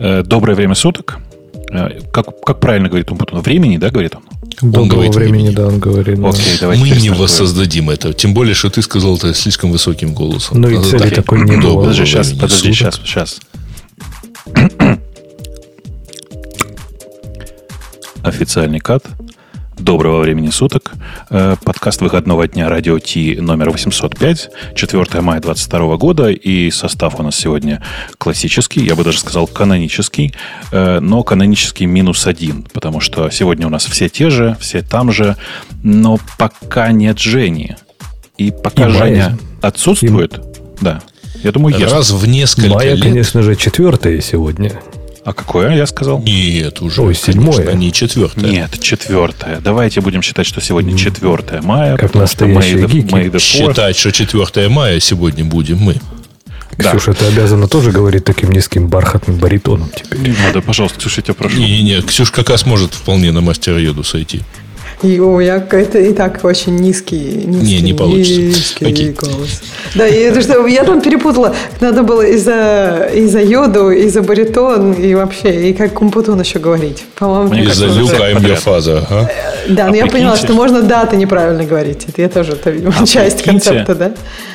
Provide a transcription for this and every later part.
Э, доброе время суток. Э, как, как правильно говорит Умпутун? Времени, да, говорит он? Доброго он времени, времени, да, он говорит. Да. Окей, давайте Мы не воссоздадим это. Тем более, что ты сказал это слишком высоким голосом. Ну и цели да. такой не было. Подожди, сейчас, подожди, сейчас, сейчас. Официальный кат. Доброго времени суток. Э, подкаст выходного дня Радио Ти номер 805, 4 мая 2022 года. И состав у нас сегодня классический, я бы даже сказал канонический, э, но канонический минус один, потому что сегодня у нас все те же, все там же, но пока нет Жени. И пока и Женя мая. отсутствует, и... да, я думаю, есть. Раз в несколько Мая, лет... конечно же, четвертое сегодня. А какое я сказал? Нет, уже. Ой, седьмое. не четвертое. Нет, четвертое. Давайте будем считать, что сегодня четвертое мая. Как настоящие гики. May Считать, что четвертое мая сегодня будем мы. Да. Ксюша, ты обязана тоже говорить таким низким бархатным баритоном теперь. Не надо, пожалуйста, Ксюша, я тебя прошу. Не-не-не, Ксюша как раз может вполне на мастер еду сойти. И у меня какой-то и так очень низкий, низкий не, не получится. низкий Окей. голос. Да, и это что, я там перепутала. Надо было и за, и за йоду, и за баритон, и вообще, и как кумпутун еще говорить. По-моему, и за люка фаза. А? Да, но а я поняла, что можно даты неправильно говорить. Это я тоже, это, видимо, а часть концепта, да?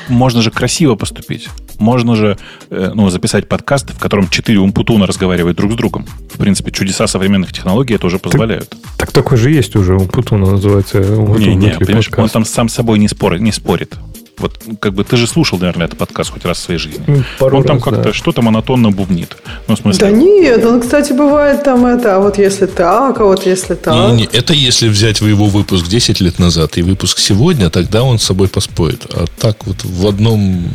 Можно же красиво поступить. Можно же э, ну, записать подкаст, в котором четыре умпутуна разговаривают друг с другом. В принципе, чудеса современных технологий это уже позволяют. Так, так такой же есть уже умпутуна, называется. Умпутун не, не, понимаешь, он там сам с собой не спорит. Не спорит. Вот как бы ты же слушал, наверное, этот подкаст хоть раз в своей жизни. Пару он там как-то да. что-то монотонно бубнит. Ну, в смысле... Да нет, он, кстати, бывает там это, а вот если так, а вот если так. Не, не, это если взять его выпуск 10 лет назад и выпуск сегодня, тогда он с собой поспорит. А так вот в одном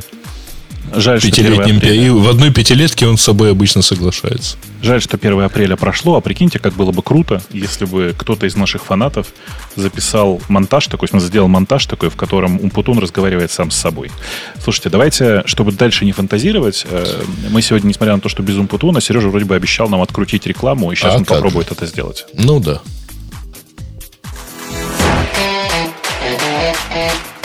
Жаль, пятилетнем что апреля... В одной пятилетке он с собой обычно соглашается. Жаль, что 1 апреля прошло, а прикиньте, как было бы круто, если бы кто-то из наших фанатов записал монтаж такой, в сделал монтаж такой, в котором Умпутун разговаривает сам с собой. Слушайте, давайте, чтобы дальше не фантазировать, э, мы сегодня, несмотря на то, что без Умпутуна, Сережа вроде бы обещал нам открутить рекламу, и сейчас а он попробует же? это сделать. Ну да.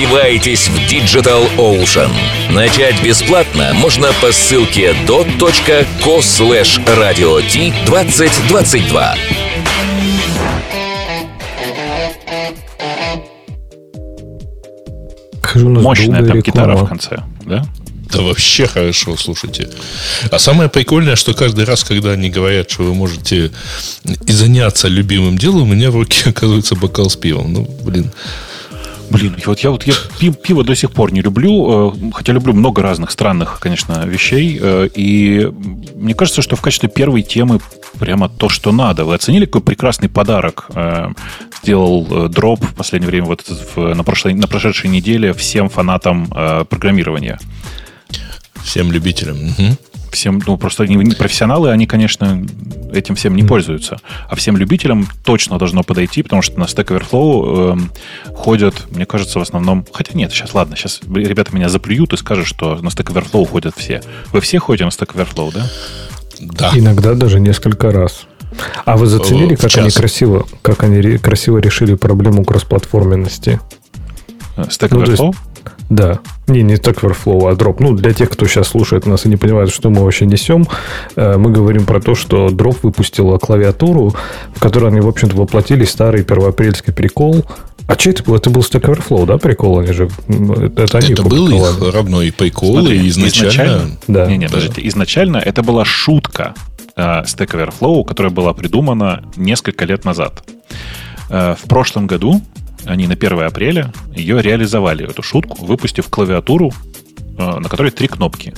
Развивайтесь в Digital Ocean. Начать бесплатно можно по ссылке dot.co slash radio 2022. Мощная там гитара в конце, да? Да вообще хорошо, слушайте. А самое прикольное, что каждый раз, когда они говорят, что вы можете и заняться любимым делом, у меня в руке оказывается бокал с пивом. Ну, блин. Блин, вот я вот я пиво, до сих пор не люблю, э, хотя люблю много разных странных, конечно, вещей. Э, и мне кажется, что в качестве первой темы прямо то, что надо. Вы оценили, какой прекрасный подарок э, сделал дроп в последнее время, вот на, прошлой, на прошедшей неделе всем фанатам программирования? Всем любителям. Угу. Всем, ну, просто не профессионалы, они, конечно, этим всем не пользуются. А всем любителям точно должно подойти, потому что на Stack Overflow э, ходят, мне кажется, в основном... Хотя нет, сейчас, ладно, сейчас ребята меня заплюют и скажут, что на Stack Overflow ходят все. Вы все ходите на Stack Overflow, да? Да. Иногда даже несколько раз. А вы заценили, как они красиво, как они красиво решили проблему кроссплатформенности? Stack Overflow? Ну, да. Не, не так Overflow, а Drop. Ну, для тех, кто сейчас слушает нас и не понимает, что мы вообще несем, э, мы говорим про то, что Drop выпустила клавиатуру, в которой они, в общем-то, воплотили старый первоапрельский прикол. А что это был? Это был Stack Overflow, да, прикол? Они же, это они это был их родной прикол, Смотри, и изначально... изначально да. Не, не, да. подождите, изначально это была шутка Stack Overflow, которая была придумана несколько лет назад. В прошлом году они на 1 апреля ее реализовали, эту шутку, выпустив клавиатуру, на которой три кнопки.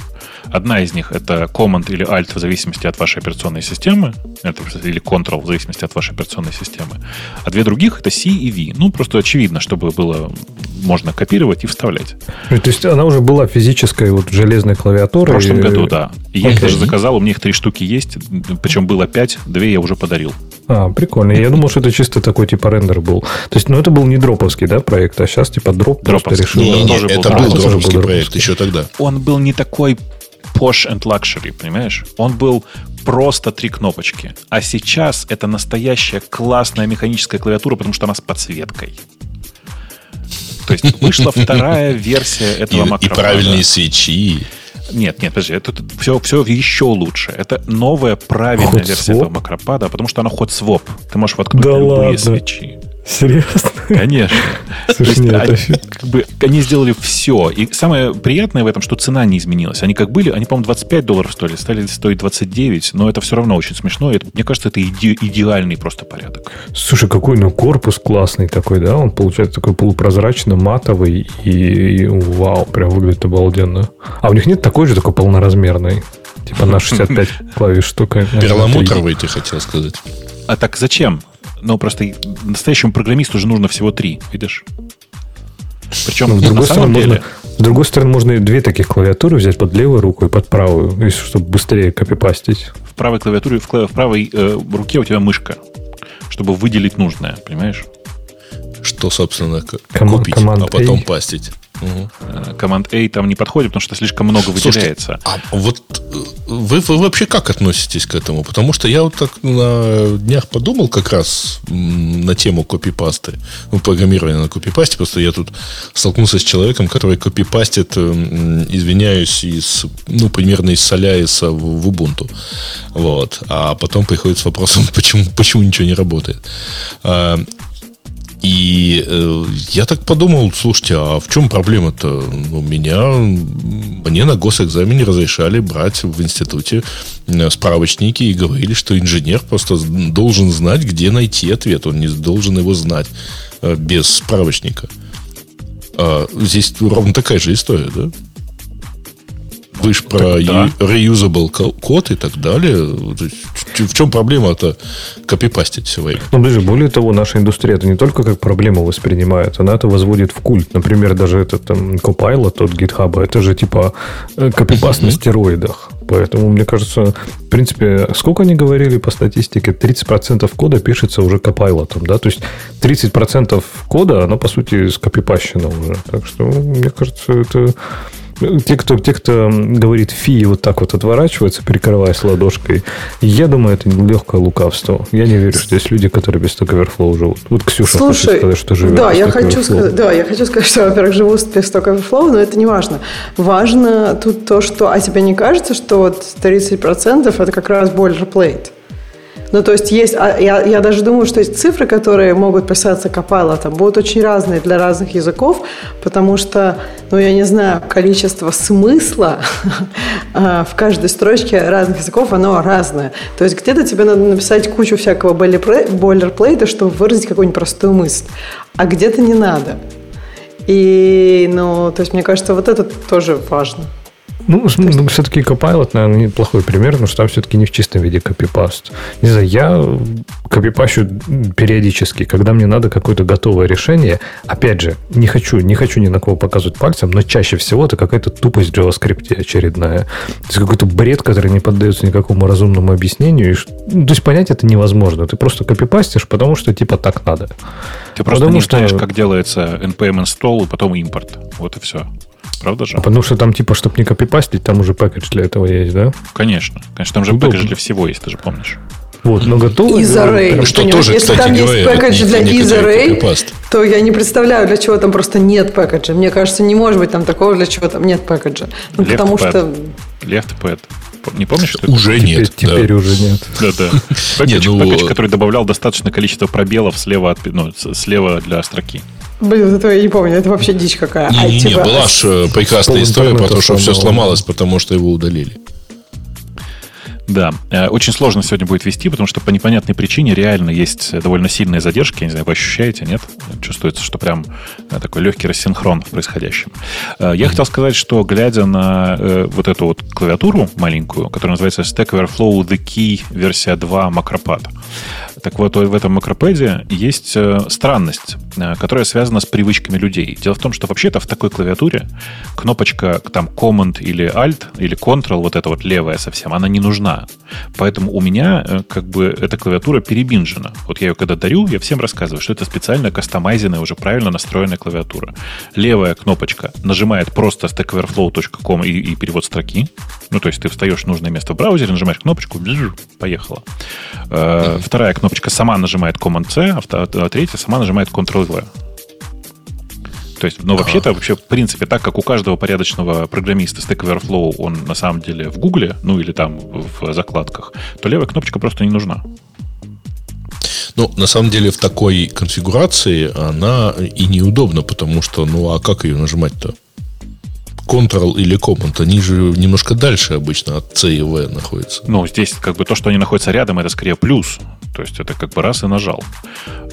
Одна из них это Command или Alt в зависимости от вашей операционной системы, это, или Control в зависимости от вашей операционной системы. А две других это C и V. Ну, просто очевидно, чтобы было можно копировать и вставлять. То есть она уже была физической вот железной клавиатурой? В прошлом году, да. Okay. я их даже заказал, у меня их три штуки есть, причем было пять, две я уже подарил. А, прикольно. Я думал, что это чисто такой типа рендер был. То есть, ну, это был не дроповский, да, проект, а сейчас типа дроп просто решил. Не, не, это был, был дроповский проект еще тогда. Он был не такой posh and luxury, понимаешь? Он был просто три кнопочки. А сейчас это настоящая классная механическая клавиатура, потому что она с подсветкой. То есть вышла вторая версия этого макропада. И правильные свечи. Нет, нет, подожди, это все, все еще лучше. Это новая правильная версия этого макропада, потому что она ход своп. Ты можешь воткнуть да любые ладно. свечи. Серьезно? Конечно. Слушай, нет, они, это... как бы, они сделали все. И самое приятное в этом, что цена не изменилась. Они как были, они, по-моему, 25 долларов стоили, стали стоить 29, но это все равно очень смешно. Это, мне кажется, это иде- идеальный просто порядок. Слушай, какой ну корпус классный такой, да? Он получается такой полупрозрачно матовый и, и вау, прям выглядит обалденно. А у них нет такой же, такой полноразмерной? Типа на 65 клавиш штука. Перламутровый, ты хотел сказать. А так зачем? Но просто настоящему программисту уже нужно всего три, видишь? Причем ну, с другой стороны, деле... можно, с другой стороны, можно и две таких клавиатуры взять под левую руку и под правую, чтобы быстрее копипастить. В правой клавиатуре, в, в правой э, руке у тебя мышка, чтобы выделить нужное, понимаешь? Что, собственно, Команд, купить, а потом A. пастить. Угу. Команд A там не подходит, потому что слишком много выделяется. Слушайте, а вот э, вы, вы вообще как относитесь к этому? Потому что я вот так на днях подумал как раз на тему копипасты, ну, программирования на копипасте. Просто я тут столкнулся с человеком, который копипастит, э, извиняюсь, из, ну, примерно из Соляиса в, в Ubuntu. Вот. А потом приходит с вопросом, почему, почему ничего не работает. И э, я так подумал, слушайте, а в чем проблема-то? У меня, мне на госэкзамене разрешали брать в институте э, справочники и говорили, что инженер просто должен знать, где найти ответ. Он не должен его знать э, без справочника. А здесь ровно такая же история, да? Вы же про да. reusable код и так далее. В чем проблема-то копипастить все время? Ну, даже более того, наша индустрия это не только как проблему воспринимает, она это возводит в культ. Например, даже этот там, Copilot от GitHub, это же типа э, копипаст на стероидах. Поэтому, мне кажется, в принципе, сколько они говорили по статистике? 30% кода пишется уже Copilot, да? То есть 30% кода, оно, по сути, скопипащено уже. Так что, мне кажется, это те, кто, те, кто говорит фи, вот так вот отворачивается, прикрываясь ладошкой, я думаю, это легкое лукавство. Я не верю, что есть люди, которые без Stack Overflow живут. Вот Ксюша Слушай, хочет сказать, что живет да, я хочу сказать, да, я хочу сказать, что, во-первых, живу без Stack Overflow, но это не важно. Важно тут то, что... А тебе не кажется, что вот 30% это как раз boilerplate? Ну, то есть есть, а я, я даже думаю, что эти цифры, которые могут писаться Copilot, будут очень разные для разных языков, потому что, ну, я не знаю, количество смысла а, в каждой строчке разных языков, оно разное. То есть где-то тебе надо написать кучу всякого бойлерплейта, чтобы выразить какую-нибудь простую мысль, а где-то не надо. И, ну, то есть, мне кажется, вот это тоже важно. Ну, ну все-таки Copilot, наверное, неплохой пример, потому что там все-таки не в чистом виде копипаст. Не знаю, я копипащу периодически, когда мне надо какое-то готовое решение. Опять же, не хочу, не хочу ни на кого показывать пальцем, но чаще всего это какая-то тупость в JavaScript очередная. То есть какой-то бред, который не поддается никакому разумному объяснению. И, ну, то есть понять это невозможно. Ты просто копипастишь, потому что типа так надо. Ты просто потому не что... знаешь, как делается npm install и потом импорт. Вот и все. Правда же? А потому что там, типа, чтобы не копипастить, там уже пакет для этого есть, да? Конечно. Конечно, там же Удобно. пакет для всего есть, ты же помнишь. Вот, но готовы. Изарей. Что тоже, Если кстати, там есть пакетж для Изарей, то я не представляю, для чего там просто нет пакеджа. Мне кажется, не может быть там такого, для чего там нет пакеджа. Ну, потому что... Left pad. Не помнишь, что Уже это? нет. Теперь, да. теперь уже нет. Да, да. Пакетч, ну... который добавлял достаточное количество пробелов слева, от, ну, слева для строки. Блин, этого я не помню, это вообще дичь какая. Не, а, не, типа... не, была же прекрасная история про то, что все сломалось, потому что его удалили. Да, э, очень сложно сегодня будет вести, потому что по непонятной причине реально есть довольно сильные задержки. Я не знаю, вы ощущаете, нет? Чувствуется, что прям э, такой легкий рассинхрон в происходящем. Э, я хотел сказать, что глядя на вот эту вот клавиатуру маленькую, которая называется Stack Overflow The Key версия 2 Macropad, так вот, в этом макропеде есть странность, которая связана с привычками людей. Дело в том, что вообще-то в такой клавиатуре кнопочка там Command или Alt или Ctrl, вот эта вот левая совсем, она не нужна. Поэтому у меня э, как бы эта клавиатура перебинжена. Вот я ее когда дарю, я всем рассказываю, что это специально кастомайзенная, уже правильно настроенная клавиатура. Левая кнопочка нажимает просто stackoverflow.com и, и перевод строки. Ну, то есть ты встаешь в нужное место в браузере, нажимаешь кнопочку, поехала. Э, вторая кнопочка сама нажимает Command-C, а, а третья сама нажимает Ctrl-V. То есть, но вообще-то, вообще, в принципе, так как у каждого порядочного программиста Stack Overflow, он на самом деле в Гугле, ну или там в закладках, то левая кнопочка просто не нужна. Ну, на самом деле, в такой конфигурации она и неудобна, потому что, ну, а как ее нажимать-то? Ctrl или Command, они же немножко дальше обычно от C и V находятся. Ну, здесь как бы то, что они находятся рядом, это скорее плюс. То есть это как бы раз и нажал.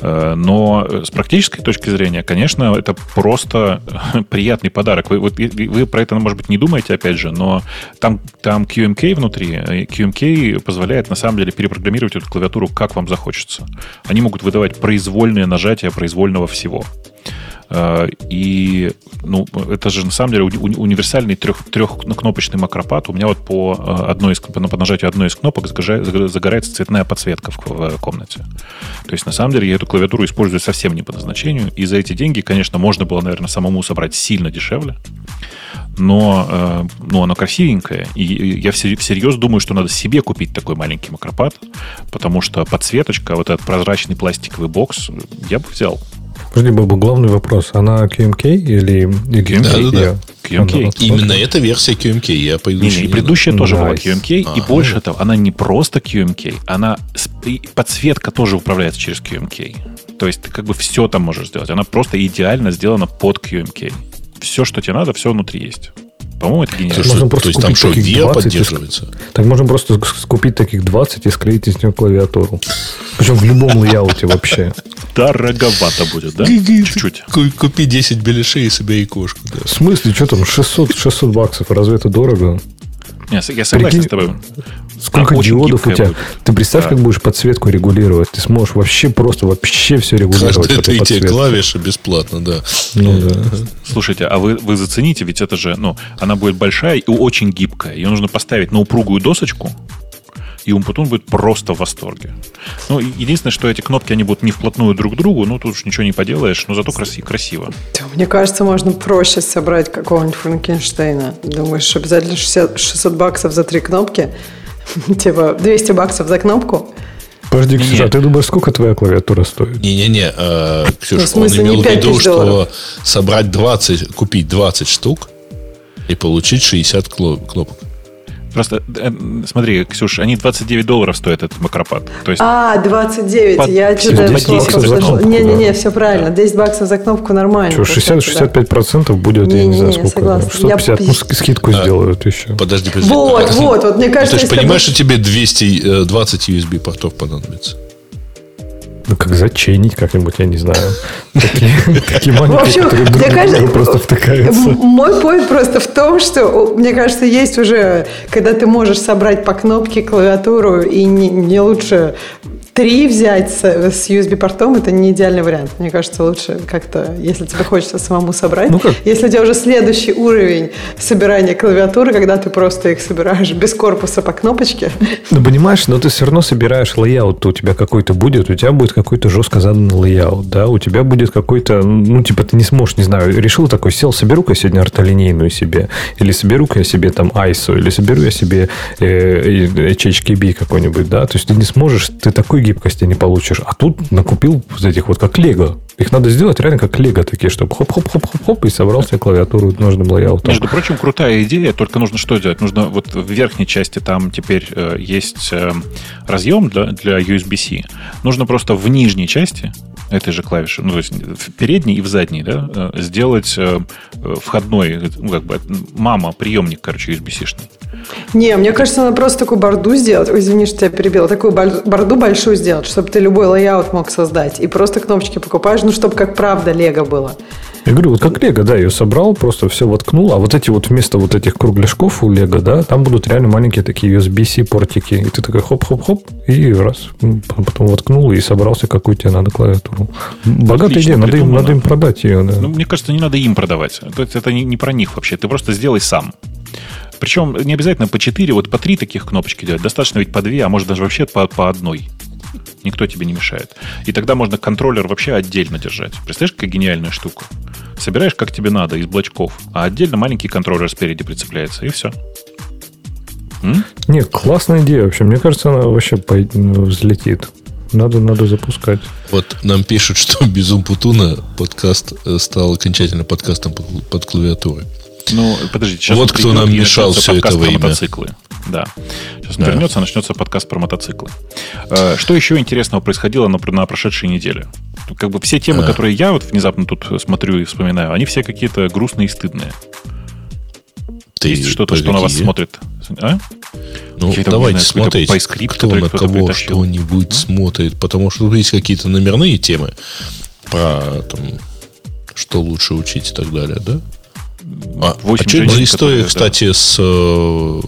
Э, но с практической точки зрения, конечно, это просто приятный подарок. Вы, вот, вы про это, может быть, не думаете, опять же, но там, там QMK внутри. QMK позволяет, на самом деле, перепрограммировать эту клавиатуру, как вам захочется. Они могут выдавать произвольные нажатия произвольного всего. Э, и ну, это же на самом деле уни- универсальный трех, трехкнопочный макропад. У меня вот по, э, одной из, по нажатию одной из кнопок загорается цветная подсветка в, в комнате. То есть, на самом деле, я эту клавиатуру использую совсем не по назначению. И за эти деньги, конечно, можно было, наверное, самому собрать сильно дешевле. Но э, ну, оно красивенькое. И я всерьез думаю, что надо себе купить такой маленький макропад, потому что подсветочка, вот этот прозрачный пластиковый бокс, я бы взял. Подожди, Бобу, главный вопрос. Она QMK или, QMK? Да, да, да. QMK. Именно эта версия QMK. Я предыдущая, не, не, предыдущая тоже nice. была QMK. А, и больше того, она не просто QMK, она подсветка тоже управляется через QMK. То есть ты как бы все там можешь сделать. Она просто идеально сделана под QMK. Все, что тебе надо, все внутри есть. По-моему, это гениально. Слушай, можно просто то есть там что, VR поддерживается? И, так можно просто купить таких 20 и склеить из него клавиатуру. Причем в любом лейауте вообще. Дороговато будет, да? Чуть-чуть. Купи 10 беляшей и себе икошку. Да. В смысле, что там, 600, 600 баксов, разве это дорого? Я, я согласен Прикинь, с тобой. Сколько а диодов у тебя? Будет. Ты представь, да. как будешь подсветку регулировать. Ты сможешь вообще просто вообще все регулировать. Каждая третья клавиша бесплатно, да. Ну, да. Слушайте, а вы, вы зацените, ведь это же, ну, она будет большая и очень гибкая. Ее нужно поставить на упругую досочку, и Умпутун будет просто в восторге. Ну, единственное, что эти кнопки, они будут не вплотную друг к другу, ну, тут уж ничего не поделаешь, но зато красиво. красиво. Мне кажется, можно проще собрать какого-нибудь Франкенштейна. Думаешь, обязательно 60, 600 баксов за три кнопки? Типа 200 баксов за кнопку? Подожди, Ксюша, а ты думаешь, сколько твоя клавиатура стоит? Не-не-не, э, Ксюша, ну, он имел в виду, что собрать 20, купить 20 штук и получить 60 кнопок. Просто, э, смотри, Ксюш, они 29 долларов стоят, этот макропад. То есть а, 29. Под... Я что-то плохо Не-не-не, все правильно. 10 баксов за кнопку нормально. Что, 60-65% будет, не, я не, не знаю, сколько. Согласна. 150, я... ну, скидку а, сделают еще. Подожди, подожди. Вот, вот, вот, мне кажется... Ты же понимаешь, что тебе 220 USB-портов понадобится? Ну, как зачинить как-нибудь, я не знаю. Такие маленькие, которые просто втыкаются. Мой point просто в том, что, мне кажется, есть уже, когда ты можешь собрать по кнопке клавиатуру, и не лучше три взять с, с USB-портом, это не идеальный вариант. Мне кажется, лучше как-то, если тебе хочется самому собрать. Ну как? Если у тебя уже следующий уровень собирания клавиатуры, когда ты просто их собираешь без корпуса по кнопочке. Ну, понимаешь, но ты все равно собираешь layout, у тебя какой-то будет, у тебя будет какой-то жестко заданный layout, да, у тебя будет какой-то, ну, типа, ты не сможешь, не знаю, решил такой, сел, соберу-ка сегодня ортолинейную себе, или соберу-ка я себе там ISO, или соберу я себе э, HHKB какой-нибудь, да, то есть ты не сможешь, ты такой гибкости не получишь. А тут накупил вот этих вот как лего. Их надо сделать реально как лего такие, чтобы хоп-хоп-хоп-хоп-хоп и собрал себе клавиатуру нужным лайаутом. Между прочим, крутая идея, только нужно что делать? Нужно вот в верхней части там теперь э, есть э, разъем для, для USB-C. Нужно просто в нижней части этой же клавиши, ну, то есть в передней и в задней, да, э, сделать э, входной, ну, как бы, мама, приемник, короче, USB-шный. Не, мне кажется, надо просто такую борду сделать. Ой, извини, что тебя перебила. Такую борду большую сделать, чтобы ты любой layout мог создать. И просто кнопочки покупаешь, ну, чтобы как правда Лего было. Я говорю, вот как Лего, да, ее собрал, просто все воткнул, а вот эти вот вместо вот этих кругляшков у Лего, да, там будут реально маленькие такие USB-C портики, и ты такой хоп-хоп-хоп, и раз, потом воткнул и собрался, какую тебе надо клавиатуру. Богатая Отлично, идея, надо им, надо им продать ее. Да. Ну, мне кажется, не надо им продавать. То есть это не, не про них вообще, ты просто сделай сам. Причем не обязательно по 4, вот по 3 таких кнопочки делать. Достаточно ведь по 2, а может даже вообще по, по одной. Никто тебе не мешает. И тогда можно контроллер вообще отдельно держать. Представляешь, какая гениальная штука? Собираешь, как тебе надо, из блочков, а отдельно маленький контроллер спереди прицепляется, и все. М? Нет, классная идея вообще. Мне кажется, она вообще взлетит. Надо, надо запускать. Вот нам пишут, что без Умпутуна подкаст э, стал окончательно подкастом под, под клавиатурой. Ну, подожди, сейчас вот кто нам мешал все это во имя. мотоциклы. Да. Сейчас он да. вернется, начнется подкаст про мотоциклы. Э, что еще интересного происходило на, на прошедшей неделе? Как бы все темы, а. которые я вот внезапно тут смотрю и вспоминаю, они все какие-то грустные и стыдные. Ты Есть что-то, что на вас смотрит? А? Ну, какие давайте смотреть, кто на кого что-нибудь а? смотрит, потому что тут есть какие-то номерные темы про там, что лучше учить и так далее, да? А, а что за история, кстати, да. с э,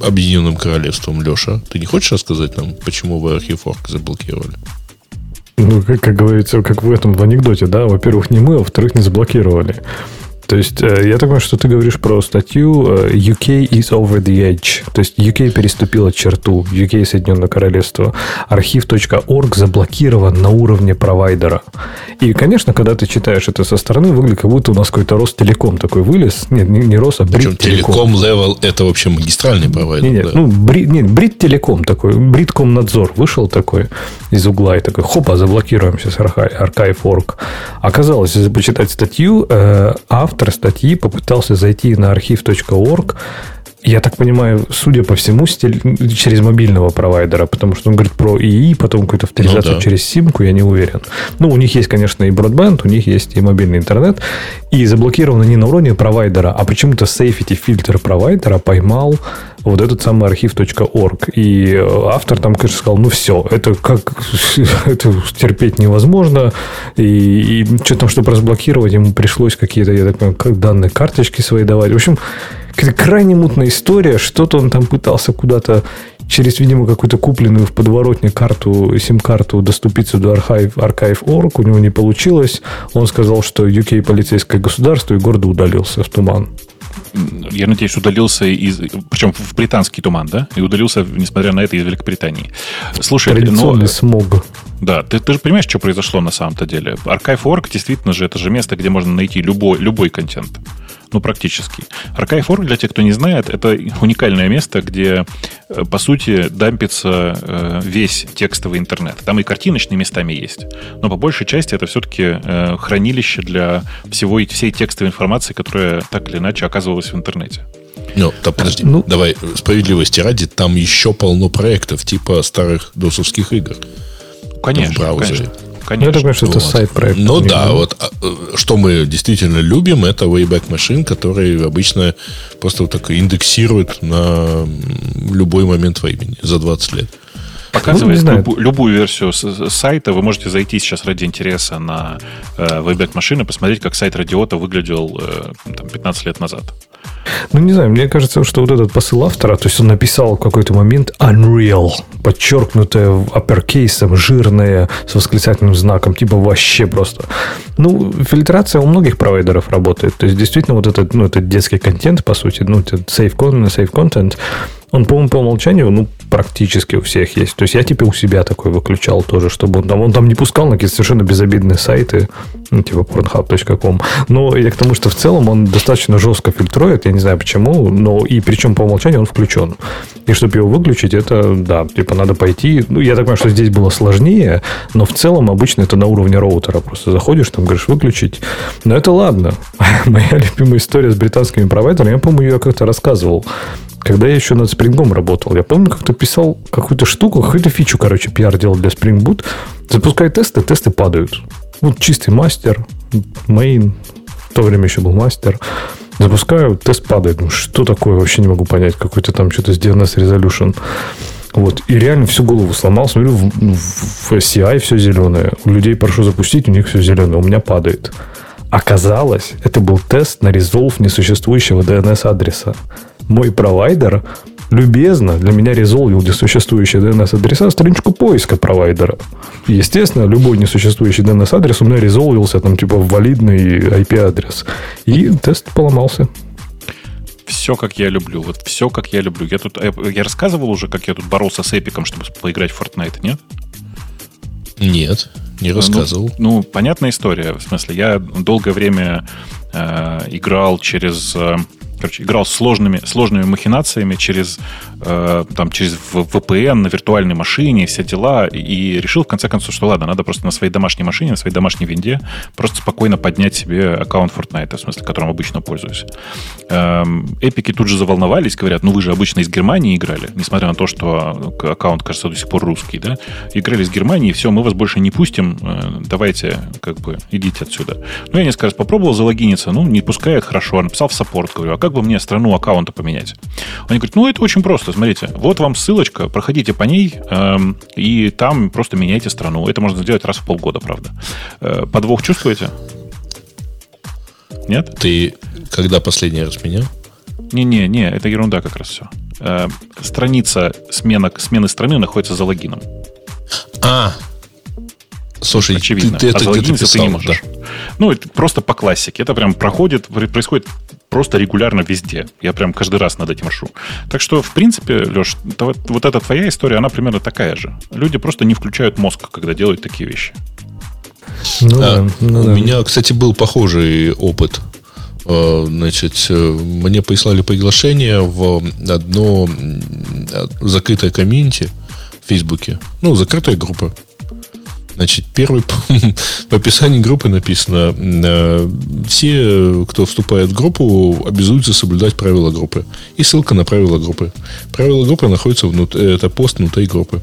Объединенным Королевством, Леша? Ты не хочешь рассказать нам, почему вы архиворк заблокировали? Ну, как, как говорится, как в этом в анекдоте, да, во-первых, не мы, а во-вторых, не заблокировали. То есть, э, я так понимаю, что ты говоришь про статью э, UK is over the edge. То есть, UK переступила черту. UK Соединенное Королевство. Архив.орг заблокирован на уровне провайдера. И, конечно, когда ты читаешь это со стороны, выглядит, как будто у нас какой-то Ростелеком такой вылез. Нет, не, не Рос, а Брит Телеком Level это вообще магистральный провайдер. Нет, нет, да. ну, Бри, нет, Брит Телеком такой, Бритком надзор вышел такой из угла и такой, хопа, заблокируем сейчас Archive.org. Оказалось, если почитать статью, э, автор статьи попытался зайти на архив.орг я так понимаю, судя по всему, через мобильного провайдера, потому что он говорит про ИИ, потом какую-то авторизацию ну, да. через симку, я не уверен. Ну, у них есть, конечно, и бродбенд, у них есть и мобильный интернет, и заблокировано не на уровне провайдера, а почему-то safety фильтр провайдера поймал вот этот самый архив.орг. И э, автор там, конечно, сказал, ну все, это как это терпеть невозможно. И, и что там, чтобы разблокировать, ему пришлось какие-то, я так понимаю, как данные карточки свои давать. В общем, крайне мутная история. Что-то он там пытался куда-то через, видимо, какую-то купленную в подворотне карту, сим-карту доступиться до Archive, Archive.org. У него не получилось. Он сказал, что UK полицейское государство и гордо удалился в туман я надеюсь, удалился из... Причем в британский туман, да? И удалился, несмотря на это, из Великобритании. Слушай, но... смог. Да, ты, ты же понимаешь, что произошло на самом-то деле? Archive.org действительно же, это же место, где можно найти любой, любой контент. Ну, практически. Archive.org, для тех, кто не знает, это уникальное место, где, э, по сути, дампится э, весь текстовый интернет. Там и картиночные местами есть. Но по большей части это все-таки э, хранилище для всего и всей текстовой информации, которая так или иначе оказывалась в интернете. Ну, да, подожди, ну, давай, справедливости ради, там еще полно проектов типа старых досовских игр. Конечно, в браузере. Конечно. Конечно. Я думаю, что вот. это сайт-проект. Ну да, вот а, что мы действительно любим, это Wayback Machine, который обычно просто вот так индексирует на любой момент времени за 20 лет. Показывает ну, любую, любую версию сайта. Вы можете зайти сейчас ради интереса на э, Wayback и посмотреть, как сайт Радиота выглядел э, там, 15 лет назад. Ну, не знаю, мне кажется, что вот этот посыл автора, то есть он написал в какой-то момент Unreal, подчеркнутое апперкейсом, жирное, с восклицательным знаком, типа вообще просто. Ну, фильтрация у многих провайдеров работает. То есть, действительно, вот этот, ну, этот детский контент, по сути, ну, этот safe content, safe content, он, по-моему, по умолчанию, ну, практически у всех есть. То есть я типа у себя такой выключал тоже, чтобы он там, он там не пускал на какие-то совершенно безобидные сайты, ну, типа pornhub.com. Но я к тому, что в целом он достаточно жестко фильтрует, я не знаю почему, но и причем по умолчанию он включен. И чтобы его выключить, это, да, типа надо пойти. Ну, я так понимаю, что здесь было сложнее, но в целом обычно это на уровне роутера. Просто заходишь, там говоришь выключить. Но это ладно. Моя любимая история с британскими провайдерами, я, по-моему, ее как-то рассказывал. Когда я еще над спрингом работал, я помню, как-то писал какую-то штуку, какую-то фичу, короче, PR делал для Spring Boot. Запускаю тесты, тесты падают. Вот чистый мастер, main, в то время еще был мастер. Запускаю, тест падает. Ну, что такое, вообще не могу понять. Какой-то там что-то с DNS Resolution. Вот. И реально всю голову сломал. Смотрю, в, в CI все зеленое. У людей прошу запустить, у них все зеленое. У меня падает. Оказалось, это был тест на резолв несуществующего DNS-адреса. Мой провайдер любезно для меня резолвил несуществующие DNS-адреса страничку поиска провайдера. Естественно, любой несуществующий DNS-адрес у меня резолвился там типа в валидный IP-адрес. И тест поломался. Все, как я люблю. Вот все, как я люблю. Я тут я рассказывал уже, как я тут боролся с Эпиком, чтобы поиграть в Fortnite, нет? Нет, не ну, рассказывал. Ну, ну понятная история. В смысле, я долгое время э, играл через э, короче, играл с сложными, сложными махинациями через, э, там, через VPN на виртуальной машине, все дела, и решил в конце концов, что ладно, надо просто на своей домашней машине, на своей домашней винде просто спокойно поднять себе аккаунт Fortnite, в смысле, которым обычно пользуюсь. Эм, эпики тут же заволновались, говорят, ну вы же обычно из Германии играли, несмотря на то, что аккаунт, кажется, до сих пор русский, да? Играли из Германии, все, мы вас больше не пустим, э, давайте, как бы, идите отсюда. Ну, я несколько раз попробовал залогиниться, ну, не пускает, хорошо, написал в саппорт, говорю, а как бы мне страну аккаунта поменять? Они говорят, ну, это очень просто, смотрите, вот вам ссылочка, проходите по ней, эм, и там просто меняйте страну. Это можно сделать раз в полгода, правда. Э, подвох чувствуете? Нет? Ты когда последний раз менял? Не-не-не, это ерунда как раз все. Э, страница смена, смены страны находится за логином. А, Слушай, очевидно. Ты, ты, а это, ты, ты, ты не можешь. Да. Ну, это просто по классике. Это прям проходит, происходит просто регулярно везде. Я прям каждый раз над этим машу. Так что, в принципе, Леш, вот эта твоя история, она примерно такая же. Люди просто не включают мозг, когда делают такие вещи. Ну, а, да, ну, у да. меня, кстати, был похожий опыт. А, значит, э, мне прислали приглашение в одно закрытое комьюнити в Фейсбуке. Ну, закрытая группа. Значит, первый в описании группы написано, э, все, кто вступает в группу, обязуются соблюдать правила группы. И ссылка на правила группы. Правила группы находятся внутри, это пост внутри группы.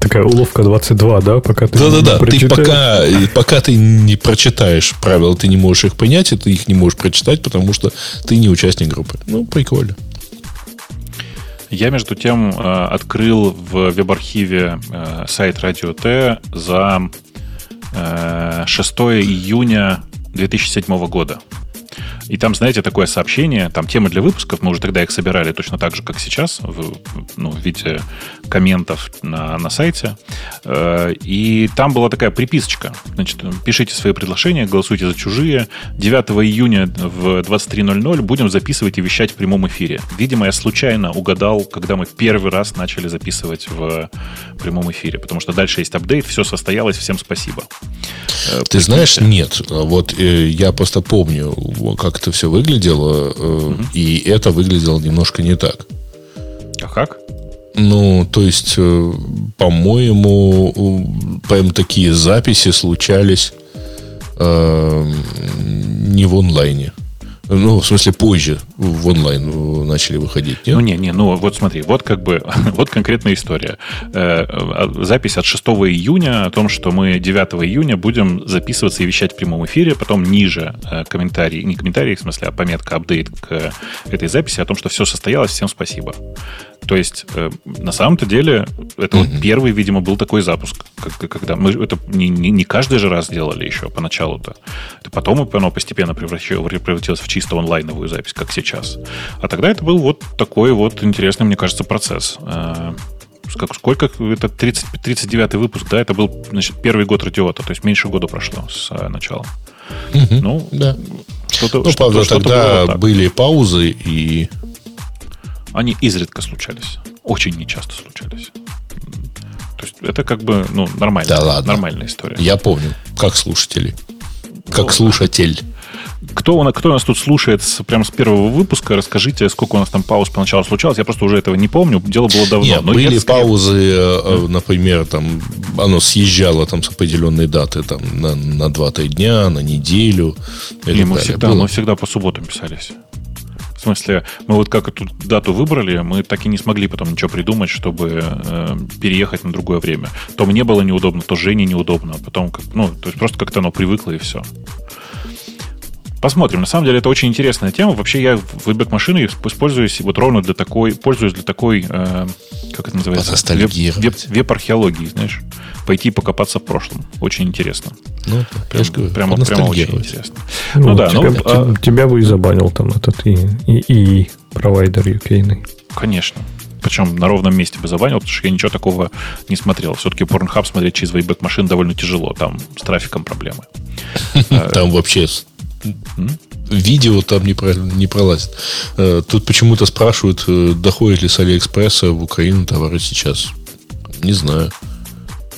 Такая уловка 22, да, пока ты Да-да-да, ты пока, пока ты не прочитаешь правила, ты не можешь их понять, и ты их не можешь прочитать, потому что ты не участник группы. Ну, прикольно. Я, между тем, э, открыл в веб-архиве э, сайт Радио Т за 6 э, июня 2007 года. И там, знаете, такое сообщение, там темы для выпусков, мы уже тогда их собирали точно так же, как сейчас, в, ну, в виде комментов на, на сайте. Э, и там была такая приписочка. Значит, пишите свои предложения, голосуйте за чужие. 9 июня в 23.00 будем записывать и вещать в прямом эфире. Видимо, я случайно угадал, когда мы первый раз начали записывать в прямом эфире, потому что дальше есть апдейт, все состоялось, всем спасибо. Э, Ты знаешь, нет. Вот э, я просто помню, как это все выглядело, угу. и это выглядело немножко не так. А как? Ну, то есть, э, по-моему, прям такие записи случались э, не в онлайне. Ну, в смысле, позже в онлайн начали выходить, нет? Ну, не, не, ну, вот смотри, вот как бы, вот конкретная история. Э, а, запись от 6 июня о том, что мы 9 июня будем записываться и вещать в прямом эфире, потом ниже э, комментарий, не комментарий, в смысле, а пометка, апдейт к этой записи о том, что все состоялось, всем спасибо. То есть, э, на самом-то деле, это mm-hmm. вот первый, видимо, был такой запуск, когда мы это не, не, не каждый же раз делали еще поначалу-то. Это потом оно постепенно превратилось в чисто онлайновую запись, как сейчас. А тогда это был вот такой вот интересный, мне кажется, процесс. Э, как, сколько? Это 30, 39 выпуск, да? Это был, значит, первый год радиота, то есть меньше года прошло с э, начала. Угу, ну, да. Что-то, ну, что правда, что тогда были паузы и они изредка случались. Очень нечасто случались. То есть это как бы ну, нормально, да ладно. нормальная история. Я помню, как слушатели. Как ну, слушатель. Кто, у нас, кто у нас тут слушает с, прямо с первого выпуска? Расскажите, сколько у нас там пауз поначалу случалось. Я просто уже этого не помню. Дело было давно. Нет, но были паузы, mm. например, там оно съезжало там с определенной даты там, на, на 2-3 дня, на неделю. И мы, всегда, мы всегда по субботам писались В смысле, мы вот как эту дату выбрали, мы так и не смогли потом ничего придумать, чтобы э, переехать на другое время. То мне было неудобно, то Жене неудобно, а потом, как, ну, то есть просто как-то оно привыкло и все. Посмотрим. На самом деле это очень интересная тема. Вообще я веб машины используюсь вот ровно для такой, пользуюсь для такой, э, как это называется? Веб-археологии, знаешь. Пойти покопаться в прошлом. Очень интересно. Ну, прям, прямо, прямо очень интересно. Ну, ну да, тебя, ну, а... тебя бы и забанил там этот и, и, и провайдер UK. Конечно. Причем на ровном месте бы забанил, потому что я ничего такого не смотрел. Все-таки Pornhub смотреть через Wayback машин довольно тяжело. Там с трафиком проблемы. Там вообще видео там не, про, не пролазит. Э, тут почему-то спрашивают, э, доходит ли с Алиэкспресса в Украину товары сейчас. Не знаю.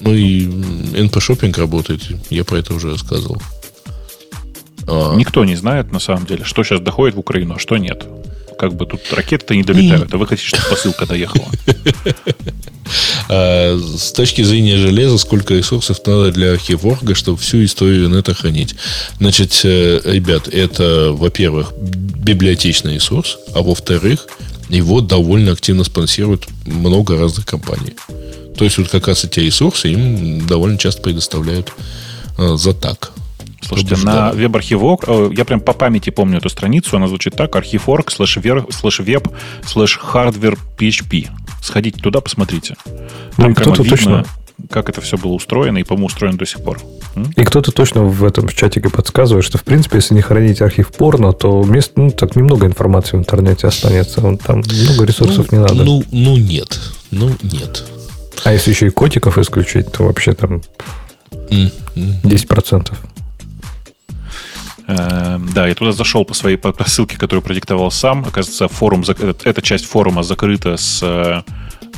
Ну и NP Shopping работает, я про это уже рассказывал. А... Никто не знает, на самом деле, что сейчас доходит в Украину, а что нет. Как бы тут ракеты-то не долетают, а вы хотите, чтобы посылка доехала. А с точки зрения железа, сколько ресурсов надо для архиворга, чтобы всю историю инета хранить? Значит, э, ребят, это, во-первых, библиотечный ресурс, а во-вторых, его довольно активно спонсируют много разных компаний. То есть вот как раз эти ресурсы им довольно часто предоставляют э, за так. Слушайте, на веб-архивок, э, я прям по памяти помню эту страницу, она звучит так, archive.org слэш веб слэш hardware PHP. Сходите туда, посмотрите. Там ну, кто-то точно как это все было устроено и, по-моему, устроено до сих пор. И кто-то точно в этом чатике подсказывает, что, в принципе, если не хранить архив порно, то мест, ну, так немного информации в интернете останется. Там много ресурсов ну, не надо. Ну, ну, нет. Ну, нет. А если еще и котиков исключить, то вообще там 10%. Эм, да, я туда зашел по своей по ссылке, которую продиктовал сам. Оказывается, форум, эта часть форума закрыта с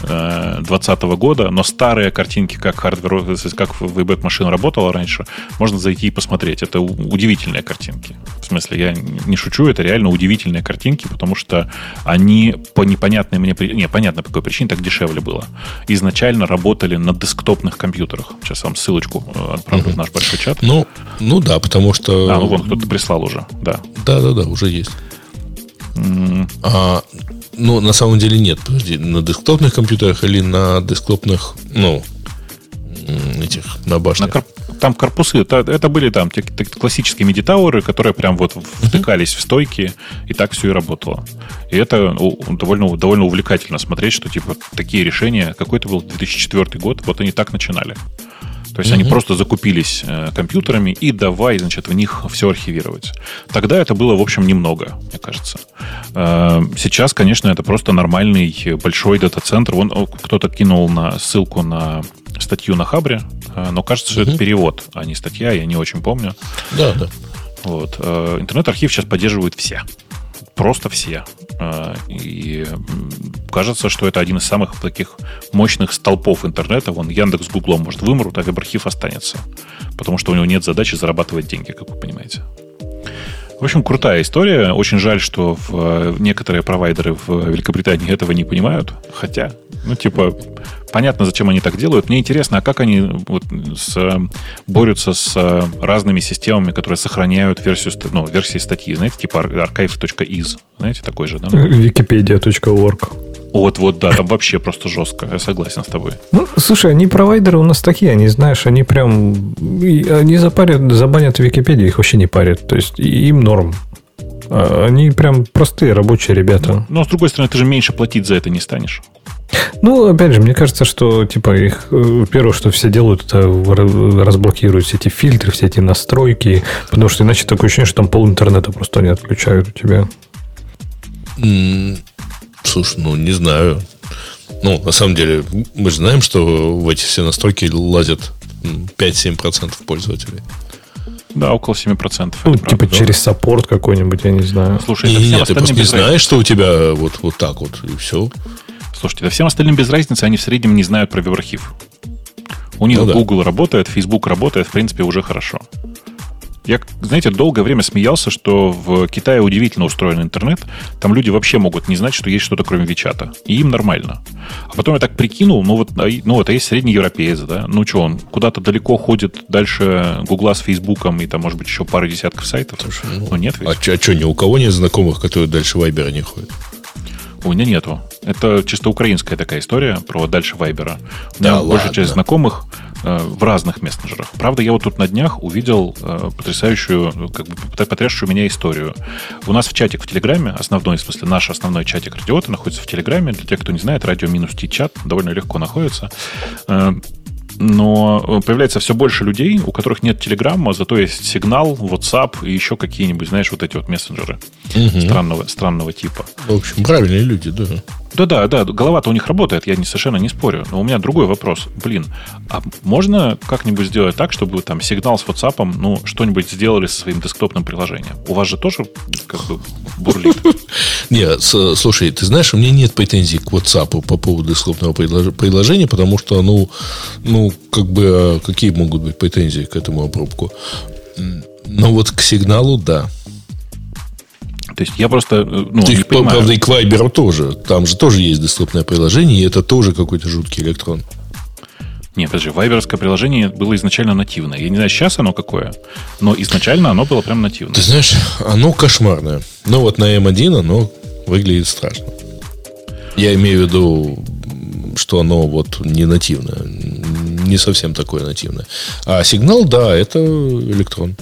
2020 э, года, но старые картинки, как hardware, как Wayback машина работала раньше, можно зайти и посмотреть. Это удивительные картинки. В смысле, я не шучу, это реально удивительные картинки, потому что они по непонятной мне... Не, понятно, по какой причине так дешевле было. Изначально работали на десктопных компьютерах. Сейчас вам ссылочку э, отправлю uh-huh. в наш большой чат. Ну, ну да, потому что... А, ну вон, кто-то прислал уже, да. Да-да-да, уже есть. Mm. А, ну, на самом деле нет. Подожди, на десктопных компьютерах или на десктопных, ну, этих, на башнях? На там корпусы, это, это были там те, те, классические медитауры, которые прям вот втыкались в стойки, и так все и работало. И это довольно, довольно увлекательно смотреть, что типа такие решения, какой-то был 2004 год, вот они так начинали. То есть mm-hmm. они просто закупились э, компьютерами и давай, значит, в них все архивировать. Тогда это было, в общем, немного, мне кажется. Э, сейчас, конечно, это просто нормальный большой дата-центр. Вон кто-то кинул на ссылку на статью на Хабре, э, но кажется, что mm-hmm. это перевод, а не статья, я не очень помню. Да, да. Вот. Интернет-архив сейчас поддерживают все просто все. А, и кажется, что это один из самых таких мощных столпов интернета. Вон Яндекс с Гуглом, может, вымрут, а веб-архив останется. Потому что у него нет задачи зарабатывать деньги, как вы понимаете. В общем, крутая история. Очень жаль, что в э, некоторые провайдеры в Великобритании этого не понимают. Хотя, ну, типа, понятно, зачем они так делают. Мне интересно, а как они вот с, борются с разными системами, которые сохраняют версию, ну, версии статьи, знаете, типа archive.is, знаете, такой же, да? Wikipedia.org. Вот, вот, да, там вообще просто жестко. Я согласен с тобой. Ну, слушай, они провайдеры у нас такие, они, знаешь, они прям... Они запарят, забанят Википедию, их вообще не парят. То есть им норм. А, они прям простые рабочие ребята. Но, но с другой стороны, ты же меньше платить за это не станешь. Ну, опять же, мне кажется, что типа их э, первое, что все делают, это разблокируют все эти фильтры, все эти настройки, потому что иначе такое ощущение, что там пол интернета просто не отключают у тебя. Слушай, ну не знаю. Ну, на самом деле, мы же знаем, что в эти все настройки лазят 5-7% пользователей. Да, около 7%. Ну, типа правда, через саппорт какой-нибудь, я не знаю. Слушай, это нет, ты просто не знаешь, что у тебя вот, вот так вот, и все. Слушайте, да всем остальным без разницы, они в среднем не знают про веб-архив. У них ну, Google да. работает, Facebook работает, в принципе, уже хорошо. Я, знаете, долгое время смеялся, что в Китае удивительно устроен интернет. Там люди вообще могут не знать, что есть что-то кроме Вичата. И им нормально. А потом я так прикинул, ну вот, а ну вот, а есть средний европеец, да? Ну что, он куда-то далеко ходит дальше Гугла с Фейсбуком и там, может быть, еще пару десятков сайтов? Слушай, ну, ну нет ведь. А, а что, ни у кого нет знакомых, которые дальше Вайбера не ходят? У меня нету. Это чисто украинская такая история про дальше Вайбера. У меня да, большая часть знакомых в разных мессенджерах. Правда, я вот тут на днях увидел э, потрясающую, как бы потрясшую меня историю. У нас в чатик в Телеграме, основной, в смысле, наш основной чатик радиота находится в Телеграме. Для тех, кто не знает, радио минус чат довольно легко находится. Э, но э, появляется все больше людей, у которых нет телеграмма, зато есть сигнал, WhatsApp и еще какие-нибудь, знаешь, вот эти вот мессенджеры угу. странного, странного типа. В общем, правильные люди, да. Да-да, да, голова-то у них работает, я не, совершенно не спорю. Но у меня другой вопрос. Блин, а можно как-нибудь сделать так, чтобы там сигнал с WhatsApp, ну, что-нибудь сделали со своим десктопным приложением? У вас же тоже как бы бурлит. Нет, слушай, ты знаешь, у меня нет претензий к WhatsApp по поводу десктопного приложения, потому что, ну, ну, как бы, а какие могут быть претензии к этому обрубку? Но вот к сигналу, да. То есть я просто... Э, ну, То есть, правда, и к Viber тоже. Там же тоже есть доступное приложение, и это тоже какой-то жуткий электрон. Нет, подожди, вайберовское приложение было изначально нативное. Я не знаю, сейчас оно какое, но изначально оно было прям нативное. Ты знаешь, оно кошмарное. Но вот на M1 оно выглядит страшно. Я имею в виду, что оно вот не нативное. Не совсем такое нативное. А сигнал, да, это электрон.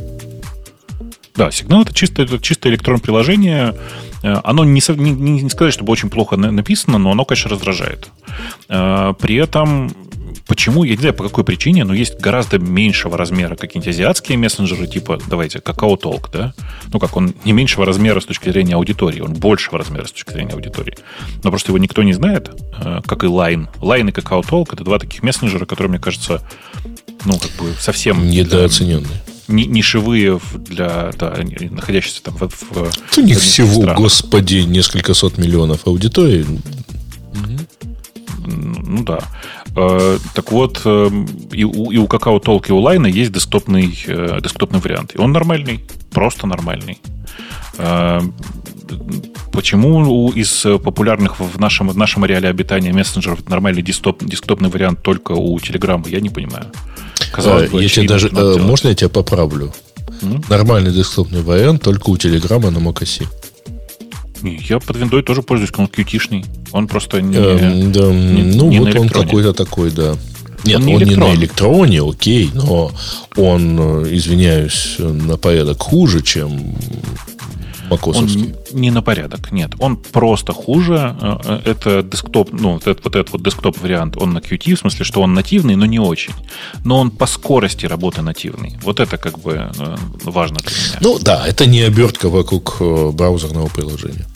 Да, сигнал это чисто, это чисто электронное приложение. Э, оно не, не, не сказать, чтобы очень плохо написано, но оно, конечно, раздражает. Э, при этом Почему? Я не знаю, по какой причине, но есть гораздо меньшего размера какие-нибудь азиатские мессенджеры, типа, давайте, Какао Толк, да? Ну как, он не меньшего размера с точки зрения аудитории, он большего размера с точки зрения аудитории. Но просто его никто не знает, э, как и Line. Line и Какао Толк — это два таких мессенджера, которые, мне кажется, ну, как бы совсем... Недооцененные нишевые для да, находящиеся там в, в У них всего, странах. господи, несколько сот миллионов аудитории. Ну да. Э, так вот, э, и у, и у Какао Толк, и у Лайна есть десктопный, э, десктопный вариант. И он нормальный, просто нормальный. Почему из популярных в нашем, в нашем ареале обитания мессенджеров нормальный десктоп, десктопный вариант только у Телеграма, я не понимаю. Казалось бы, я тебе даже, можно я тебя поправлю? Mm? Нормальный десктопный вариант только у Телеграма на macOS. Я под виндой тоже пользуюсь, он qt Он просто не, эм, да, не Ну, не вот он какой-то такой, да. Нет, он, не, он не на электроне, окей, но он, э, извиняюсь, на порядок хуже, чем макосовский. Он не на порядок, нет. Он просто хуже. Э, э, это десктоп, ну, вот этот, вот этот вот десктоп вариант, он на Qt, в смысле, что он нативный, но не очень. Но он по скорости работы нативный. Вот это как бы важно для меня. Ну да, это не обертка вокруг браузерного приложения.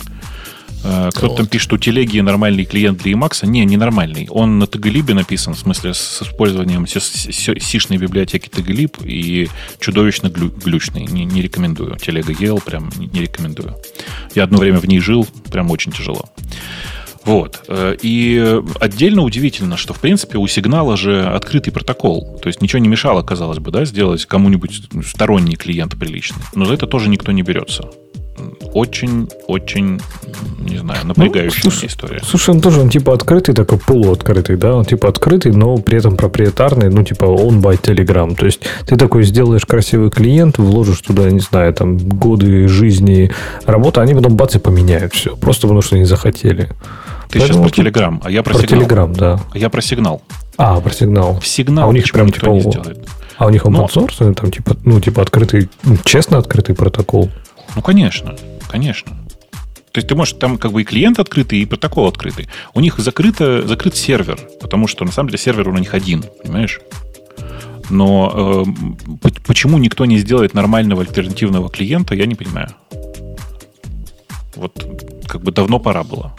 Э, кто-то вот. там пишет, у телеги нормальный клиент для Emacs. Не, не нормальный. Он на Taglib написан, в смысле, с использованием сишной библиотеки Taglib и чудовищно глю глючный. Не, не рекомендую. Телега ел, прям не, не рекомендую. Я одно время в ней жил, прям очень тяжело. Вот. Э, и отдельно удивительно, что, в принципе, у сигнала же открытый протокол. То есть ничего не мешало, казалось бы, да, сделать кому-нибудь сторонний клиент приличный. Но за это тоже никто не берется очень-очень, не знаю, напрягающая ну, слушай, история. Слушай, он тоже, он типа открытый, такой полуоткрытый, да? Он типа открытый, но при этом проприетарный, ну типа он by Telegram. То есть ты такой сделаешь красивый клиент, вложишь туда, не знаю, там годы жизни работы, они потом бац и поменяют все. Просто потому что не захотели. Ты Поэтому сейчас про Telegram, а я про, про сигнал. Telegram, да. А я про сигнал. А, про сигнал. В сигнал а у них прям типа... А у них open source, там типа, ну, типа открытый, ну, честно открытый протокол. Ну, конечно конечно. То есть ты можешь, там как бы и клиент открытый, и протокол открытый. У них закрыто, закрыт сервер, потому что на самом деле сервер у них один, понимаешь? Но э, почему никто не сделает нормального альтернативного клиента, я не понимаю. Вот как бы давно пора было.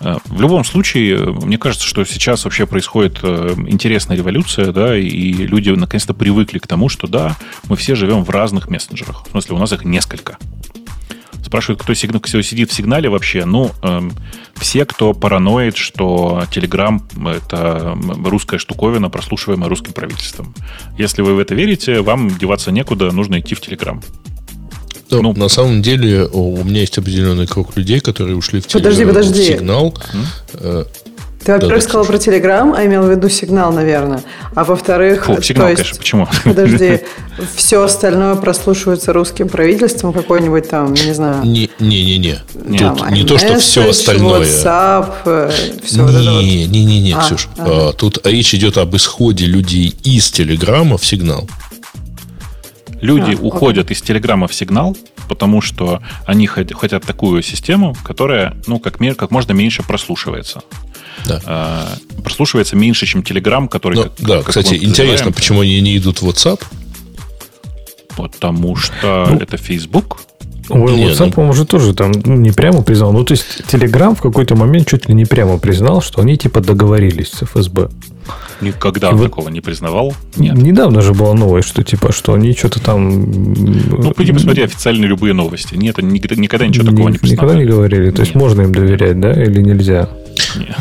Э, в любом случае, мне кажется, что сейчас вообще происходит э, интересная революция, да, и люди наконец-то привыкли к тому, что да, мы все живем в разных мессенджерах. В смысле, у нас их несколько. Спрашивают, кто, сигнал, сидит в сигнале вообще. Ну, эм, все, кто параноид, что Telegram — это русская штуковина, прослушиваемая русским правительством. Если вы в это верите, вам деваться некуда, нужно идти в Telegram. Да, ну, на самом деле у меня есть определенный круг людей, которые ушли в, подожди, теле... подожди. сигнал. Э, ты, во-первых, да, сказал про Телеграм, а имел в виду сигнал, наверное. А во-вторых, Фу, сигнал, есть, конечно, почему? Подожди, все остальное прослушивается русским правительством, какой-нибудь там, не знаю. Не-не-не. Тут не то, что все остальное. WhatsApp, все не, вот не, не, не, не, а, Ксюш. Ага. Тут речь идет об исходе людей из Телеграма в сигнал. Люди а, уходят окей. из Телеграма в сигнал, потому что они хотят такую систему, которая, ну, как, как можно меньше прослушивается. Да. А, прослушивается меньше, чем Telegram, который... Но, как, да, как кстати, интересно, называем. почему они не идут в WhatsApp? Потому что ну, это Facebook. Ой, Нет, WhatsApp, ну... по-моему, уже тоже там не прямо признал. Ну, то есть, Telegram в какой-то момент чуть ли не прямо признал, что они типа договорились с ФСБ. Никогда вот такого не признавал. Нет. Недавно же была новость, что типа, что они что-то там... Ну, пойди посмотри официальные любые новости. Нет, они никогда, никогда ничего такого не признавали. Никогда не говорили. То есть, можно им доверять, да, или нельзя?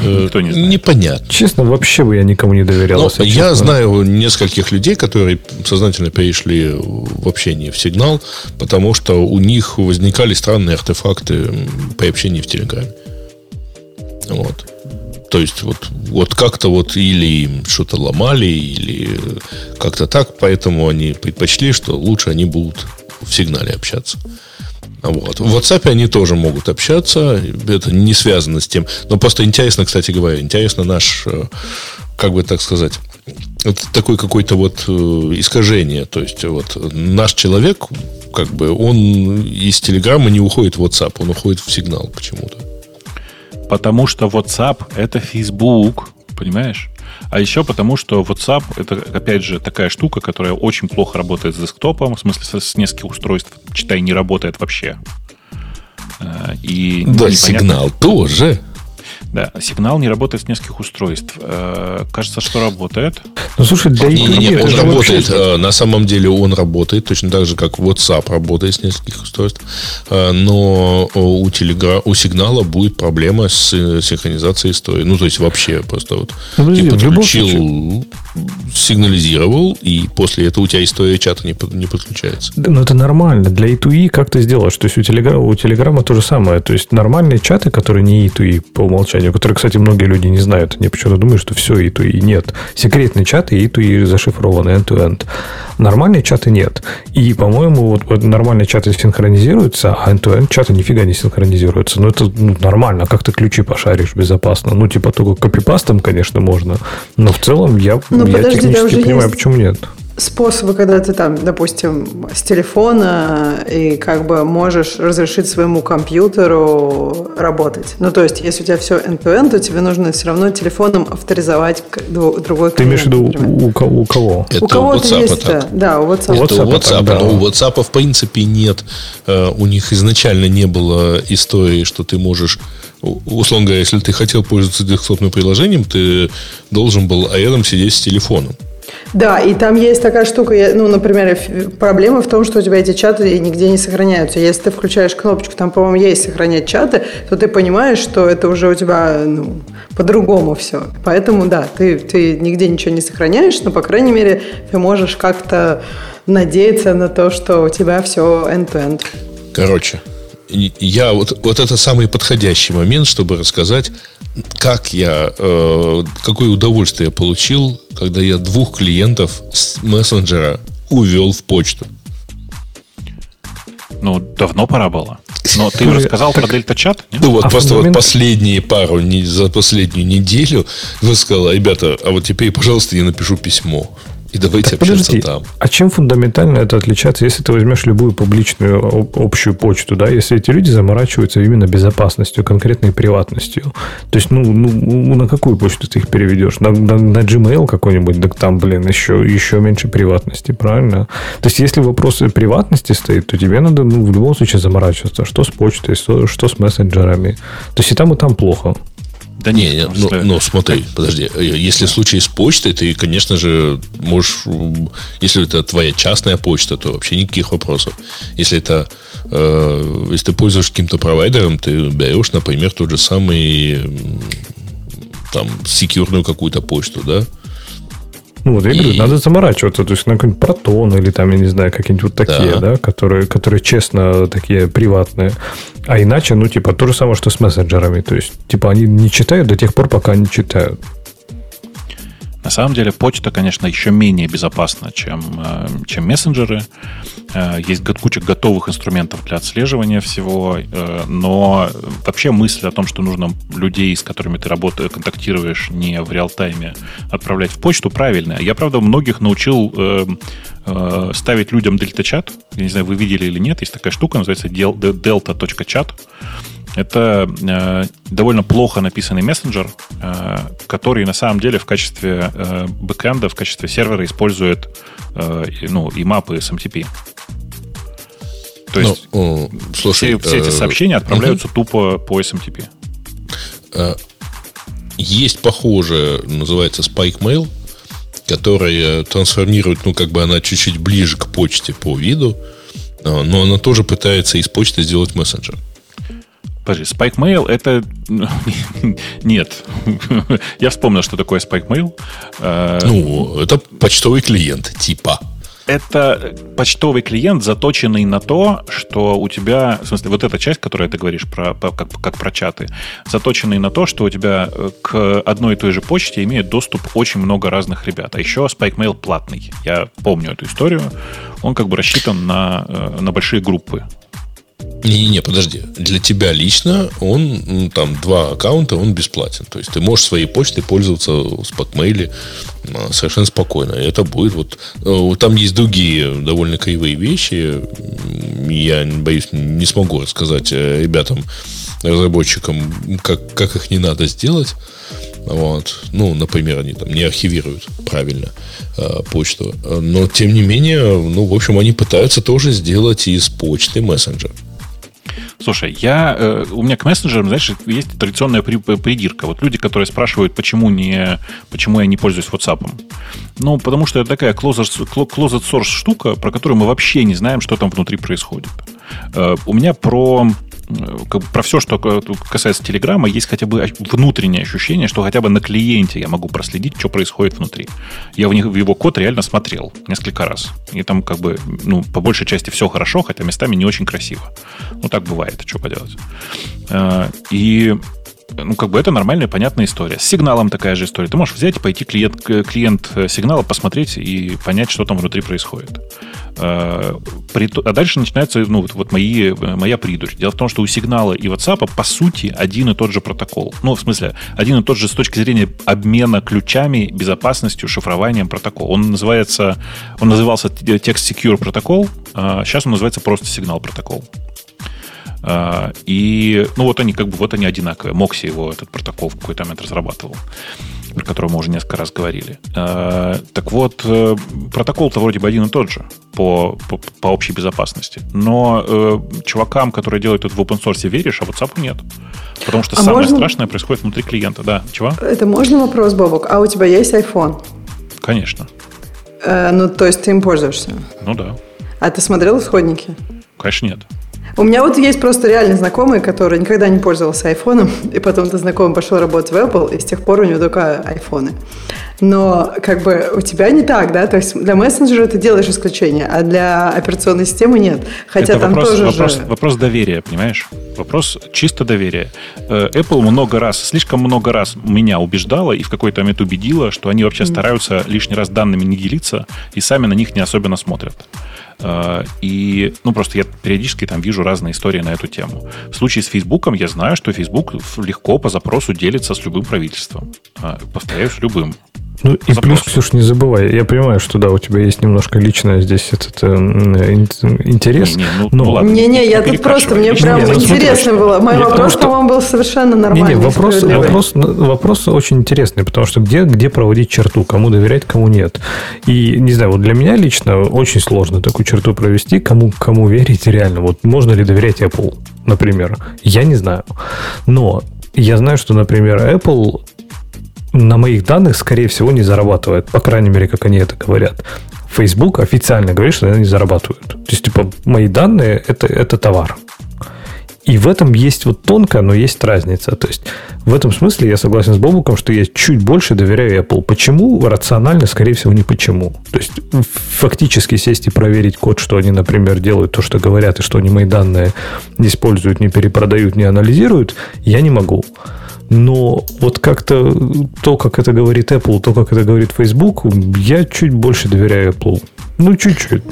Никто не знает. Непонятно. Честно, вообще бы я никому не доверял. Но я знаю нескольких людей, которые сознательно перешли в общение в сигнал, потому что у них возникали странные артефакты при общении в Телеграме. Вот. То есть вот, вот как-то вот или что-то ломали, или как-то так, поэтому они предпочли, что лучше они будут в сигнале общаться. Вот. В WhatsApp они тоже могут общаться. Это не связано с тем. Но просто интересно, кстати говоря, интересно наш, э, как бы так сказать, это такое какое-то вот э, искажение. То есть, вот наш человек, как бы, он из Телеграма не уходит в WhatsApp, он уходит в сигнал почему-то. Потому что WhatsApp это Facebook, понимаешь? А еще потому, что WhatsApp это, опять же, такая штука, которая очень плохо работает с десктопом, в смысле с нескольких устройств, читай, не работает вообще. Э, и да, сигнал тоже. Да, сигнал не работает с нескольких устройств. Э, кажется, что работает. Ну, слушай, да не, не, не, он работает. Вообще... Э, на самом деле он работает точно так же, как WhatsApp работает с нескольких устройств. Э, но у, телегра... у сигнала будет проблема с синхронизацией истории. Ну, то есть вообще просто вот ну, подожди, ты подключил, сигнализировал, и после этого у тебя история чата не, не подключается. Да, но это нормально. Для E2E как ты сделаешь? То есть у Телеграма, у Телеграма то же самое. То есть нормальные чаты, которые не E2E по умолчанию, умолчанию, который, кстати, многие люди не знают. Они почему-то думают, что все и то и нет. Секретные чаты и то и зашифрованы end-to-end. Нормальные чаты нет. И, по-моему, вот, вот нормальные чаты синхронизируются, а end-to-end чаты нифига не синхронизируются. Ну, это ну, нормально. Как ты ключи пошаришь безопасно? Ну, типа, только копипастом, конечно, можно. Но в целом я, ну, я подожди, технически понимаю, есть... почему нет способы, когда ты там, допустим, с телефона и как бы можешь разрешить своему компьютеру работать. Ну, то есть, если у тебя все end-to-end, то тебе нужно все равно телефоном авторизовать другой клиент. Ты имеешь в виду у, у кого? Это у кого-то есть, так. да, у WhatsApp. Это у WhatsApp, да. но у WhatsApp в принципе нет. Э, у них изначально не было истории, что ты можешь условно говоря, если ты хотел пользоваться десктопным приложением, ты должен был рядом сидеть с телефоном. Да, и там есть такая штука, ну, например, проблема в том, что у тебя эти чаты нигде не сохраняются. Если ты включаешь кнопочку, там, по-моему, есть сохранять чаты, то ты понимаешь, что это уже у тебя ну, по-другому все. Поэтому, да, ты, ты нигде ничего не сохраняешь, но, по крайней мере, ты можешь как-то надеяться на то, что у тебя все end-to-end. Короче, я вот, вот это самый подходящий момент, чтобы рассказать, как я, э, какое удовольствие я получил, когда я двух клиентов с мессенджера увел в почту. Ну, давно пора было. Но ты уже сказал про дельта-чат? Ну, вот а просто вот последние пару, за последнюю неделю вы сказали, ребята, а вот теперь, пожалуйста, я напишу письмо. И давайте так, общаться подожди, там. А чем фундаментально это отличается, если ты возьмешь любую публичную общую почту, да, если эти люди заморачиваются именно безопасностью, конкретной приватностью? То есть, ну, ну на какую почту ты их переведешь? На, на, на Gmail какой-нибудь, так там, блин, еще, еще меньше приватности, правильно? То есть, если вопрос приватности стоит, то тебе надо, ну, в любом случае заморачиваться, что с почтой, что, что с мессенджерами. То есть, и там, и там плохо. Да не, не ну, ну смотри, подожди. Если в случае с почтой, ты, конечно же, можешь... Если это твоя частная почта, то вообще никаких вопросов. Если это... Э, если ты пользуешься каким-то провайдером, ты берешь, например, тот же самый там секьюрную какую-то почту, да? Ну, вот я говорю, и... надо заморачиваться, то есть на какой-нибудь протон или там, я не знаю, какие-нибудь вот такие, да, да которые, которые честно такие приватные. А иначе, ну, типа, то же самое, что с мессенджерами. То есть, типа, они не читают до тех пор, пока они читают. На самом деле почта, конечно, еще менее безопасна, чем, э, чем мессенджеры. Э, есть куча готовых инструментов для отслеживания всего, э, но вообще мысль о том, что нужно людей, с которыми ты работаешь, контактируешь не в реал-тайме, отправлять в почту, правильная. Я, правда, многих научил ставить людям дельта-чат. Я не знаю, вы видели или нет. Есть такая штука, называется delta.chat. Это э, довольно плохо написанный мессенджер, э, который на самом деле в качестве э, бэкэнда, в качестве сервера использует э, ну, и мапы SMTP. То ну, есть ну, слушай, все, все эти э, сообщения отправляются угу. тупо по SMTP. Э, есть похожее, называется Spike Mail, которая трансформирует, ну, как бы она чуть-чуть ближе к почте по виду, э, но она тоже пытается из почты сделать мессенджер. Подожди, Spike Mail это... Нет. Я вспомнил, что такое Spike Mail. Э, ну, это почтовый клиент, типа. Это почтовый клиент, заточенный на то, что у тебя, в смысле, вот эта часть, которую ты говоришь про, как, как про чаты, заточенный на то, что у тебя э, к одной и той же почте имеет доступ очень много разных ребят. А еще Spike Mail платный. Я помню эту историю. Он как бы рассчитан на, э, на большие группы не-не-не, подожди. Для тебя лично он, там, два аккаунта, он бесплатен. То есть ты можешь своей почтой пользоваться в Spotmail а, совершенно спокойно. Это будет вот... Э, там есть другие довольно кривые вещи. Я, боюсь, не смогу рассказать э, ребятам, разработчикам, как, как их не надо сделать. Вот. Ну, например, они там не архивируют правильно э, почту. Но, тем не менее, ну, в общем, они пытаются тоже сделать из почты мессенджер. Слушай, я, э, у меня к мессенджерам, знаешь, есть традиционная придирка. Вот люди, которые спрашивают, почему, не, почему я не пользуюсь WhatsApp. Ну, потому что это такая closet, closet source штука, про которую мы вообще не знаем, что там внутри происходит. Э, у меня про как бы про все, что касается Телеграма, есть хотя бы внутреннее ощущение, что хотя бы на клиенте я могу проследить, что происходит внутри. Я в, них, в его код реально смотрел несколько раз. И там как бы, ну, по большей части все хорошо, хотя местами не очень красиво. Ну, так бывает, что поделать. А, и ну, как бы это нормальная, понятная история. С сигналом такая же история. Ты можешь взять и пойти клиент, клиент сигнала посмотреть и понять, что там внутри происходит. А, а дальше начинается ну, вот, вот мои, моя придурь. Дело в том, что у сигнала и WhatsApp по сути один и тот же протокол. Ну, в смысле, один и тот же с точки зрения обмена ключами, безопасностью, шифрованием протокол. Он называется, он назывался Text Secure протокол, а сейчас он называется просто сигнал протокол. А, и, ну, вот они как бы, вот они одинаковые. Мокси его, этот протокол в какой-то момент разрабатывал, про который мы уже несколько раз говорили. А, так вот, э, протокол-то вроде бы один и тот же по, по, по общей безопасности. Но э, чувакам, которые делают это в open source, веришь, а WhatsApp нет. Потому что а самое можно... страшное происходит внутри клиента. Да, чего? Это можно вопрос, Бобок? А у тебя есть iPhone? Конечно. Э, ну, то есть ты им пользуешься? Ну да. А ты смотрел исходники? Конечно, нет. У меня вот есть просто реально знакомый, который никогда не пользовался айфоном, и потом этот знакомый пошел работать в Apple, и с тех пор у него только айфоны. Но как бы у тебя не так, да? То есть для мессенджера ты делаешь исключение, а для операционной системы нет. Хотя Это там вопрос, тоже вопрос, же... вопрос доверия, понимаешь? Вопрос чисто доверия. Э, Apple много раз, слишком много раз меня убеждала и в какой-то момент убедила, что они вообще mm. стараются лишний раз данными не делиться и сами на них не особенно смотрят. Э, и, ну, просто я периодически там вижу разные истории на эту тему. В случае с Фейсбуком я знаю, что Facebook легко по запросу делится с любым правительством. Э, повторяю, с любым. Ну и запрос. плюс, Ксюш, не забывай, я понимаю, что да, у тебя есть немножко личное здесь этот э, интерес. Не, не, ну, но... ну ладно. Не-не, я тут просто, мне прям не, ну, интересно смотри, было. Мой вопрос, что... по-моему, был совершенно нормальный. Не, не, вопрос, вопрос, вопрос очень интересный, потому что где, где проводить черту, кому доверять, кому нет. И, не знаю, вот для меня лично очень сложно такую черту провести, кому, кому верить реально. Вот можно ли доверять Apple, например? Я не знаю. Но я знаю, что, например, Apple на моих данных, скорее всего, не зарабатывает. По крайней мере, как они это говорят. Facebook официально говорит, что они зарабатывают. То есть, типа, мои данные это, это товар. И в этом есть вот тонкая, но есть разница. То есть в этом смысле я согласен с Бобуком, что я чуть больше доверяю Apple. Почему? Рационально, скорее всего, не почему. То есть фактически сесть и проверить код, что они, например, делают то, что говорят, и что они мои данные не используют, не перепродают, не анализируют, я не могу. Но вот как-то то, как это говорит Apple, то, как это говорит Facebook, я чуть больше доверяю Apple. Ну, чуть-чуть.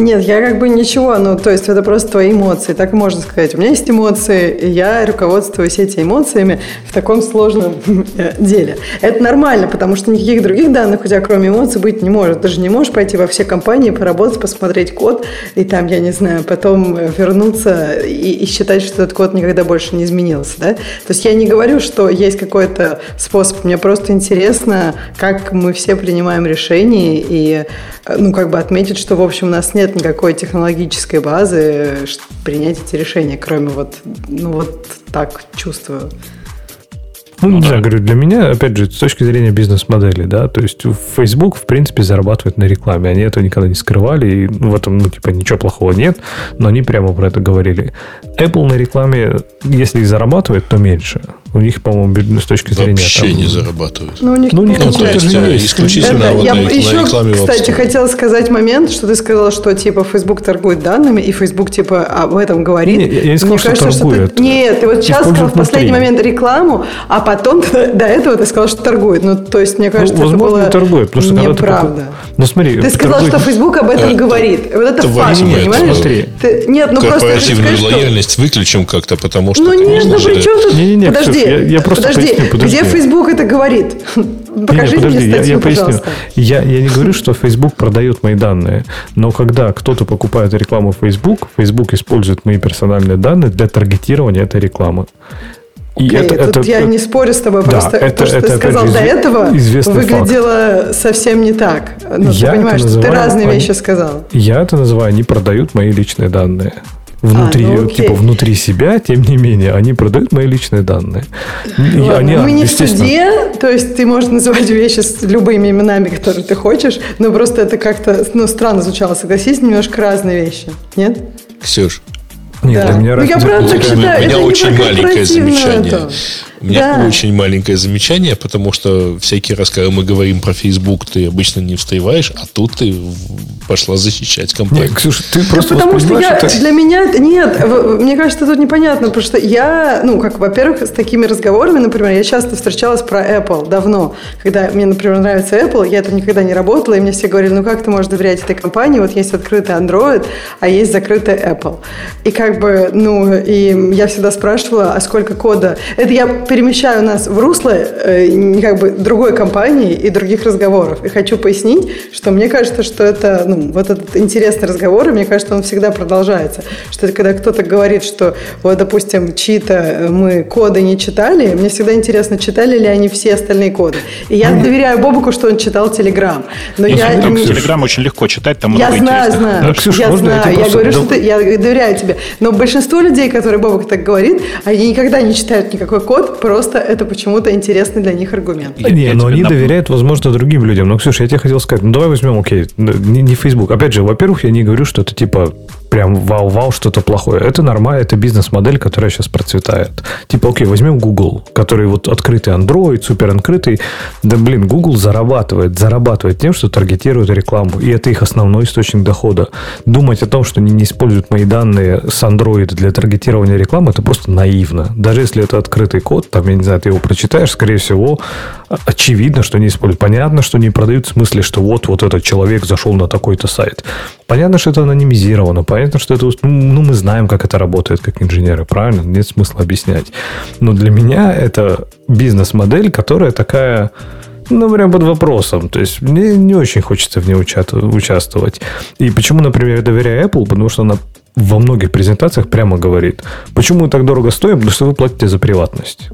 Нет, я как бы ничего, ну, то есть это просто твои эмоции, так можно сказать. У меня есть эмоции, и я руководствуюсь этими эмоциями в таком сложном э, деле. Это нормально, потому что никаких других данных у тебя, кроме эмоций, быть не может. Ты же не можешь пойти во все компании, поработать, посмотреть код, и там, я не знаю, потом э, вернуться и, и считать, что этот код никогда больше не изменился, да? То есть я не говорю, что есть какой-то способ, мне просто интересно, как мы все принимаем решения, и, э, ну, как бы отметить, что, в общем, у нас нет нет никакой технологической базы принять эти решения, кроме вот, ну вот так чувствую. Ну, ну не да. знаю, говорю, для меня, опять же, с точки зрения бизнес-модели, да, то есть Facebook, в принципе, зарабатывает на рекламе. Они этого никогда не скрывали, и в этом, ну, типа, ничего плохого нет, но они прямо про это говорили. Apple на рекламе, если и зарабатывает, то меньше. У них, по-моему, с точки зрения... Вообще там, не зарабатывают. Ну, у них, ну, у них ну, то есть, а, исключительно это, вот я на, еще, на рекламе кстати, хотела сказать момент, что ты сказала, что, типа, Facebook торгует данными, и Facebook, типа, об этом говорит. Не, я не сказал, Мне что кажется, торгует. что ты... Нет, ты вот сейчас сказал в последний момент рекламу, а потом до этого ты сказал, что торгует. Ну, то есть, мне кажется, ну, возможно, это было торгует, потому что неправда. Ты... Ну, смотри, ты сказал, торгует... что Facebook об этом это, говорит. Вот это факт, возьмет, понимаешь? Смотри. Ты... Нет, ну просто... Корпоративную лояльность что... выключим как-то, потому что... Ну нет, ну при чем тут... Не, подожди, я, я просто подожди, поясню, подожди. где Facebook это говорит? Покажи не, подожди, мне статью, я, я. Поясню. Я, я не говорю, что Facebook продает мои данные, но когда кто-то покупает рекламу в Facebook, Facebook использует мои персональные данные для таргетирования этой рекламы. И okay, это, тут это, я это, не спорю с тобой, да, просто это, то, что это, ты сказал же, до этого, выглядело факт. совсем не так. Но я ты понимаешь, называю, что ты разные они, вещи сказал. Я это называю, они продают мои личные данные внутри, а, ну, типа внутри себя, тем не менее, они продают мои личные данные. Ладно, они, мы не естественно... в суде, то есть ты можешь называть вещи с любыми именами, которые ты хочешь, но просто это как-то ну, странно звучало, согласись, немножко разные вещи, нет? Ксюш, нет, да. для меня ну, я правда так считаю, У меня очень маленькое замечание. Это. У меня да. очень маленькое замечание, потому что всякий раз, когда мы говорим про Facebook, ты обычно не встреваешь, а тут ты пошла защищать компанию. Нет, Ксюша, ты просто потому что я, это... для меня нет, мне кажется, тут непонятно, потому что я, ну, как, во-первых, с такими разговорами, например, я часто встречалась про Apple давно, когда мне, например, нравится Apple, я там никогда не работала, и мне все говорили, ну, как ты можешь доверять этой компании, вот есть открытый Android, а есть закрытый Apple. И как бы, ну, и я всегда спрашивала, а сколько кода? Это я перемещаю нас в русло э, как бы другой компании и других разговоров. И хочу пояснить, что мне кажется, что это, ну, вот этот интересный разговор, и мне кажется, он всегда продолжается. Что это когда кто-то говорит, что, вот, допустим, чьи-то э, мы коды не читали, мне всегда интересно, читали ли они все остальные коды. И я доверяю Бобуку, что он читал Телеграм. Но ну, я... Телеграм очень легко читать, там я много знаю, знаю, да, Ксюша, я знаю. Я, я говорю, что ты, я доверяю тебе. Но большинство людей, которые Бобок так говорит, они никогда не читают никакой код, Просто это почему-то интересный для них аргумент. Не, но они доверяют, возможно, другим людям. Но, Ксюша, я тебе хотел сказать, ну давай возьмем, окей, не, не Facebook. Опять же, во-первых, я не говорю, что это типа прям вау-вау, что-то плохое. Это нормально, это бизнес-модель, которая сейчас процветает. Типа, окей, возьмем Google, который вот открытый Android, супер открытый. Да, блин, Google зарабатывает, зарабатывает тем, что таргетирует рекламу. И это их основной источник дохода. Думать о том, что они не используют мои данные с Android для таргетирования рекламы, это просто наивно. Даже если это открытый код, там, я не знаю, ты его прочитаешь, скорее всего, очевидно, что не используют. Понятно, что не продают в смысле, что вот, вот этот человек зашел на такой-то сайт. Понятно, что это анонимизировано, понятно, что это... Ну, ну, мы знаем, как это работает, как инженеры, правильно? Нет смысла объяснять. Но для меня это бизнес-модель, которая такая ну, прям под вопросом. То есть мне не очень хочется в ней участвовать. И почему, например, я доверяю Apple? Потому что она во многих презентациях прямо говорит, почему мы так дорого стоим, потому что вы платите за приватность.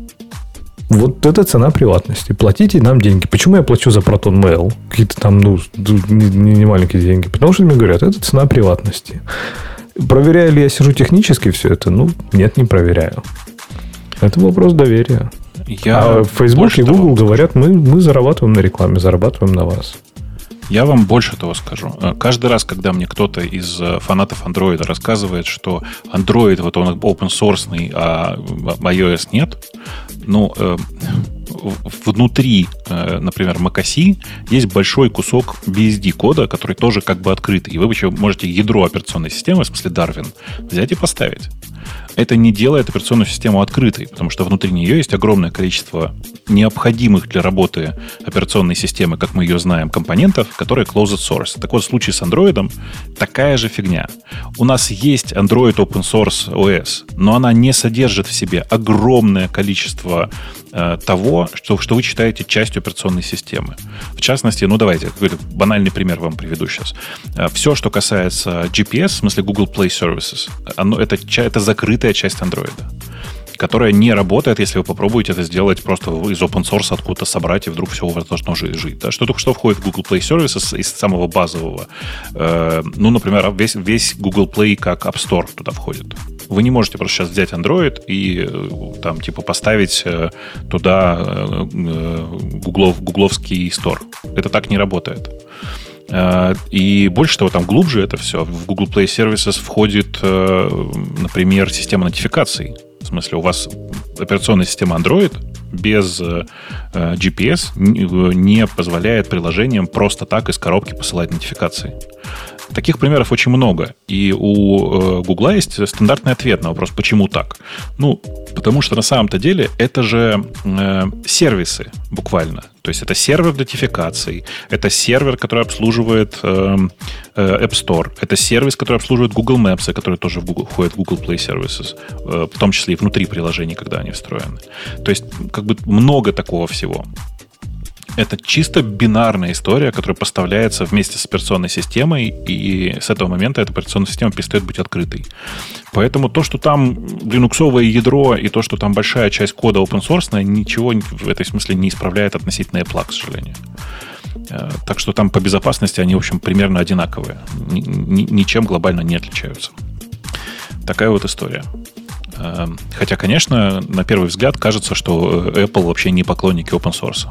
Вот это цена приватности. Платите нам деньги. Почему я плачу за Proton Mail? Какие-то там, ну, не, не маленькие деньги. Потому что мне говорят, это цена приватности. Проверяю ли я сижу технически все это? Ну, нет, не проверяю. Это вопрос доверия. Я а Facebook и Google говорят, мы, мы зарабатываем на рекламе, зарабатываем на вас. Я вам больше того скажу. Э, каждый раз, когда мне кто-то из э, фанатов Android рассказывает, что Android вот он open source, а iOS нет, ну, э, внутри, например, macOS есть большой кусок BSD кода, который тоже как бы открытый. И вы еще можете ядро операционной системы, в смысле Darwin, взять и поставить это не делает операционную систему открытой, потому что внутри нее есть огромное количество необходимых для работы операционной системы, как мы ее знаем, компонентов, которые closed source. Так вот, в случае с Android такая же фигня. У нас есть Android Open Source OS, но она не содержит в себе огромное количество того, что, что вы считаете частью операционной системы. В частности, ну давайте, какой-то банальный пример вам приведу сейчас. Э, все, что касается GPS, в смысле Google Play Services, оно, это, это закрытая часть Android которая не работает, если вы попробуете это сделать просто из open source откуда-то собрать, и вдруг все у вас должно жить. Да? Что только что входит в Google Play Services из самого базового. Э, ну, например, весь, весь Google Play как App Store туда входит. Вы не можете просто сейчас взять Android и э, там типа поставить э, туда э, гуглов, гугловский стор. Это так не работает. И больше того, там глубже это все. В Google Play Services входит, например, система нотификаций. В смысле, у вас операционная система Android без GPS не позволяет приложениям просто так из коробки посылать нотификации. Таких примеров очень много. И у Гугла э, есть стандартный ответ на вопрос, почему так. Ну, потому что на самом-то деле это же э, сервисы буквально. То есть это сервер нотификаций, это сервер, который обслуживает э, э, App Store, это сервис, который обслуживает Google Maps, который тоже в Google, входит в Google Play Services, э, в том числе и внутри приложений, когда они встроены. То есть как бы много такого всего. Это чисто бинарная история, которая поставляется вместе с операционной системой, и с этого момента эта операционная система перестает быть открытой. Поэтому то, что там линуксовое ядро и то, что там большая часть кода open source, ничего в этой смысле не исправляет относительно Apple, к сожалению. Э, так что там по безопасности они, в общем, примерно одинаковые. Ничем глобально не отличаются. Такая вот история. Э, хотя, конечно, на первый взгляд кажется, что Apple вообще не поклонники open source.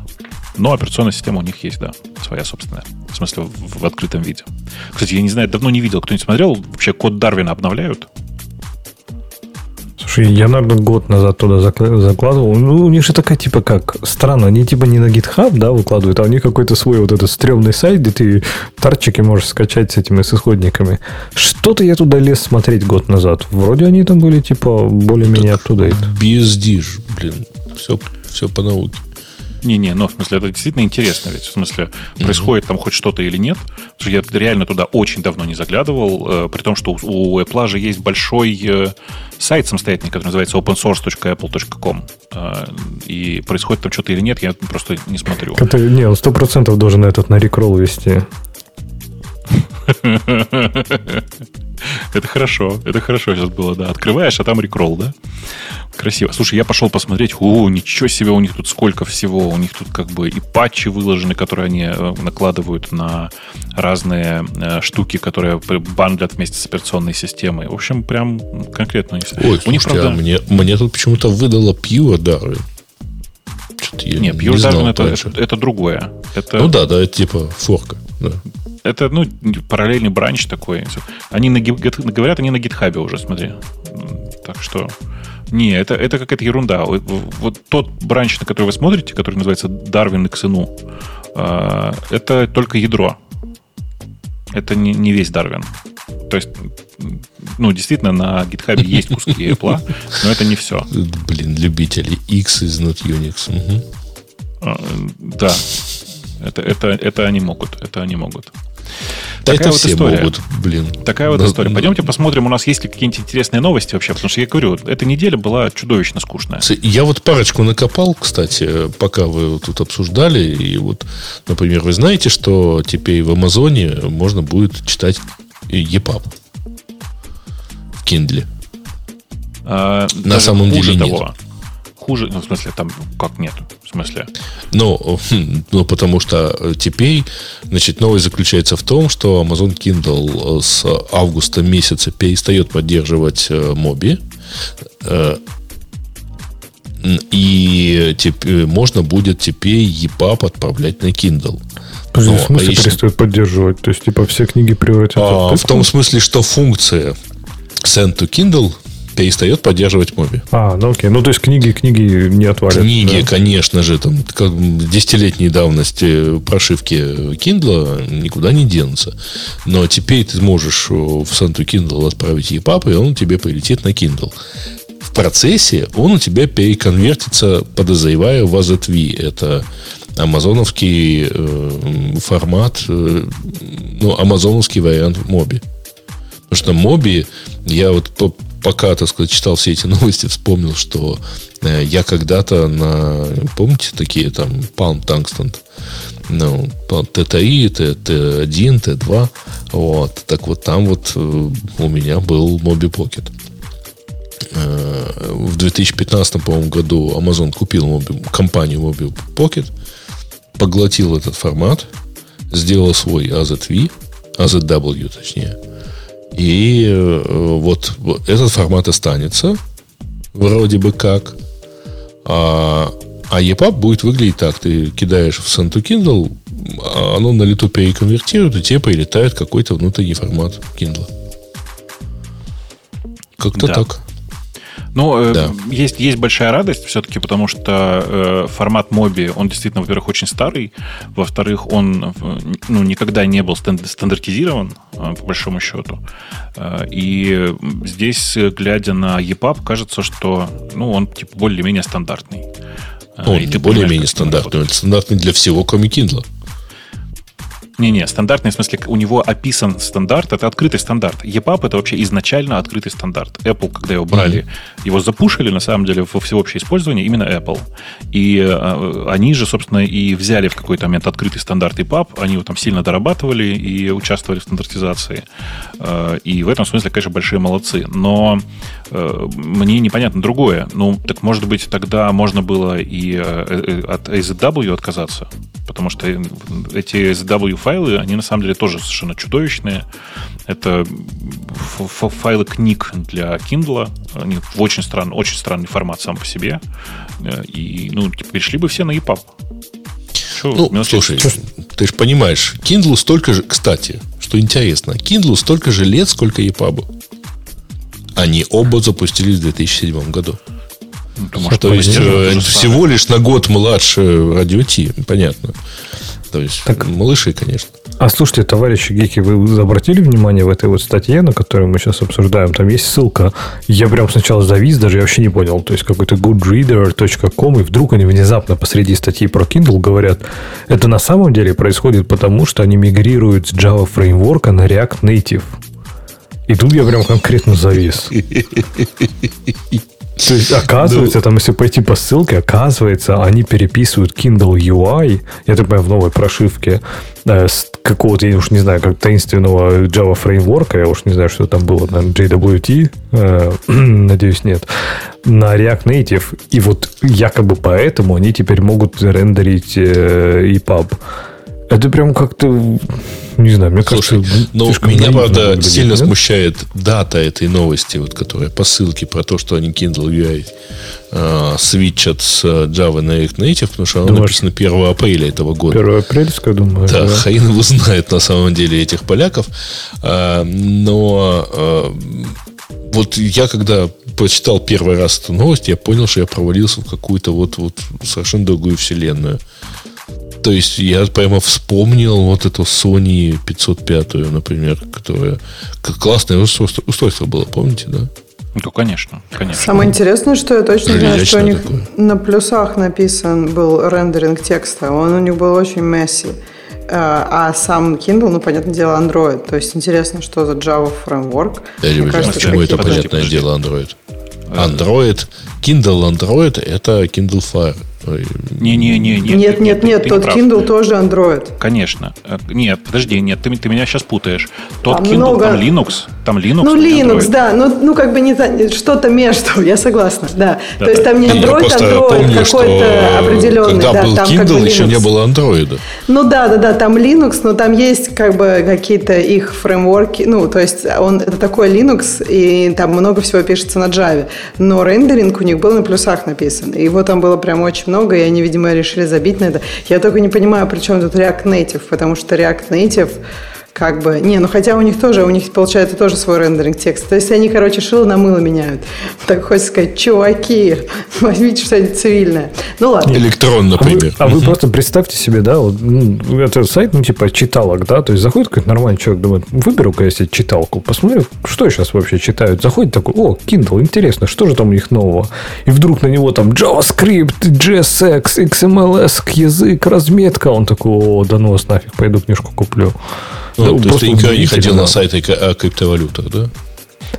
Но операционная система у них есть, да, своя собственная. В смысле, в, в открытом виде. Кстати, я не знаю, давно не видел, кто-нибудь смотрел, вообще код Дарвина обновляют? Слушай, я, наверное, год назад туда закладывал. Ну, у них же такая, типа, как, странно, они типа не на GitHub, да, выкладывают, а у них какой-то свой вот этот стрёмный сайт, где ты тарчики можешь скачать с этими, с исходниками. Что-то я туда лез смотреть год назад. Вроде они там были, типа, более-менее оттуда. BSD ж, блин, все, все по науке. Не-не, но в смысле, это действительно интересно ведь. В смысле, происходит там хоть что-то или нет. Я реально туда очень давно не заглядывал, э, при том, что у Apple же есть большой э, сайт самостоятельный, который называется opensource.apple.com. Э, и происходит там что-то или нет, я просто не смотрю. Это, не, он сто процентов должен этот на рекролл вести. Это хорошо, это хорошо сейчас было, да. Открываешь, а там рекролл, да? Красиво. Слушай, я пошел посмотреть, о, ничего себе, у них тут сколько всего. У них тут как бы и патчи выложены, которые они э, накладывают на разные э, штуки, которые бандлят вместе с операционной системой. В общем, прям конкретно. Ой, у них, правда... а мне, мне тут почему-то выдало пиво, да. Не, Pure Darwin это, это, это другое. Это... Ну да, да, это типа форка. Да это, ну, параллельный бранч такой. Они на, говорят, они на гитхабе уже, смотри. Так что... Не, это, это какая-то ерунда. Вот тот бранч, на который вы смотрите, который называется Darwin XNU, а, это только ядро. Это не, не весь Darwin. То есть, ну, действительно, на GitHub есть куски Apple, но это не все. Блин, любители X is not Unix. Угу. Да. Это, это, это они могут. Это они могут. Да Такая это вот все история. могут, блин. Такая вот да, история. Пойдемте посмотрим, у нас есть ли какие-нибудь интересные новости вообще, потому что я говорю, эта неделя была чудовищно скучная. Я вот парочку накопал, кстати, пока вы тут обсуждали, и вот, например, вы знаете, что теперь в Амазоне можно будет читать EPUB в Kindle? А, На самом деле того. нет хуже, ну, в смысле, там как нет, в смысле? Ну, ну, потому что теперь, значит, новость заключается в том, что Amazon Kindle с августа месяца перестает поддерживать Моби. Э, И теперь, можно будет теперь EPUB отправлять на Kindle. Подожди, в смысле а если... перестает поддерживать? То есть, типа, все книги превратятся а, в В том смысле, что функция Send to Kindle перестает поддерживать моби. А, ну окей. Ну, то есть книги, книги не отвалят. Книги, да? конечно же, там, как десятилетней давности прошивки Kindle никуда не денутся. Но теперь ты можешь в Send to Kindle отправить EPUB, и он тебе прилетит на Kindle. В процессе он у тебя переконвертится, подозревая, в AZV. Это амазоновский э, формат, э, ну, амазоновский вариант моби. Потому что моби, я вот пока, так сказать, читал все эти новости, вспомнил, что э, я когда-то на, помните, такие там Palm Tungsten, ну, Т3, Т1, Т2, вот, так вот там вот э, у меня был Моби Pocket. Э, в 2015, по-моему, году Amazon купил моби, компанию Mobi Pocket, поглотил этот формат, сделал свой AZV, AZW точнее, и э, вот этот формат останется, вроде бы как, а, а EPUB будет выглядеть так. Ты кидаешь в Send to Kindle, а оно на лету переконвертирует, и тебе прилетает какой-то внутренний формат Kindle. Как-то да. так. Ну, э, да. есть, есть большая радость все-таки, потому что э, формат моби, он действительно, во-первых, очень старый, во-вторых, он ну, никогда не был стандартизирован, э, по большому счету. Э, и здесь, глядя на EPUB, кажется, что ну, он типа более-менее стандартный. Он более-менее стандартный. Он стандартный для всего, кроме Kindle. Не-не, стандартный, в смысле, у него описан стандарт, это открытый стандарт. EPUB это вообще изначально открытый стандарт. Apple, когда его брали, mm-hmm. его запушили, на самом деле, во всеобщее использование именно Apple. И э, они же, собственно, и взяли в какой-то момент открытый стандарт EPUB, они его там сильно дорабатывали и участвовали в стандартизации. Э, и в этом смысле, конечно, большие молодцы. Но э, мне непонятно другое. Ну, так может быть, тогда можно было и э, э, от AZW отказаться, потому что эти AZW файлы, они на самом деле тоже совершенно чудовищные. Это файлы книг для Kindle. Они в очень, стран, очень странный формат сам по себе. Э, и, ну, типа, перешли бы все на EPUB. Ну, слушай, что? ты же понимаешь, Kindle столько же, кстати, что интересно, Kindle столько же лет, сколько EPUB. Они оба запустились в 2007 году. Ну, может, То есть, э, всего лишь на год младше радио Ти, понятно. То есть так, малыши, конечно. А слушайте, товарищи гики, вы обратили внимание в этой вот статье, на которую мы сейчас обсуждаем? Там есть ссылка. Я прям сначала завис, даже я вообще не понял. То есть какой-то goodreader.com, и вдруг они внезапно посреди статьи про Kindle говорят, это на самом деле происходит потому, что они мигрируют с Java фреймворка на React Native. И тут я прям конкретно завис. То есть, оказывается, там, если пойти по ссылке, оказывается, они переписывают Kindle UI, я так понимаю, в новой прошивке, э, с какого-то, я уж не знаю, как таинственного Java фреймворка, я уж не знаю, что там было, наверное, JWT, э, надеюсь, нет, на React Native, и вот якобы поэтому они теперь могут рендерить э, EPUB. Это прям как-то, не знаю, мне Слушай, кажется... Но ну, меня, правда, сильно нет? смущает дата этой новости, вот, которая по ссылке про то, что они Kindle UI э, свитчат с Java на React Native, потому что оно написано 1 апреля этого года. 1 апрельское, думаю. Да, да. Хаин его знает на самом деле этих поляков. А, но а, вот я когда прочитал первый раз эту новость, я понял, что я провалился в какую-то вот, вот совершенно другую вселенную. То есть я прямо вспомнил вот эту Sony 505, например, которая как классное устройство, устройство было, помните, да? Ну, конечно, конечно. Самое интересное, что я точно знаю, что у них такое. на плюсах написан был рендеринг текста. Он у них был очень месси. А, а сам Kindle, ну, понятное дело, Android. То есть интересно, что за Java фреймворк. Да, Мне кажется, почему это понятное подожди. дело Android? Android, Kindle Android это Kindle Fire. Не-не-не. Нет, нет, нет, тот Kindle тоже Android. Конечно. Э, нет, подожди, нет, ты, ты меня сейчас путаешь. Тот там Kindle, много... там Linux, там Linux. Ну, Linux, да, ну, ну как бы не что-то между, я согласна, да. да То есть там не Android, Android какой-то определенный. Когда да, был там Kindle, как бы еще не было Android. Ну да, да, да, там Linux, но там есть как бы какие-то их фреймворки, ну, то есть он это такой Linux, и там много всего пишется на Java, но рендеринг у них был на плюсах написан, и его там было прям очень много, и они, видимо, решили забить на это. Я только не понимаю, при чем тут React Native, потому что React Native как бы, не, ну хотя у них тоже, у них получается тоже свой рендеринг текста. То есть они, короче, шило на мыло меняют. Так хочется сказать, чуваки, возьмите что-нибудь цивильное. Ну ладно. Электрон, например. А вы, а вы просто представьте себе, да, вот, ну, это сайт, ну, типа читалок, да, то есть заходит какой-то нормальный человек, думает, выберу-ка я себе читалку, посмотрю, что сейчас вообще читают. Заходит такой, о, Kindle, интересно, что же там у них нового? И вдруг на него там JavaScript, JSX, XMLS, язык, разметка. Он такой, о, да ну вас нафиг, пойду книжку куплю. Ну, то есть ты никогда не ходил на сайты о криптовалютах, да?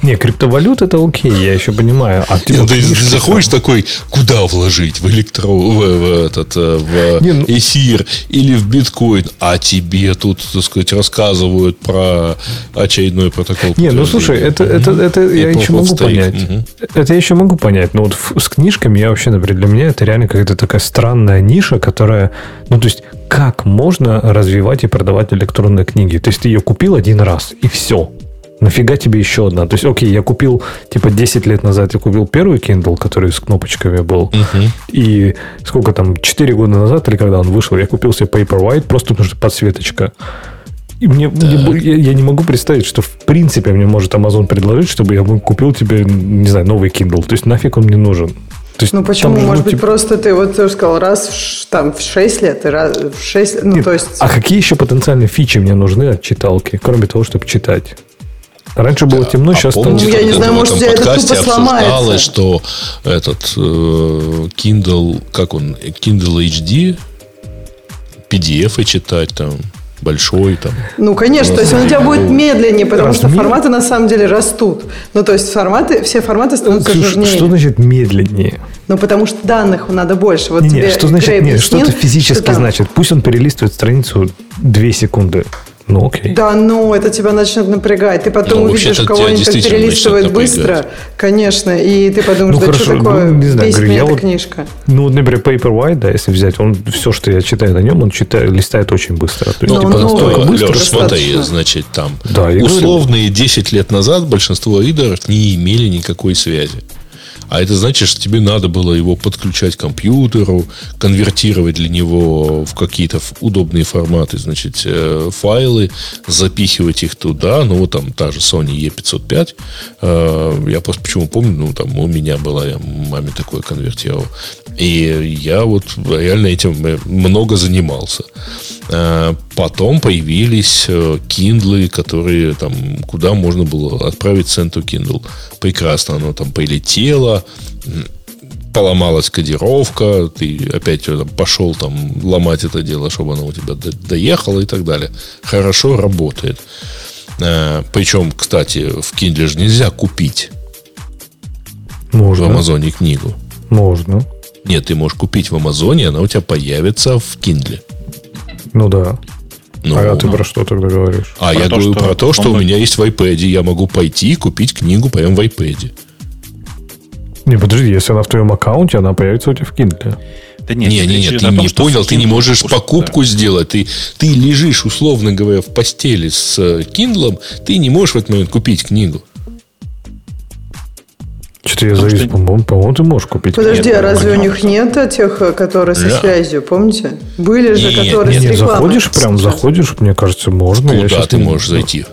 Не, криптовалют это окей, я еще понимаю. А ты, Нет, ты заходишь такой, куда вложить? В электро, в, в этот, э, в Не, ну... эфир или в биткоин, а тебе тут, так сказать, рассказывают про очередной протокол. Не, ну слушай, это, это, это, это я еще могу понять. Угу. Это я еще могу понять. Но вот с книжками я вообще, например, для меня это реально какая-то такая странная ниша, которая, ну то есть, как можно развивать и продавать электронные книги? То есть ты ее купил один раз и все. Нафига тебе еще одна? То есть, окей, я купил, типа, 10 лет назад я купил первый Kindle, который с кнопочками был. Uh-huh. И сколько там, 4 года назад, или когда он вышел, я купил себе Paperwhite, просто потому что подсветочка. И мне, мне я, я не могу представить, что в принципе мне может Amazon предложить, чтобы я купил тебе, не знаю, новый Kindle. То есть нафиг он мне нужен. То есть, ну почему? Может быть, типа... просто ты вот ты сказал, раз в, там, в 6 лет, и раз в 6 ну, Нет, то есть... А какие еще потенциальные фичи мне нужны от читалки, кроме того, чтобы читать? Раньше было темно, а сейчас помните, там... Ну, я не знаю, может, подкасте это обсуждалось, что этот э, Kindle, как он, Kindle HD, PDF читать там, большой там. Ну, конечно, то есть он у тебя будет медленнее, потому Размер? что форматы на самом деле растут. Ну, то есть форматы, все форматы становятся что, жирнее. Что значит медленнее? Ну, потому что данных надо больше. Вот не, тебе что значит, нет, что это физически что значит? Пусть он перелистывает страницу 2 секунды. Ну, окей. Да, но это тебя начнет напрягать. Ты потом ну, увидишь кого-нибудь, перелистывает быстро, конечно, и ты подумаешь, ну, да хорошо, что такое, ну, не знаю, говорю, эта вот, книжка. Ну, например, Paperwhite, да, если взять, он все, что я читаю на нем, он читает, листает очень быстро. То есть, ну, типа, ну, настолько ну, быстро. Леш, смотри, значит, там да, условные говорю. 10 лет назад большинство ридеров не имели никакой связи. А это значит, что тебе надо было его подключать к компьютеру, конвертировать для него в какие-то удобные форматы, значит, э, файлы, запихивать их туда. Ну, вот там та же Sony E505. Э, я просто почему помню, ну, там у меня была, я маме такое конвертировал. И я вот реально этим много занимался. Э, потом появились Kindle, которые там, куда можно было отправить центр Kindle. Прекрасно, оно там полетело, поломалась кодировка, ты опять пошел там ломать это дело, чтобы оно у тебя доехало и так далее. Хорошо работает. Э, причем, кстати, в Kindle же нельзя купить Можно. в Амазоне книгу. Можно. Нет, ты можешь купить в Амазоне, она у тебя появится в Kindle. Ну да. Ну, а ты про что тогда говоришь? А про я то, говорю что про то, что у меня есть в iPad. Я могу пойти и купить книгу прямо в iPad. Не, подожди, если она в твоем аккаунте, она появится у тебя в Kindle. Да нет, не, не, нет, ты том, не понял, ты не можешь покупку да. сделать. Ты, ты лежишь, условно говоря, в постели с Kindle, ты не можешь в этот момент купить книгу. Что-то я завис, что... по-моему, по ты можешь купить. Подожди, нет, а разве у них нет тех, которые со да. связью, помните? Были же, нет, которые нет, с рекламой. Заходишь прям, заходишь, мне кажется, можно. Куда ты можешь зайти?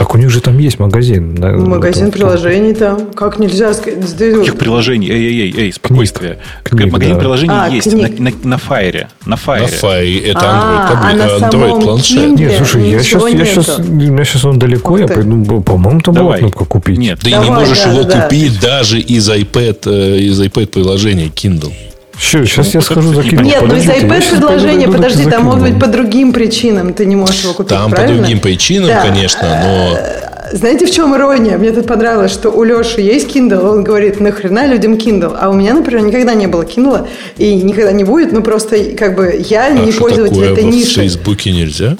Так у них же там есть магазин. Магазин это, приложений там. Как нельзя сказать? Каких приложений? Эй, эй, эй, эй, спокойствие. Книг, книг, магазин да. приложений а, есть на, на, на Fire. На Fire. На Fire. Это а, Android, а Android планшет. Нет, слушай, я сейчас, я сейчас, у меня сейчас он далеко, я пойду, по-моему, там была кнопка купить. Нет, ты не можешь да, его да. купить даже из iPad, э, из iPad приложения Kindle. Все, сейчас я схожу за Kindle. Нет, ну из iPad предложение, подожди, там может быть по другим причинам ты не можешь его купить, Там правильно? по другим причинам, да. конечно, но знаете, в чем ирония? Мне тут понравилось, что у Леши есть Kindle, он говорит, нахрена людям Kindle? А у меня, например, никогда не было Kindle, и никогда не будет, ну просто как бы я а не пользователь такое? этой ниши. в Фейсбуке нельзя?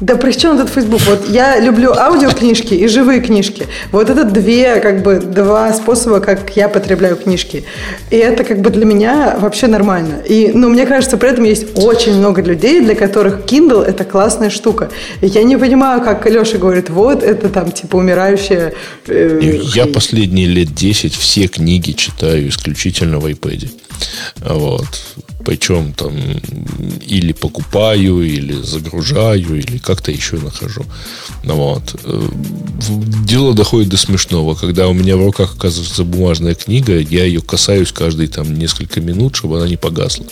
Да при чем тут Facebook? Вот я люблю аудиокнижки и живые книжки. Вот это две, как бы, два способа, как я потребляю книжки. И это как бы для меня вообще нормально. И, ну, мне кажется, при этом есть очень много людей, для которых Kindle – это классная штука. И я не понимаю, как Леша говорит, вот, это там, типа, умирающая... Э, я последние лет 10 все книги читаю исключительно в iPad. Вот. Причем там или покупаю, или загружаю, или как-то еще нахожу. Вот. Э, дело доходит до смешного. Когда у меня в руках оказывается бумажная книга, я ее касаюсь каждые там несколько минут, чтобы она не погасла.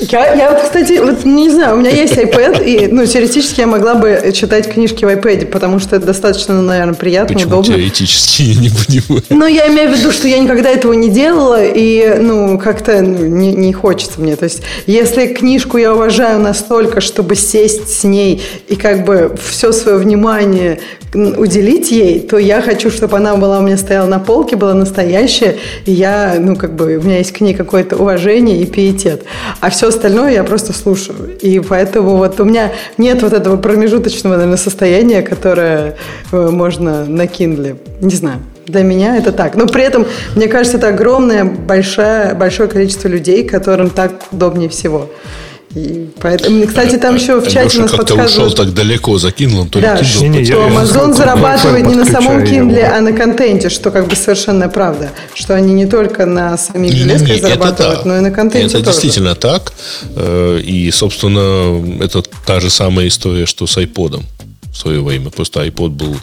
Я, я вот, кстати, вот не знаю, у меня есть iPad, и, ну, теоретически я могла бы читать книжки в iPad, потому что это достаточно, наверное, приятно, Почему удобно. теоретически, я не понимаю. Ну, я имею в виду, что я никогда этого не делала, и, ну, как-то ну, не, не хочется мне. То есть, если книжку я уважаю настолько, чтобы сесть с ней и как бы все свое внимание уделить ей, то я хочу, чтобы она была у меня стояла на полке, была настоящая, и я, ну, как бы, у меня есть к ней какое-то уважение и пиетет. А все остальное я просто слушаю. И поэтому вот у меня нет вот этого промежуточного, наверное, состояния, которое э, можно на Kindle. Не знаю. Для меня это так. Но при этом, мне кажется, это огромное, большое, большое количество людей, которым так удобнее всего. И поэтому, кстати, там еще в чате нас подсказывают... ушел так далеко за Kindle, то да, Kindle не, не, что Amazon я, зарабатывает не на самом Kindle, а на контенте, что как бы совершенно правда. Что они не только на самих железках зарабатывают, но и на контенте Это тоже. действительно так. Э, и, собственно, это та же самая история, что с iPod в свое время. Просто iPod был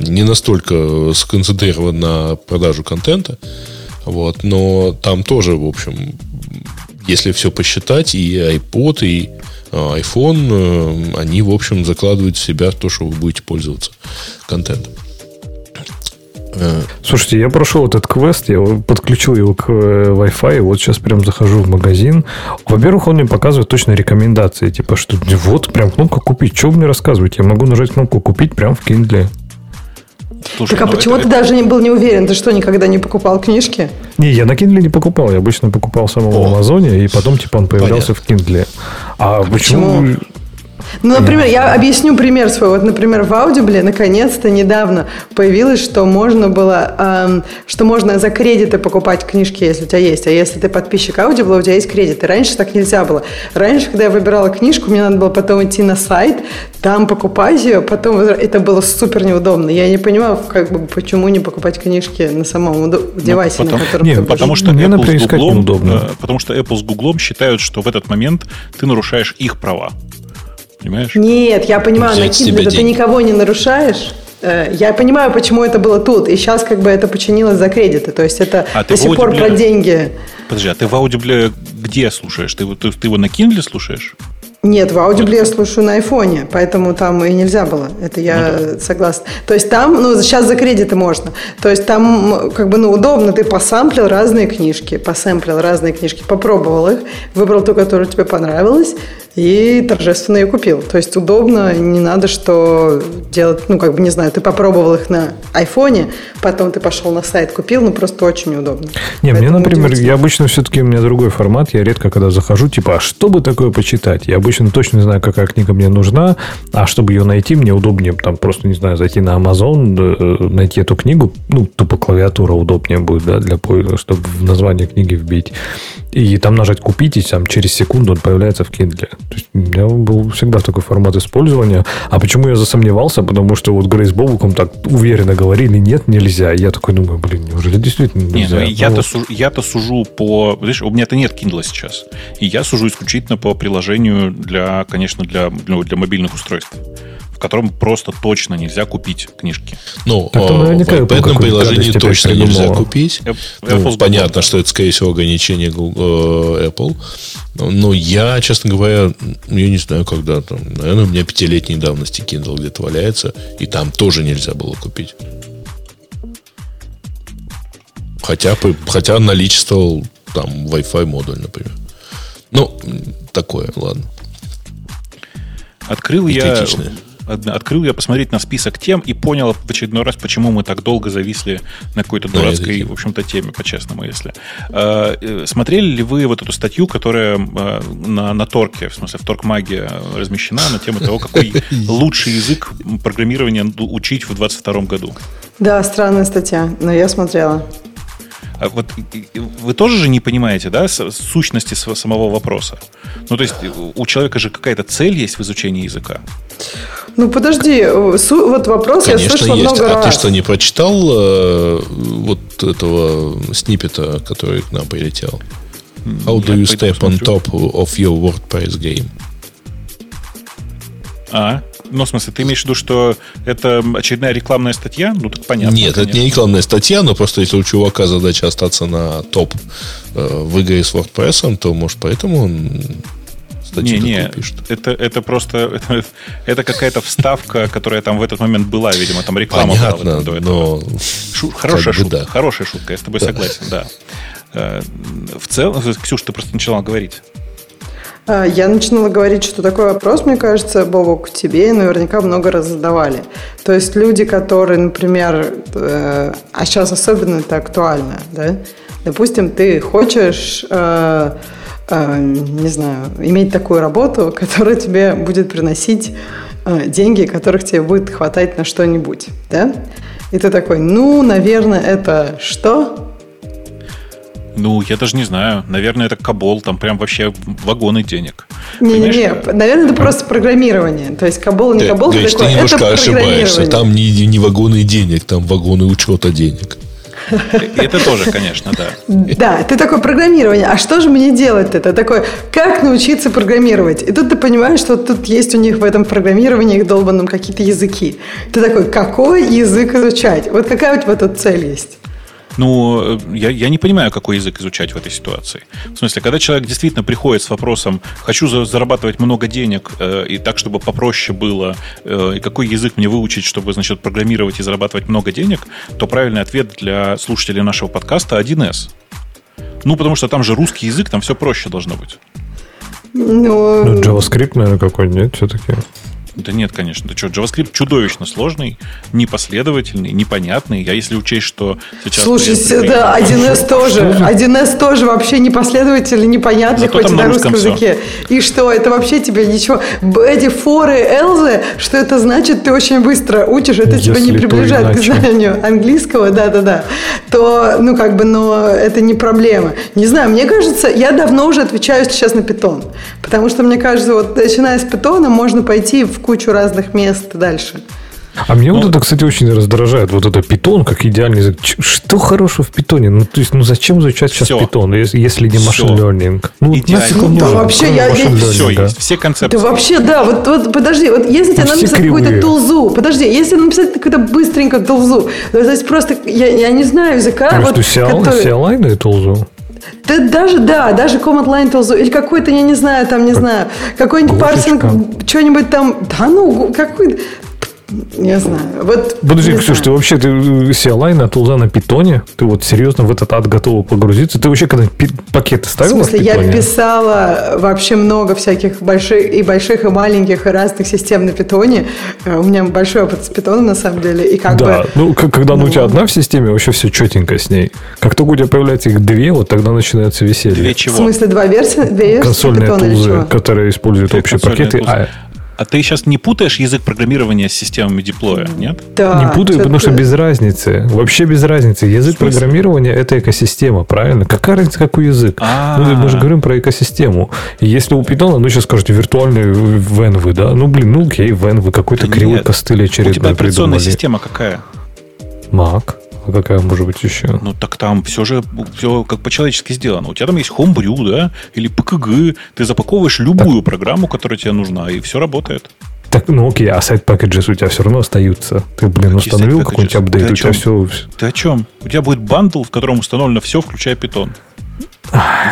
не настолько сконцентрирован на продажу контента. Вот, но там тоже, в общем, если все посчитать, и iPod, и а, iPhone, э, они, в общем, закладывают в себя то, что вы будете пользоваться контентом. Э, Слушайте, я прошел этот квест, я подключил его к э, Wi-Fi, вот сейчас прям захожу в магазин. Во-первых, он мне показывает точно рекомендации, типа, что вот прям кнопка купить. Что вы мне рассказываете? Я могу нажать кнопку купить прям в Kindle. Слушай, так а ну почему это... ты даже не был не уверен? Ты что, никогда не покупал книжки? Не, я на Kindle не покупал. Я обычно покупал самого в Амазоне, и потом, типа, он появлялся Понятно. в Kindle. А, а почему... почему? Ну, например, я объясню пример свой. Вот, например, в Audible наконец-то недавно появилось, что можно было, эм, что можно за кредиты покупать книжки, если у тебя есть. А если ты подписчик Audible, у тебя есть кредиты. Раньше так нельзя было. Раньше, когда я выбирала книжку, мне надо было потом идти на сайт, там покупать ее, потом это было супер неудобно. Я не понимаю, как бы, почему не покупать книжки на самом девайсе, ну, потому, на котором нет, потому что мне, Apple с Google, неудобно. Э, потому что Apple с Google считают, что в этот момент ты нарушаешь их права. Понимаешь? Нет, я понимаю, на Kindle ты никого не нарушаешь. Э, я понимаю, почему это было тут, и сейчас как бы это починилось за кредиты. То есть это а до сих пор про деньги. Подожди, а ты в Audible где слушаешь? Ты, ты, ты его на Kindle слушаешь? Нет, в Audible я слушаю на айфоне, поэтому там и нельзя было. Это я ну, да. согласна. То есть там, ну, сейчас за кредиты можно. То есть там, как бы, ну, удобно. Ты посамплил разные книжки, посэмплил разные книжки, попробовал их, выбрал ту, которая тебе понравилась, и торжественно ее купил. То есть удобно, не надо что делать, ну, как бы, не знаю, ты попробовал их на айфоне, потом ты пошел на сайт, купил, ну, просто очень удобно. Не, Поэтому мне, например, я обычно все-таки, у меня другой формат, я редко когда захожу, типа, а что бы такое почитать? Я обычно точно знаю, какая книга мне нужна, а чтобы ее найти, мне удобнее, там, просто, не знаю, зайти на Amazon, э, найти эту книгу, ну, тупо клавиатура удобнее будет, да, для поиска, чтобы в название книги вбить. И там нажать «Купить», и там через секунду он появляется в Kindle. То есть у меня был всегда такой формат использования. А почему я засомневался? Потому что вот Грейс Бобуком так уверенно говорили, нет, нельзя. И я такой думаю, блин, неужели действительно нельзя? Нет, ну, я-то, ну, сужу, я-то сужу по... Видишь, у меня-то нет Kindle сейчас. И я сужу исключительно по приложению для, конечно, для, ну, для мобильных устройств котором просто точно нельзя купить книжки. Ну, так, в iPad приложении точно нельзя купить. Apple, ну, понятно, что это, скорее всего, ограничение э, Apple. Но я, честно говоря, я не знаю, когда там. Наверное, у меня пятилетней давности Kindle где-то валяется, и там тоже нельзя было купить. Хотя, хотя наличествовал там Wi-Fi модуль, например. Ну, такое, ладно. Открыл я открыл я посмотреть на список тем и понял в очередной раз, почему мы так долго зависли на какой-то дурацкой, в общем-то, теме, по-честному, если. А, э, смотрели ли вы вот эту статью, которая а, на, на Торке, в смысле, в Торкмаге размещена на тему того, какой лучший язык программирования учить в 2022 году? Да, странная статья, но я смотрела. А вот вы тоже же не понимаете, да, сущности самого вопроса? Ну, то есть у человека же какая-то цель есть в изучении языка. Ну, подожди, вот вопрос Конечно, я слышала есть. много а раз. ты что, не прочитал э, вот этого снипета, который к нам прилетел? How do you step on top of your WordPress game? А, ну, в смысле, ты имеешь в виду, что это очередная рекламная статья? Ну, так понятно. Нет, конечно. это не рекламная статья, но просто если у чувака задача остаться на топ э, в игре с WordPress, то, может, поэтому он не, не, пишет. Это, это просто это, это какая-то вставка, которая там в этот момент была, видимо, там реклама Понятно, была до этого. Но... Шу, хорошая шутка, да. хорошая шутка, я с тобой да. согласен, да. Э, в целом, Ксюша, ты просто начала говорить. А, я начинала говорить, что такой вопрос, мне кажется, Бобок, тебе наверняка много раз задавали. То есть люди, которые, например, э, а сейчас особенно это актуально, да? Допустим, ты хочешь, э, э, не знаю, иметь такую работу, которая тебе будет приносить э, деньги, которых тебе будет хватать на что-нибудь, да? И ты такой, ну, наверное, это что? Ну, я даже не знаю. Наверное, это Кабол, там прям вообще вагоны денег. Не-не-не, наверное, это просто программирование. То есть Кабол, не Кабол, ты, такой, ты немножко это ошибаешься. Там не, не вагоны денег, там вагоны учета денег. Это тоже, конечно, да. Да, ты такое программирование. А что же мне делать это? Такое, как научиться программировать? И тут ты понимаешь, что тут есть у них в этом программировании их долбанном какие-то языки. Ты такой, какой язык изучать? Вот какая у тебя тут цель есть? Ну, я, я не понимаю, какой язык изучать в этой ситуации. В смысле, когда человек действительно приходит с вопросом, хочу за, зарабатывать много денег, э, и так, чтобы попроще было, э, и какой язык мне выучить, чтобы, значит, программировать и зарабатывать много денег, то правильный ответ для слушателей нашего подкаста 1С. Ну, потому что там же русский язык, там все проще должно быть. Ну, ну JavaScript, наверное, какой-нибудь все-таки. Да нет, конечно. Да что, JavaScript чудовищно сложный, непоследовательный, непонятный. А если учесть, что сейчас... Слушай, да, 1С тоже. 1С тоже вообще непоследовательный, непонятный, Зато хоть и на русском все. языке. И что, это вообще тебе ничего... Эти форы, элзы, что это значит, ты очень быстро учишь, это если тебя не приближает к знанию английского, да-да-да. То, ну, как бы, но это не проблема. Не знаю, мне кажется, я давно уже отвечаю сейчас на питон. Потому что, мне кажется, вот начиная с питона можно пойти в кучу разных мест дальше. А мне ну, вот это, кстати, очень раздражает. Вот это питон как идеальный язык. Что хорошего в питоне? Ну, то есть, ну зачем изучать сейчас все. питон, если не машин learning? Ну, ну да, вообще, я, я, все да. есть, все концепции. Да вообще, да, вот, вот подожди, вот если тебе надо написать какую-то тулзу, подожди, если написать какую-то быстренько тулзу, то есть просто, я, я не знаю языка. Может, вот, CLI, который... CLI тулзу? Да даже, да, даже command line tools, или какой-то, я не знаю, там, не знаю, какой-нибудь парсинг, что-нибудь там, да ну, какой не знаю. Вот, Подожди, Ксюш, ты вообще ты CLI на тулза на питоне? Ты вот серьезно в этот ад готова погрузиться? Ты вообще когда пакеты ставила в смысле, в я писала вообще много всяких больших и больших, и маленьких, и разных систем на питоне. Э, у меня большой опыт с питоном, на самом деле. И как да, бы, ну, когда ну, у тебя одна в системе, вообще все четенько с ней. Как только у тебя появляется их две, вот тогда начинается веселье. Две чего? В смысле, два версии? Две версии Консольные тулзы, которые используют общие пакеты. Тулзы. А, а ты сейчас не путаешь язык программирования с системами диплоя, нет? Да. Не путаю, потому что без разницы. Вообще без разницы. Язык программирования – это экосистема, правильно? Какая разница, какой язык? Ну, мы же говорим про экосистему. И если у Python, ну, сейчас скажете, виртуальный венвы, да? Ну, блин, ну, окей, венвы, какой-то кривой костыль очередной У тебя операционная система какая? Mac. А какая может быть еще? Ну, так там все же все как по-человечески сделано. У тебя там есть Homebrew, да, или PKG. Ты запаковываешь любую так. программу, которая тебе нужна, и все работает. Так, ну окей, а site packages у тебя все равно остаются. Ты, блин, Какие установил какой-нибудь апдейт, у тебя все... Ты о чем? У тебя будет bundle, в котором установлено все, включая питон.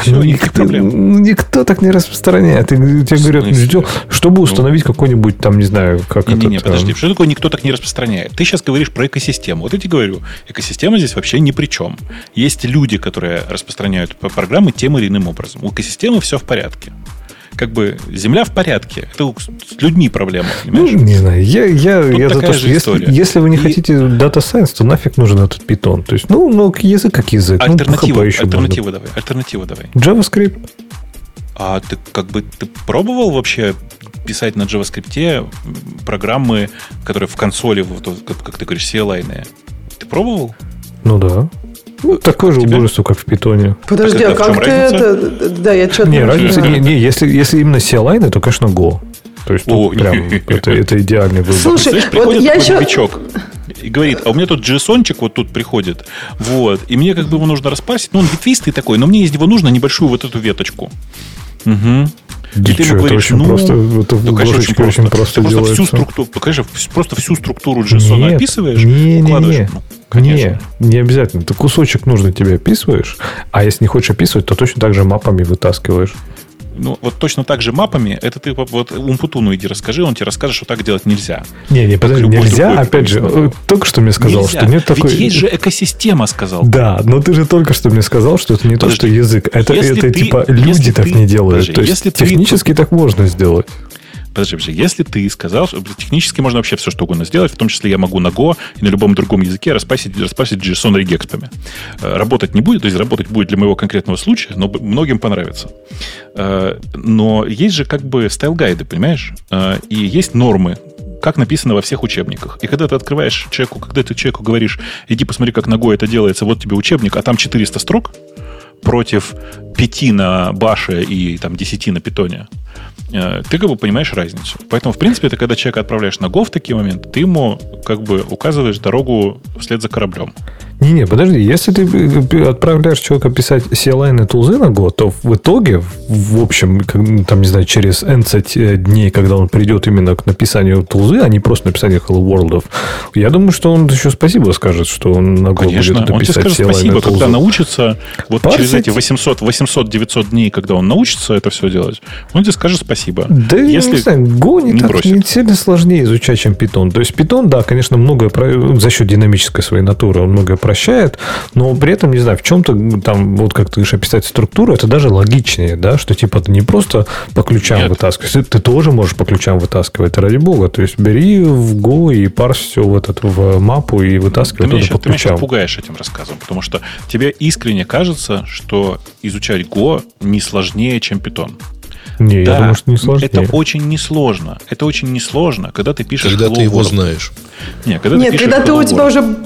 Все, ну, никто, никто так не распространяет. И тебе говорят, ждем, чтобы ну. установить ну, какой-нибудь там, не знаю, как не, это. Не, не, подожди, что такое никто так не распространяет? Ты сейчас говоришь про экосистему. Вот я тебе говорю, экосистема здесь вообще ни при чем. Есть люди, которые распространяют программы тем или иным образом. У экосистемы все в порядке. Как бы земля в порядке. Это с людьми проблема, понимаешь? Ну, не знаю. Я, я, я за то, что если, если вы не и... хотите Data Science, то нафиг нужен этот питон. То есть, ну, ну язык как язык. Альтернатива, ну, альтернатива давай. Альтернатива давай. JavaScript. А ты как бы ты пробовал вообще писать на JavaScript программы, которые в консоли, как, как ты говоришь, CLI-ные? Ты пробовал? Ну да. Ну, такое же убожество, как в питоне. Подожди, а, а как ты это... Да, я что-то не, разница, не, не, если, если именно CLI, то, конечно, Go. То есть, О, прям, это, это идеальный выбор. Слушай, Слышь, вот я еще... новичок и говорит, а у меня тут JSON вот тут приходит, вот, и мне как бы его нужно распарсить, ну, он ветвистый такой, но мне из него нужно небольшую вот эту веточку. Угу. И ты ему говоришь, ну, просто, это ну, конечно, очень просто. Очень просто ты просто всю структуру, ну, конечно, просто всю структуру JSON Нет, описываешь, не, укладываешь. Не, не. Ну, конечно. Не, не обязательно. Ты кусочек нужно тебе описываешь, а если не хочешь описывать, то точно так же мапами вытаскиваешь. Ну, вот точно так же мапами, это ты вот Умпутуну иди расскажи, он тебе расскажет, что так делать нельзя. Не, не, подожди, нельзя, опять же, э, только что мне сказал, нельзя. что нет Ведь такой... есть же экосистема, сказал. Да, но ты же только что мне сказал, что это не подожди, то, что язык, это, это ты, типа люди так ты, не делают. Подожди, то есть если технически ты... так можно сделать. Подожди, подожди, если ты сказал, что технически можно вообще все что угодно сделать, в том числе я могу на Go и на любом другом языке распасить, распасить JSON регекспами. Э, работать не будет, то есть работать будет для моего конкретного случая, но многим понравится. Э, но есть же как бы стайл-гайды, понимаешь? Э, и есть нормы, как написано во всех учебниках. И когда ты открываешь человеку, когда ты человеку говоришь, иди посмотри, как на Go это делается, вот тебе учебник, а там 400 строк против 5 на баше и там 10 на питоне, Э, ты как бы понимаешь разницу. Поэтому, в принципе, это когда человека отправляешь на Go в такие моменты, ты ему как бы указываешь дорогу вслед за кораблем. Не-не, подожди, если ты отправляешь человека писать CLI и тулзы на Go, то в итоге, в общем, там, не знаю, через N дней, когда он придет именно к написанию тулзы, а не просто написанию Hello World, я думаю, что он еще спасибо скажет, что он на Go Конечно, будет написать он тебе скажет спасибо, когда научится, вот Парсить. через эти 800, 800-900 дней, когда он научится это все делать, он тебе скажет спасибо. Да, если не знаю, Go не, не, так, не сильно сложнее изучать, чем Python. То есть Python, да, конечно, многое за счет динамической своей натуры, он многое прощает, но при этом, не знаю, в чем-то там, вот как ты говоришь, описать структуру, это даже логичнее, да, что типа ты не просто по ключам Нет. вытаскиваешь, ты тоже можешь по ключам вытаскивать, ради бога. То есть бери в Go и парс все в, этот, в мапу и вытаскивай ты меня, по ключам. Ты меня пугаешь этим рассказом, потому что тебе искренне кажется, что изучать Go не сложнее, чем Python. Не, да, я думаю, что не сложно. Это очень несложно. Это очень несложно, когда ты пишешь Когда ты его знаешь. Нет, когда Нет, ты когда ты у тебя уже...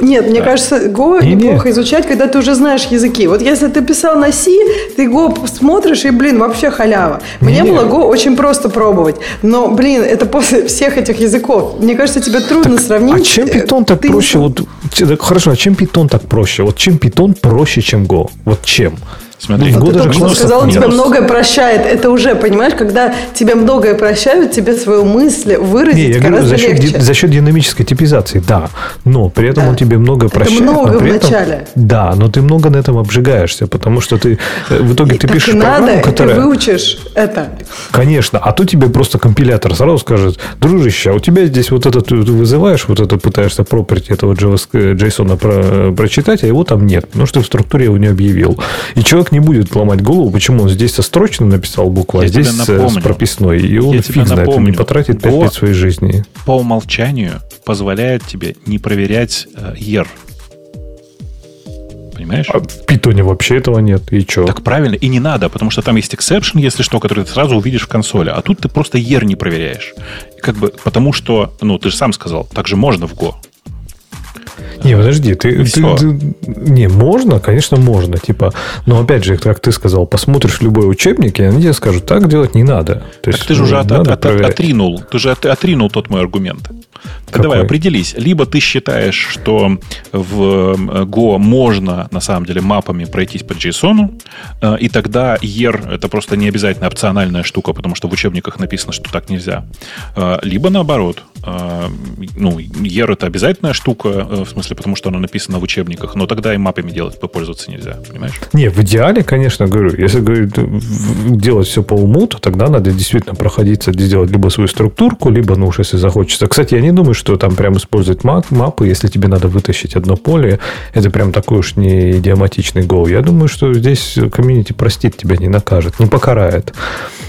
Нет, мне да. кажется, Go не, неплохо нет. изучать, когда ты уже знаешь языки. Вот если ты писал на C, ты Go смотришь, и, блин, вообще халява. Мне нет. было Go очень просто пробовать. Но, блин, это после всех этих языков. Мне кажется, тебе трудно так, сравнить. А чем Python так ты проще? Не... Вот, хорошо, а чем Python так проще? Вот чем Python проще, чем Go? Вот чем? Смотри, ну, ты только что сказал, он тебе многое прощает. Это уже, понимаешь, когда тебе многое прощают, тебе свою мысль выразить Не, я говорю, за счет, легче. за счет динамической типизации, да. Но при этом да. он тебе многое прощает. Это много в начале. Да, но ты много на этом обжигаешься, потому что ты э, в итоге и ты пишешь надо, программу, которая... ты выучишь это. Конечно, а то тебе просто компилятор сразу скажет, дружище, а у тебя здесь вот это ты вызываешь, вот это пытаешься property этого JSON про, прочитать, а его там нет, потому что ты в структуре его не объявил. И человек не будет ломать голову, почему он здесь со строчно написал букву, а здесь с прописной. И он Я фиг знает, он не потратит 5 лет своей жизни. По умолчанию позволяет тебе не проверять э, ER. Понимаешь? А в питоне вообще этого нет. И что? Так правильно. И не надо, потому что там есть exception, если что, который ты сразу увидишь в консоли. А тут ты просто ER не проверяешь. Как бы, потому что, ну, ты же сам сказал, так же можно в Go. Не, подожди, ты, ты, ты, не, можно, конечно, можно, типа, но опять же, как ты сказал, посмотришь любой учебник, и они тебе скажут, так делать не надо. То так есть, ты же уже от, от, от, отринул, ты же от, отринул тот мой аргумент. Ты давай определись. Либо ты считаешь, что в Go можно на самом деле мапами пройтись по JSON, э, и тогда ER это просто не обязательно опциональная штука, потому что в учебниках написано, что так нельзя. Э, либо наоборот, э, ну, ER это обязательная штука, э, в смысле, потому что она написана в учебниках, но тогда и мапами делать, попользоваться нельзя, понимаешь? Не, в идеале, конечно, говорю, если говорю, делать все по уму, то тогда надо действительно проходиться, сделать либо свою структурку, либо, ну уж если захочется. Кстати, я не думаю, что там прям использовать мап, мапы, если тебе надо вытащить одно поле, это прям такой уж не идиоматичный гол. Я думаю, что здесь комьюнити простит тебя, не накажет, ну, покарает.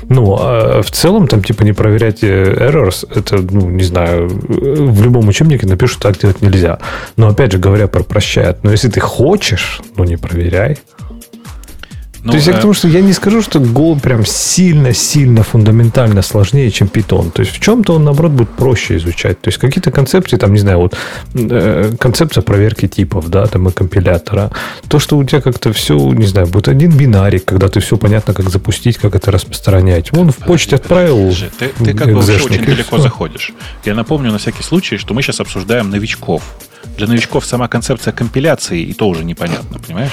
Ну, а в целом, там, типа, не проверять э, errors, это, ну, не знаю, в любом учебнике напишут, так делать нельзя. Но, опять же, говоря про прощает, но если ты хочешь, ну, не проверяй. Ну, То есть я к тому, что я не скажу, что Go прям сильно-сильно фундаментально сложнее, чем Python. То есть в чем-то он, наоборот, будет проще изучать. То есть какие-то концепции, там, не знаю, вот э, концепция проверки типов, да, там и компилятора. То, что у тебя как-то все, не знаю, будет один бинарик, когда ты все понятно, как запустить, как это распространять. Он в почте отправил. Подожди, ты, ты как бы очень далеко заходишь. Я напомню на всякий случай, что мы сейчас обсуждаем новичков. Для новичков сама концепция компиляции и то уже непонятно, понимаешь?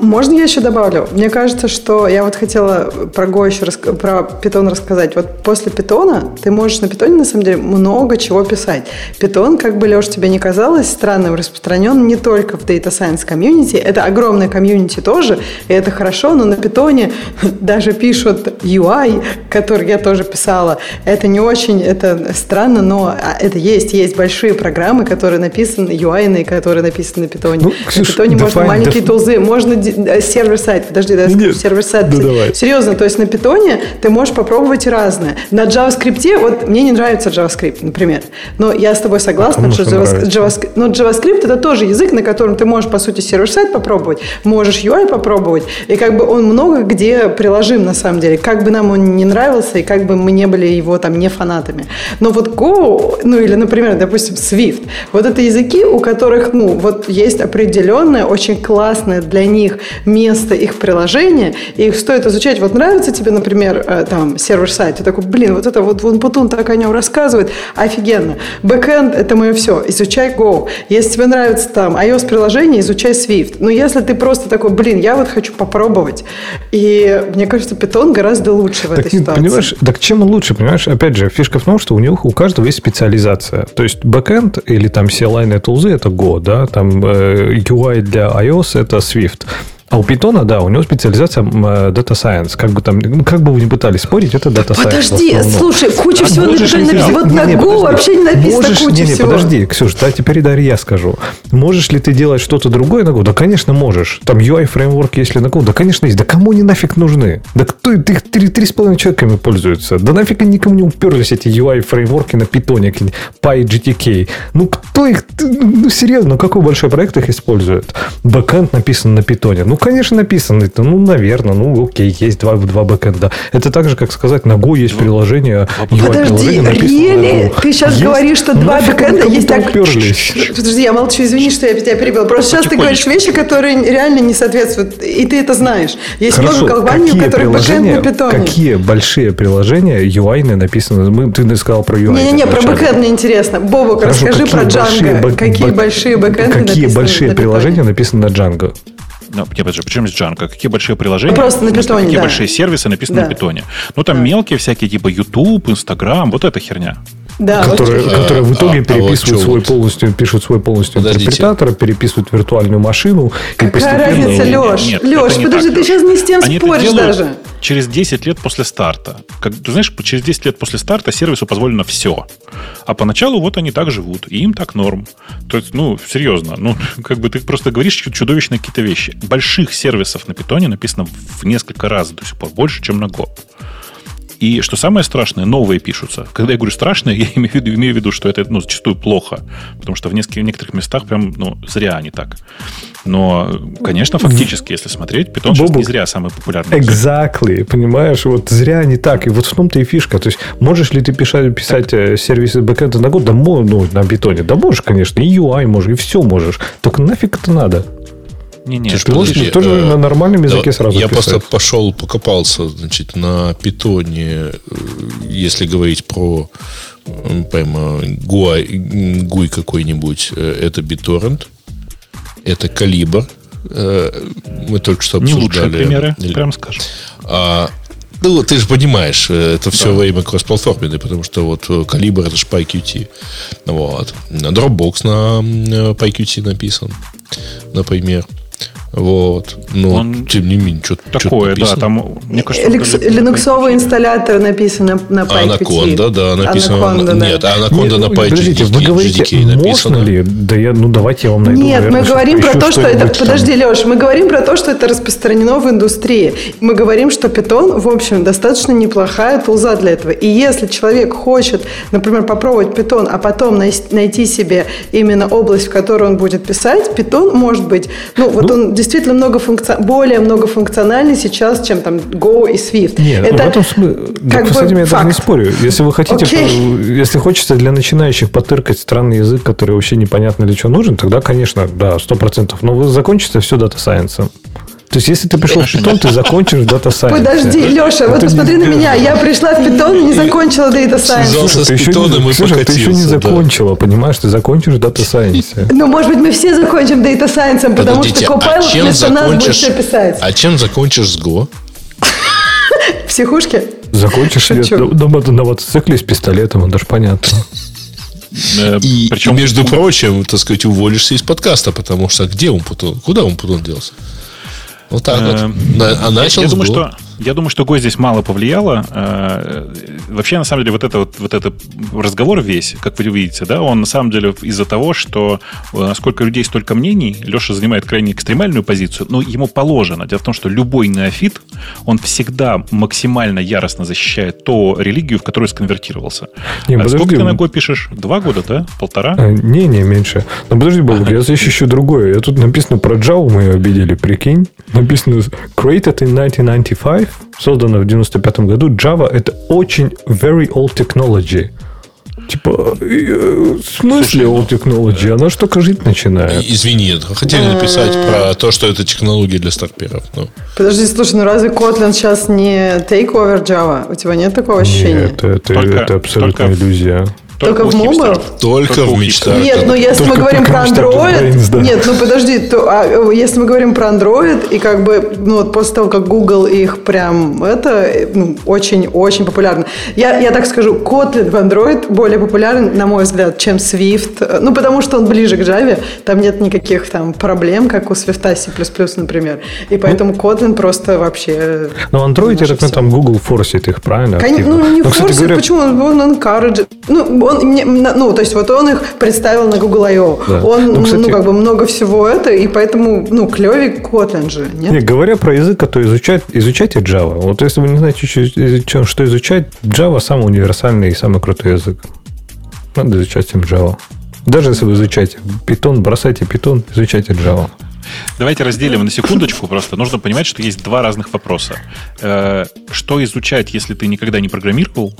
Можно я еще добавлю? Мне кажется, что я вот хотела про Go еще рас... про Python рассказать. Вот после Python ты можешь на Python на самом деле много чего писать. Python, как бы, Леш, тебе не казалось странным, распространен не только в Data Science комьюнити. Это огромное комьюнити тоже, и это хорошо, но на Python даже пишут UI, который я тоже писала. Это не очень, это странно, но а, это есть. Есть большие программы, которые написаны, UI, которые написаны на Python. Ну, Ксюш, на Python можно маленькие тулзы, можно э, server-side, подожди, да, server-side. Да, давай. Серьезно, то есть на питоне ты можешь попробовать разное. На JavaScript, вот мне не нравится JavaScript, например, но я с тобой согласна, а что JavaScript, JavaScript, но JavaScript это тоже язык, на котором ты можешь, по сути, server-side попробовать, можешь UI попробовать, и как бы он много где приложим на самом деле, как бы нам он не нравился, и как бы мы не были его там не фанатами. Но вот Go, ну или, например, допустим, Swift, вот это языки, у которых, ну, вот есть определенное, очень классное для них место их приложения, и их стоит изучать. Вот нравится тебе, например, э, там, сервер-сайт, ты такой, блин, вот это вот Вон Путун так о нем рассказывает, офигенно. Бэкэнд – это мое все, изучай Go. Если тебе нравится там iOS-приложение, изучай Swift. Но если ты просто такой, блин, я вот хочу попробовать, и мне кажется, Python гораздо лучше в так, этой ситуации. Понимаешь, так чем он лучше, понимаешь? Опять же, фишка в том, что у них у каждого есть специализация. То есть бэкэнд или там CLI тулзы – это Go, да, там э, UI для iOS – это Swift. Night. А у Питона, да, у него специализация э, Data Science. Как бы там, ну, как бы вы не пытались спорить, это Data Science. Подожди, слушай, куча а всего на написано. Вот на Go вообще не написано куча не, не, всего. подожди, Ксюш, да, теперь даже я скажу. Можешь ли ты делать что-то другое на Go? Да, конечно, можешь. Там UI-фреймворк, если на Go, да, конечно, есть. Да кому они нафиг нужны? Да кто их три, три с половиной человеками пользуются? Да нафиг никому не уперлись эти UI-фреймворки на питоне, PyGTK. Ну, кто их, ну, серьезно, какой большой проект их использует? Бэкэнд написан на питоне. Ну, конечно, написано. Это, ну, наверное, ну, окей, есть два, два бэкэнда. Это так же, как сказать, на Go есть приложение. Подожди, really? Ты сейчас есть? говоришь, что два бэкэнда есть так... Подожди, я молчу, извини, что я тебя перебил. Просто сейчас ты говоришь вещи, которые реально не соответствуют, и ты это знаешь. Есть Хорошо, много компаний, у которых бэкэнд на питоне. Какие большие приложения UI написаны? Мы, ты сказал про UI. Не-не-не, про бэкэнд мне интересно. Бобок, расскажи про Django. Какие большие бэкэнды Какие большие приложения написаны на Django? Ну, нет, подожди, почему здесь Django? Какие большие приложения? Просто на питоне, Какие да. большие сервисы написаны да. на питоне? Ну, там да. мелкие всякие, типа YouTube, Instagram, вот эта херня. Да, которые, вот, которые в итоге а, переписывают а вот свой полностью, пишут свой полностью Подождите. интерпретатор, переписывают виртуальную машину. Какая и постепенно... разница, Леш? Нет, Леш, подожди, ты сейчас не с тем Они споришь даже. Через 10 лет после старта. Как, ты знаешь, через 10 лет после старта сервису позволено все. А поначалу вот они так живут, и им так норм. То есть, ну, серьезно, ну, как бы ты просто говоришь чудовищные какие-то вещи. Больших сервисов на питоне написано в несколько раз до сих пор больше, чем на Go. И что самое страшное, новые пишутся. Когда я говорю страшное, я имею в виду, имею в виду что это ну, зачастую плохо. Потому что в, нескольких, в некоторых местах прям ну, зря они так. Но, конечно, фактически, если смотреть, Python сейчас не зря самый популярный. Exactly. Понимаешь, вот зря не так. И вот в том-то и фишка. То есть, можешь ли ты писать, писать так. Э, сервисы бэкэнда на год? Да, ну, на питоне. Да можешь, конечно. И UI можешь, и все можешь. Только нафиг это надо? Не, не, ты можешь подожди, тоже э, на нормальном языке да, сразу Я писать. просто пошел, покопался, значит, на питоне, э, если говорить про прямо гуй, гуй какой-нибудь, э, это BitTorrent, это Калибр, мы только что обсуждали. Не лучшие примеры, прям скажем. А Ну, ты же понимаешь, э, это все да. время кроссплатформенное, потому что вот Калибр это же PyQt. Вот. Dropbox на PyQt написан, например. Вот. Но, Он тем не менее, что-то Такое, что да. Там, мне кажется, Ликс, Линуксовый инсталлятор написан на PyQt. Анаконда, да, написано. Анаконда, нет, да. Анаконда на PyQt. Подождите, вы говорите, GDK можно ли? Да я, ну, давайте я вам найду. Нет, наверное, мы говорим про то, что это... Подожди, Леш, мы говорим про то, что это распространено в индустрии. Мы говорим, что Python, в общем, достаточно неплохая тулза для этого. И если человек хочет, например, попробовать Python, а потом найти себе именно область, в которой он будет писать, Python может быть, ну, вот ну, он действительно много функци... более многофункциональный сейчас, чем там Go и Swift. Нет, это в этом смысле, как бы с этим я факт. даже не спорю. Если вы хотите, okay. если хочется для начинающих потыркать странный язык, который вообще непонятно для чего нужен, тогда, конечно, да, сто процентов. Но вы закончите все дата сайенсом. То есть, если ты пришел в Python, ты закончишь Data Science. Подожди, Леша, вот посмотри на меня. Я пришла в Python и не закончила Data Science. Слушай, ты еще, не, слушай, ты еще не закончила, понимаешь? Ты закончишь Data Science. Ну, может быть, мы все закончим Data Science, потому что Copilot а вместо нас будет все писать. А чем закончишь с Go? Психушки? Закончишь на мотоцикле с пистолетом, это же понятно. Э, и, Причем, между прочим, так сказать, уволишься из подкаста, потому что где он потом, куда он потом делся? Вот так вот. Эм, а начал я думаю, что я думаю, что Го здесь мало повлияло. Э, вообще, на самом деле, вот, это, вот, вот этот разговор весь, как вы видите, да, он на самом деле из-за того, что э, сколько людей, столько мнений, Леша занимает крайне экстремальную позицию, но ему положено. Дело в том, что любой неофит, он всегда максимально яростно защищает ту религию, в которую сконвертировался. Не, а подожди, сколько ты на Го пишешь? Два года, да? Полтора? А, не, не, меньше. Но подожди, Бог, я защищу другое. Я тут написано про Java, мы ее обидели, прикинь. Написано created in 1995 создана в 95 году. Java это очень very old technology. Типа, э, в смысле old technology? Она что только жить начинает. Извини, хотели написать про то, что это технология для старперов. Ну. Подожди, слушай, ну разве Kotlin сейчас не takeover Java? У тебя нет такого ощущения? Нет, это, только, это абсолютная только... иллюзия. Только, в мобил? Только, только в мечтах. Нет, но если только мы говорим про Android... Brains, да. Нет, ну подожди, то, а, если мы говорим про Android, и как бы, ну вот после того, как Google их прям, это ну, очень-очень популярно. Я, я так скажу, Kotlin в Android более популярен, на мой взгляд, чем Swift. Ну, потому что он ближе к Java, там нет никаких там проблем, как у Swift C++, например. И поэтому ну, Kotlin просто вообще... Но Android, я так понимаю, там Google форсит их, правильно? Кон... Ну, не форсит, говоря... почему? Он, он encourage. Ну, он, ну, то есть вот он их представил на Google I.O. Да. Он, ну, кстати, ну, как бы много всего это, и поэтому, ну, клевик Kotlin же, нет? Не, говоря про язык, то изучать, изучайте Java. Вот если вы не знаете, что изучать, Java самый универсальный и самый крутой язык. Надо изучать им Java. Даже если вы изучаете Python, бросайте Python, изучайте Java. Давайте разделим на секундочку. Просто нужно понимать, что есть два разных вопроса. Э, что изучать, если ты никогда не программировал?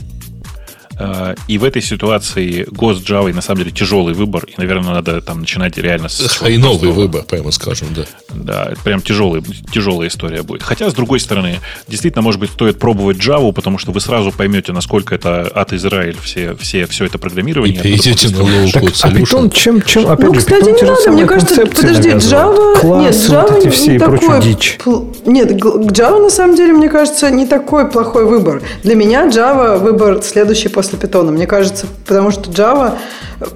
Э, и в этой ситуации Ghost Java на самом деле тяжелый выбор, и, наверное, надо там начинать реально с... Хайновый выбор, прямо скажем, да. Да, это прям тяжелый, тяжелая история будет. Хотя, с другой стороны, действительно, может быть, стоит пробовать Java, потому что вы сразу поймете, насколько это от Израиль все, все, все это программирование. И перейдете на low-code а Python чем, чем, опять ну, же, кстати, Python не надо, мне кажется, подожди, Java... Класс, нет, Java вот эти все и такой... дичь. Нет, Java, на самом деле, мне кажется, не такой плохой выбор. Для меня Java выбор следующий после Python. Мне кажется, потому что Java,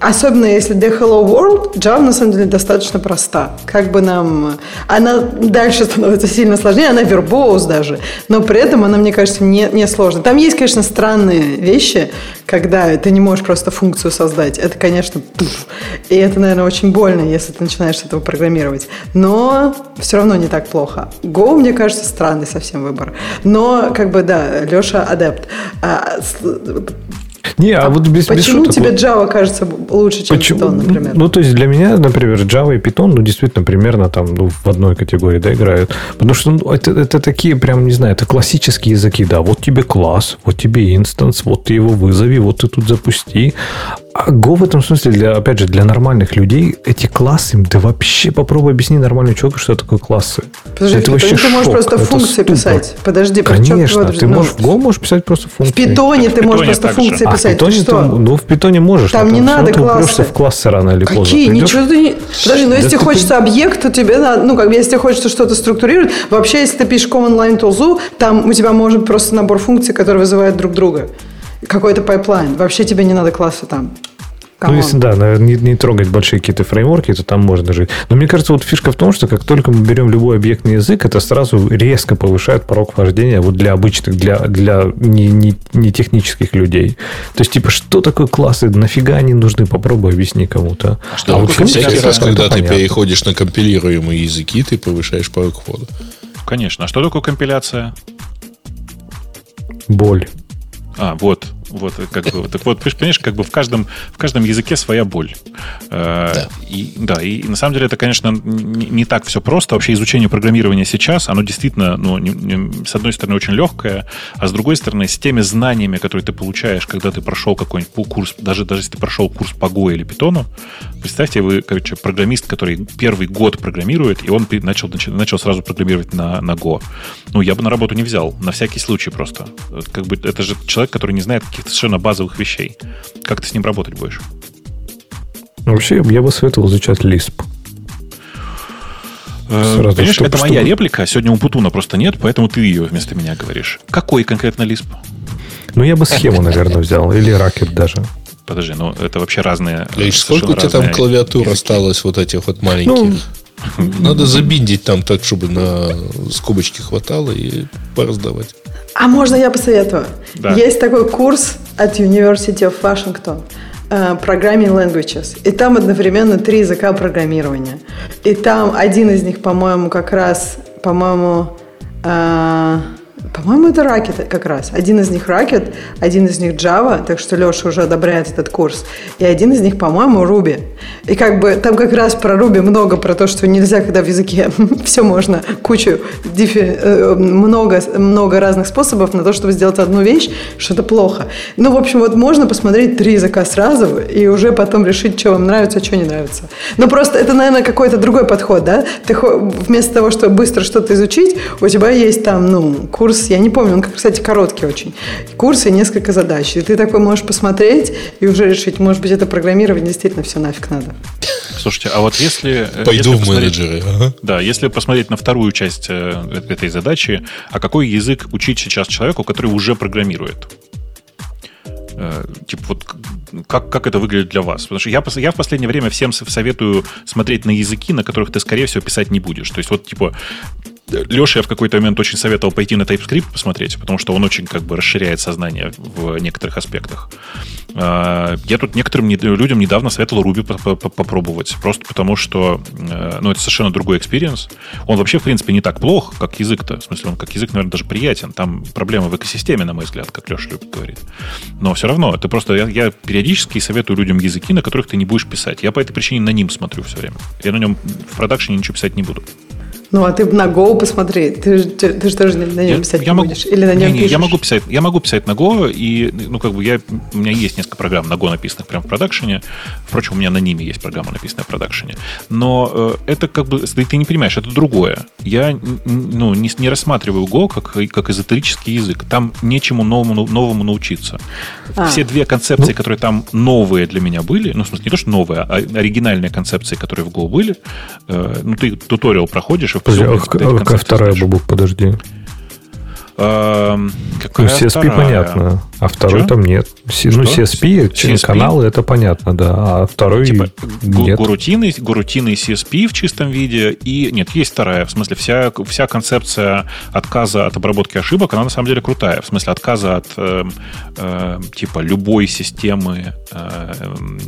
особенно если для Hello World, Java на самом деле достаточно проста. Как бы нам... Она дальше становится сильно сложнее, она вербоус даже, но при этом она, мне кажется, не, не сложная. Там есть, конечно, странные вещи, когда ты не можешь просто функцию создать. Это, конечно, пфф. и это, наверное, очень больно, если ты начинаешь этого программировать. Но все равно не так плохо. Go, мне кажется, странный совсем выбор. Но, как бы, да, Леша адепт. А, не, а, а вот без Почему без тебе Java кажется лучше, чем почему? Python, например? Ну, то есть для меня, например, Java и Python, ну, действительно, примерно там ну, в одной категории, да, играют. Потому что ну, это, это такие, прям, не знаю, это классические языки, да. Вот тебе класс, вот тебе инстанс, вот ты его вызови, вот ты тут запусти. А Go в этом смысле, для, опять же, для нормальных людей эти классы, да вообще попробуй объясни нормальному человеку, что такое классы. Подожди, это вообще ты можешь шок, просто это функции ступор. писать. Подожди, Конечно, подожди, ты ну, можешь в Go можешь писать просто В функции. питоне в ты можешь питоне просто функции А в писать. питоне Ты ты, что? ну, в питоне можешь. Там но не всё надо ты классы. в классы рано или поздно. Какие? Ничего ты не... Подожди, но если Да тебе ты- хочется объект, то тебе надо... Ну, как бы, если хочется что-то структурировать... Вообще, если ты пишешь command line тулзу, там у тебя может просто набор функций, которые вызывают друг друга. Какой-то пайплайн. Вообще тебе не надо классы там. Ну, если, да, наверное, не, не трогать большие какие-то фреймворки, то там можно жить. Но мне кажется, вот фишка в том, что как только мы берем любой объектный язык, это сразу резко повышает порог вхождения вот для обычных, для, для не, не, не технических людей. То есть, типа, что такое классы? Нафига они нужны? Попробуй объясни кому-то. А, что вот всякий раз, когда ты понятно. переходишь на компилируемые языки, ты повышаешь порог входа. Конечно. А что такое компиляция? Боль. А, вот, вот, как бы, так вот, понимаешь, как бы в каждом, в каждом языке своя боль. Э, Да. И, да, и на самом деле это, конечно, не, не так все просто. Вообще изучение программирования сейчас, оно действительно, ну, не- не- с одной стороны, очень легкое, а с другой стороны, с теми знаниями, которые ты получаешь, когда ты прошел какой-нибудь курс, даже, даже если ты прошел курс по Go или Python, представьте, вы, короче, программист, который первый год программирует, и он начал, начал, сразу программировать на, на Go. Ну, я бы на работу не взял, на всякий случай просто. Как бы это же человек, который не знает каких-то совершенно базовых вещей. Как ты с ним работать будешь? Вообще, я бы советовал изучать Lisp. Э, Сразу, Понимаешь, чтобы- это моя чтобы- реплика, сегодня у Путуна просто нет, поэтому ты ее вместо меня говоришь. Какой конкретно Lisp? Ну, я бы схему, наверное, взял. Или ракет даже. Подожди, ну это вообще разные... Лишь сколько у тебя там клавиатур языки. осталось вот этих вот маленьких? Надо забиндить там так, чтобы на скобочки хватало и пораздавать. А можно я посоветую? Да. Есть такой курс от University of Washington э, Programming Languages. И там одновременно три языка программирования. И там один из них, по-моему, как раз, по-моему, э, по-моему, это Racket как раз. Один из них Racket, один из них Java, так что Леша уже одобряет этот курс. И один из них, по-моему, Ruby. И как бы там как раз про Ruby много, про то, что нельзя, когда в языке все можно, кучу, э, много, много разных способов на то, чтобы сделать одну вещь, что это плохо. Ну, в общем, вот можно посмотреть три языка сразу и уже потом решить, что вам нравится, а что не нравится. Ну, просто это, наверное, какой-то другой подход, да? Ты вместо того, чтобы быстро что-то изучить, у тебя есть там, ну, курс, я не помню, он, кстати, короткий очень. Курс и несколько задач. И ты такой можешь посмотреть и уже решить, может быть, это программирование действительно все нафиг надо. Слушайте, а вот если... э, Пойду если в менеджеры. ага. Да, если посмотреть на вторую часть э, этой задачи, а какой язык учить сейчас человеку, который уже программирует? Э, Типа вот как, как это выглядит для вас? Потому что я, я в последнее время всем советую смотреть на языки, на которых ты, скорее всего, писать не будешь. То есть вот типа Леша я в какой-то момент очень советовал пойти на TypeScript посмотреть, потому что он очень как бы расширяет сознание в некоторых аспектах. А, Я тут некоторым не- людям недавно советовал Ruby по- по- попробовать, просто потому что э, ну, это совершенно другой experience. Он вообще, в принципе, не так плох, как язык-то. В смысле, он как язык, наверное, даже приятен. Там проблемы в экосистеме, на мой взгляд, как Леша любит говорить. Но все равно, это просто я, я периодически советую людям языки, на которых ты не будешь писать. Я по этой причине на Nim смотрю все время. Я на нем в продакшене ничего писать не буду. Ну, а ты на Go посмотри. Ты, же- ты, ты же тоже на нем писать не могу, будешь. Или на нем не, не, я могу писать, я могу писать на Go, и, ну, как бы я, у меня есть несколько программ на Go написанных прямо в продакшене. Впрочем, у меня на ними есть программа, написанная в продакшене. Но э, это как бы, ты, ты не понимаешь, это другое. Я ну, не, не рассматриваю Go как, как эзотерический язык. Там нечему новому, новому научиться. А. Все две концепции, которые там новые для меня были, ну, в смысле, не то, что новые, а оригинальные концепции, которые в Go были, э, ну, ты туториал проходишь, и Подожди, а эти какая вторая. Бабук, подожди. Эм, Ну, какая CSP вторая? понятно, а второй там нет. Си- Ну? CSP, CSP? каналы, это понятно, да. А второй Типа нет. гурутины, гурутины CSP в чистом виде. И нет, есть вторая. В смысле, вся, вся концепция отказа от обработки ошибок, она на самом деле крутая. В смысле, отказа от эм, эм, типа любой системы эм,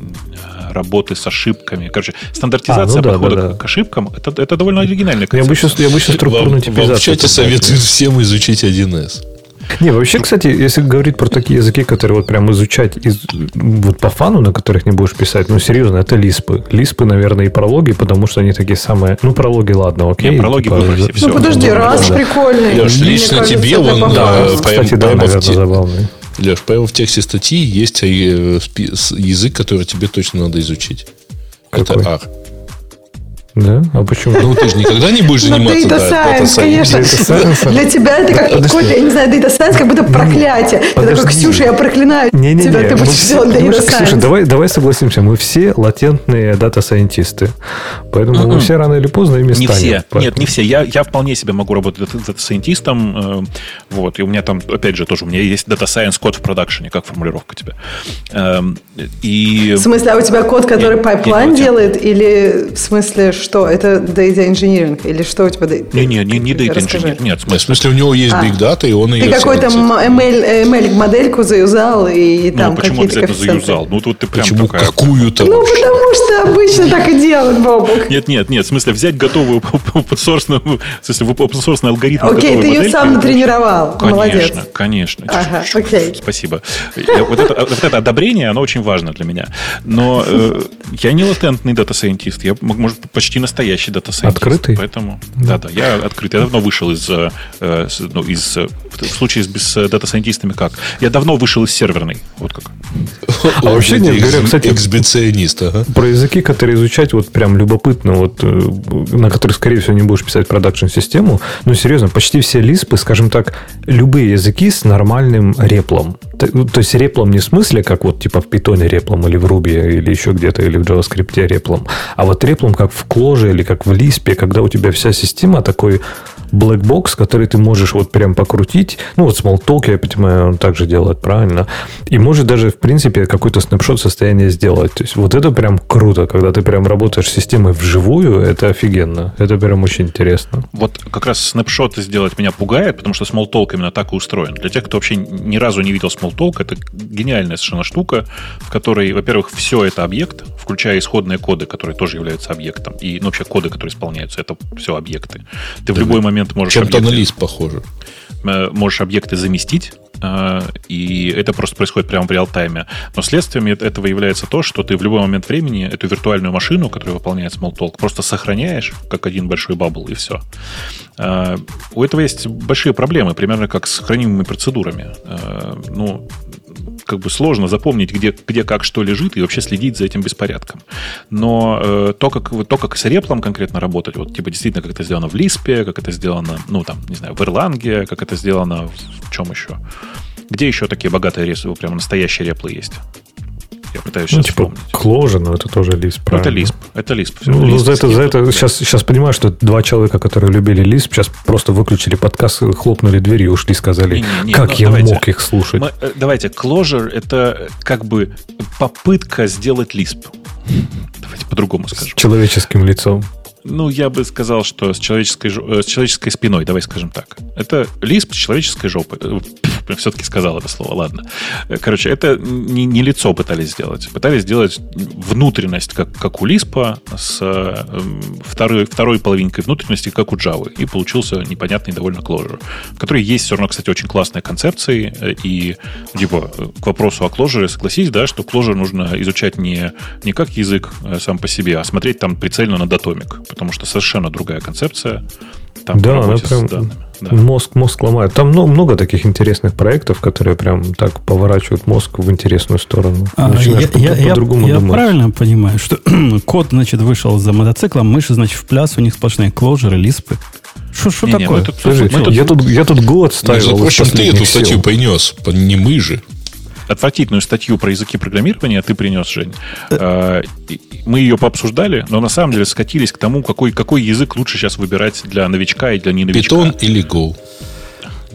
работы с ошибками. Короче, стандартизация А, ну да, подхода да, да. к ошибкам это, это довольно оригинальная Я бы концепция. я бы еще структурную Вам, вам типизацию. в чате советуют всем изучить 1С. Не, вообще, кстати, если говорить про такие языки, которые вот прям изучать из, вот по фану, на которых не будешь писать, ну, серьезно, это лиспы. Лиспы, наверное, и прологи, потому что они такие самые... Ну, прологи, ладно, окей. Не, прологи типа, выброси. Ну, подожди, раз да. прикольный. Леш, Мне лично кажется, тебе он, да, Кстати, да, наверное, те- забавный. Леш, прямо в тексте статьи есть э, язык, который тебе точно надо изучить. Какой? Это R. Да? А почему? Ну, ты же никогда не будешь Ну, заниматься Data Science, конечно. Для тебя это как какой-то, я не знаю, Data Science, как будто проклятие. Ты такой. Ксюша, я проклинаю тебя, ты будешь делать Data Ксюша, Science. давай, давай согласимся, мы все латентные дата-сайентисты. Поэтому мы все рано или поздно ими Не станем. все. Нет, не все. Я, я вполне себе могу работать дата-сайентистом. э, Вот. И у меня там, опять же, тоже у меня есть Data Science код в продакшене, как формулировка тебе. Эм, И... В смысле, а у тебя код, который пайплайн делает, или в смысле что? Это data engineering? Или что у тебя? Не, не, не, не Data Расскажи. Engineer. Нет, в В смысле, у него есть А. Big Data, и он ее Ты какой-то. ML, ML -модельку заюзал, и ну, там почему какие-то обязательно коэффициенты. заюзал? Ну, тут ты прям Почему такая... какую-то Ну, вообще? потому что обычно так и делают, Бобук. Нет, нет, нет, в смысле взять готовую open-source, в смысле open-source алгоритм. Окей, ты ее сам натренировал. Конечно, Молодец. конечно. Ага, окей. Спасибо. Вот, это, вот это одобрение, оно очень важно для меня. Но э, я не латентный дата-сайентист. Я, может, почти настоящий дата-сайентист. Открытый? Поэтому, да, да, я открытый. Я давно вышел из, э, ну, из э, в случае с, с э, дата-сайентистами как? Я давно вышел из серверной. Вот как. А вообще нет, говоря, кстати, Эксгибиционист, ага. Про языки, которые изучать, вот прям любопытно, вот э, на которых, скорее всего, не будешь писать продакшн-систему. Ну, серьезно, почти все лиспы, скажем так, любые языки с нормальным реплом. То, ну, то есть реплом не в смысле, как вот типа в питоне реплом или в Ruby или еще где-то, или в JavaScript реплом, а вот реплом как в Clojure или как в Lisp, когда у тебя вся система такой black box, который ты можешь вот прям покрутить. Ну, вот Smalltalk, я понимаю, он также делает правильно. И может даже, в принципе, какой-то снапшот состояния сделать. То есть вот это прям круто, когда ты прям работаешь с системой вживую, это офигенно. Это прям очень интересно. Вот как раз снапшоты сделать меня пугает, потому что Smalltalk именно так и устроен. Для тех, кто вообще ни разу не видел Smalltalk, это гениальная совершенно штука, в которой, во-первых, все это объект, включая исходные коды, которые тоже являются объектом, и ну, вообще коды, которые исполняются, это все объекты. Ты в любой момент можешь Чем-то на объекты- лист похоже. э, можешь объекты заместить, э, и это просто происходит прямо в реал-тайме. Но следствием эт- этого является то, что ты в любой момент времени эту виртуальную машину, которая выполняет Smalltalk, просто сохраняешь, как один большой бабл, и все. У этого есть большие проблемы, примерно как с хранимыми процедурами. Э, Ну, как бы сложно запомнить, где, где как что лежит, и вообще следить за этим беспорядком. Но э, то, как, то, как с реплом конкретно работать, вот типа действительно, как это сделано в Лиспе, как это сделано, ну, там, не знаю, в Erlang, как это сделано в чем еще? Где еще такие богатые реплы, прямо настоящие реплы есть? Я пытаюсь Ну, сейчас типа вспомнить. Clojure, но это тоже Lisp, Ну, это правильно? Lisp. Это Lisp. Ну, Lisp за это, за это сейчас, сейчас понимаю, что два человека, которые любили Lisp, сейчас просто выключили подкаст, хлопнули дверью, ушли, сказали, Не-не-не, как ну, я давайте. мог их слушать. Мы, э, давайте, Clojure это как бы попытка сделать Lisp. Давайте по-другому скажем. С человеческим лицом. Ну, я бы сказал, что с человеческой, э, с человеческой спиной, давай скажем так. Это лисп с человеческой жопой. Все-таки сказал это слово, ладно. Э, Короче, это не, не лицо пытались сделать. Пытались сделать внутренность, как, как у лиспа, с э, второй, второй половинкой внутренности, как у Java. И получился непонятный довольно Clojure, в которой есть все равно, кстати, очень классные концепции. э, И, типа, э, к вопросу о Clojure, согласись, да, что Clojure нужно изучать не, не как язык э, сам по себе, а смотреть там прицельно на датомик, потому что совершенно другая концепция. Там Да, она прям. Да. мозг, мозг ломает. Там ну, много таких интересных проектов, которые прям так поворачивают мозг в интересную сторону. А, Начинаешь я, по- я- я- по-другому я думать. правильно понимаю, что код, значит, вышел за мотоциклом, мыши, значит, в пляс, у них сплошные клоужеры, лиспы. Что такое? мы тут- Слушай, мы тут я, тут, я тут год ставил Между прочим, ты эту статью сил. принес, не мы же. Отвратительную статью про языки программирования ты принес, Жень. А, и- Мы ее пообсуждали, но на самом деле скатились к тому, какой, какой язык лучше сейчас выбирать для новичка и для не новичка. Питон или Go.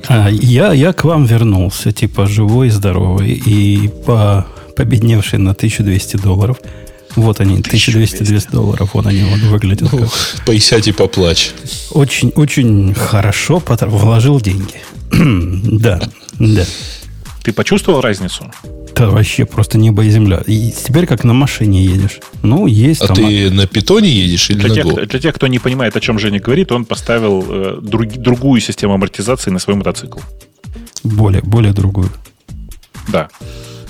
А, я, я к вам вернулся, типа, живой, здоровый и по, победневший на 1200 долларов. Вот они, 1200-200 долларов, вот они вот выглядят. Ну, как. Поисять и поплачь. Очень, очень хорошо потр- вложил деньги. да, да. Ты почувствовал разницу? Это вообще просто небо и земля. И теперь как на машине едешь. Ну, есть А там... ты на питоне едешь или Для на тех, Go? для тех, кто не понимает, о чем Женя говорит, он поставил э, друг- другую систему амортизации на свой мотоцикл. Более, более другую. Да.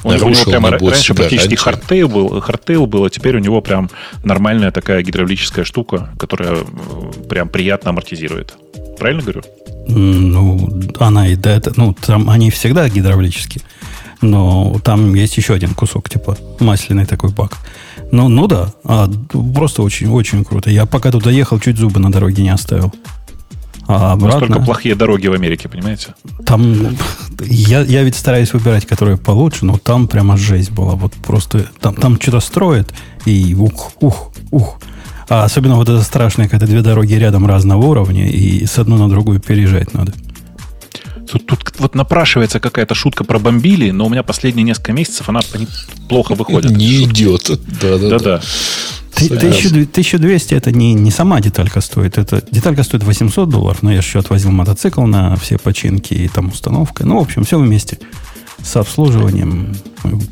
Него, у него прямо раньше практически hardtail был, hardtail был, а теперь у него прям нормальная такая гидравлическая штука, которая прям приятно амортизирует. Правильно говорю? Ну, она и до этого... Ну, там они всегда гидравлические. Но там есть еще один кусок, типа масляный такой бак. Ну, ну да, а, просто очень-очень круто. Я пока туда ехал, чуть зубы на дороге не оставил. А обратно... Настолько плохие дороги в Америке, понимаете? Там, я, я ведь стараюсь выбирать, которые получше, но там прямо жесть была. Вот просто, там, там что-то строят, и ух, ух, ух. А особенно вот это страшное, когда две дороги рядом разного уровня, и с одной на другую переезжать надо. Тут, тут вот напрашивается какая-то шутка про бомбили, но у меня последние несколько месяцев она плохо выходит. Не идет. Да-да-да. 1200 это не, не сама деталька стоит. Это, деталька стоит 800 долларов, но я еще отвозил мотоцикл на все починки и там установка. Ну, в общем, все вместе с обслуживанием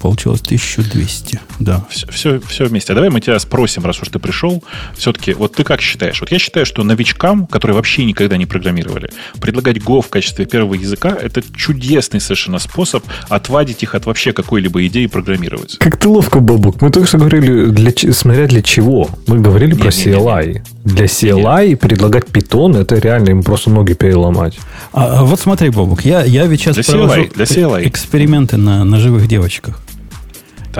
получилось 1200. Да. Все, все, все вместе. А давай мы тебя спросим, раз уж ты пришел, все-таки, вот ты как считаешь? Вот я считаю, что новичкам, которые вообще никогда не программировали, предлагать Go в качестве первого языка – это чудесный совершенно способ отвадить их от вообще какой-либо идеи программировать. Как ты ловко, Бобук. Мы только что говорили, для, смотря для чего. Мы говорили не, про не, CLI. Не, не. Для CLI не. предлагать Python – это реально им просто ноги переломать. А, а вот смотри, Бобук, я, я ведь сейчас для провожу CLI, для CLI. эксперименты на, на живых девочках.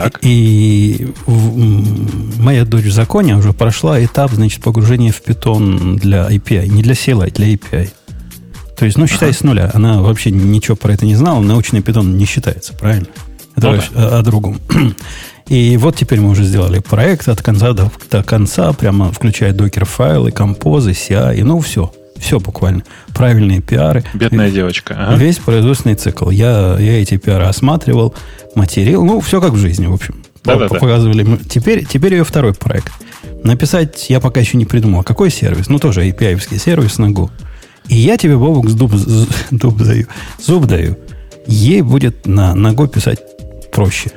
Так. И моя дочь в законе уже прошла этап, значит, погружения в Python для API. Не для CLI, для API. То есть, ну, считай ага. с нуля. Она вообще ничего про это не знала. Научный Python не считается, правильно? Это ну, да. о, о другом. И вот теперь мы уже сделали проект от конца до, до конца, прямо включая докер-файлы, композы, CI, ну, все. Все буквально. Правильные пиары. Бедная девочка. Ага. Весь производственный цикл. Я, я эти пиары осматривал, материл. Ну, все как в жизни, в общем. Да-да-да. Показывали. Теперь, теперь ее второй проект. Написать я пока еще не придумал. Какой сервис? Ну, тоже API-овский сервис на Go. И я тебе, Бобок, зуб, зуб даю. Зуб даю. Ей будет на, на Go писать проще.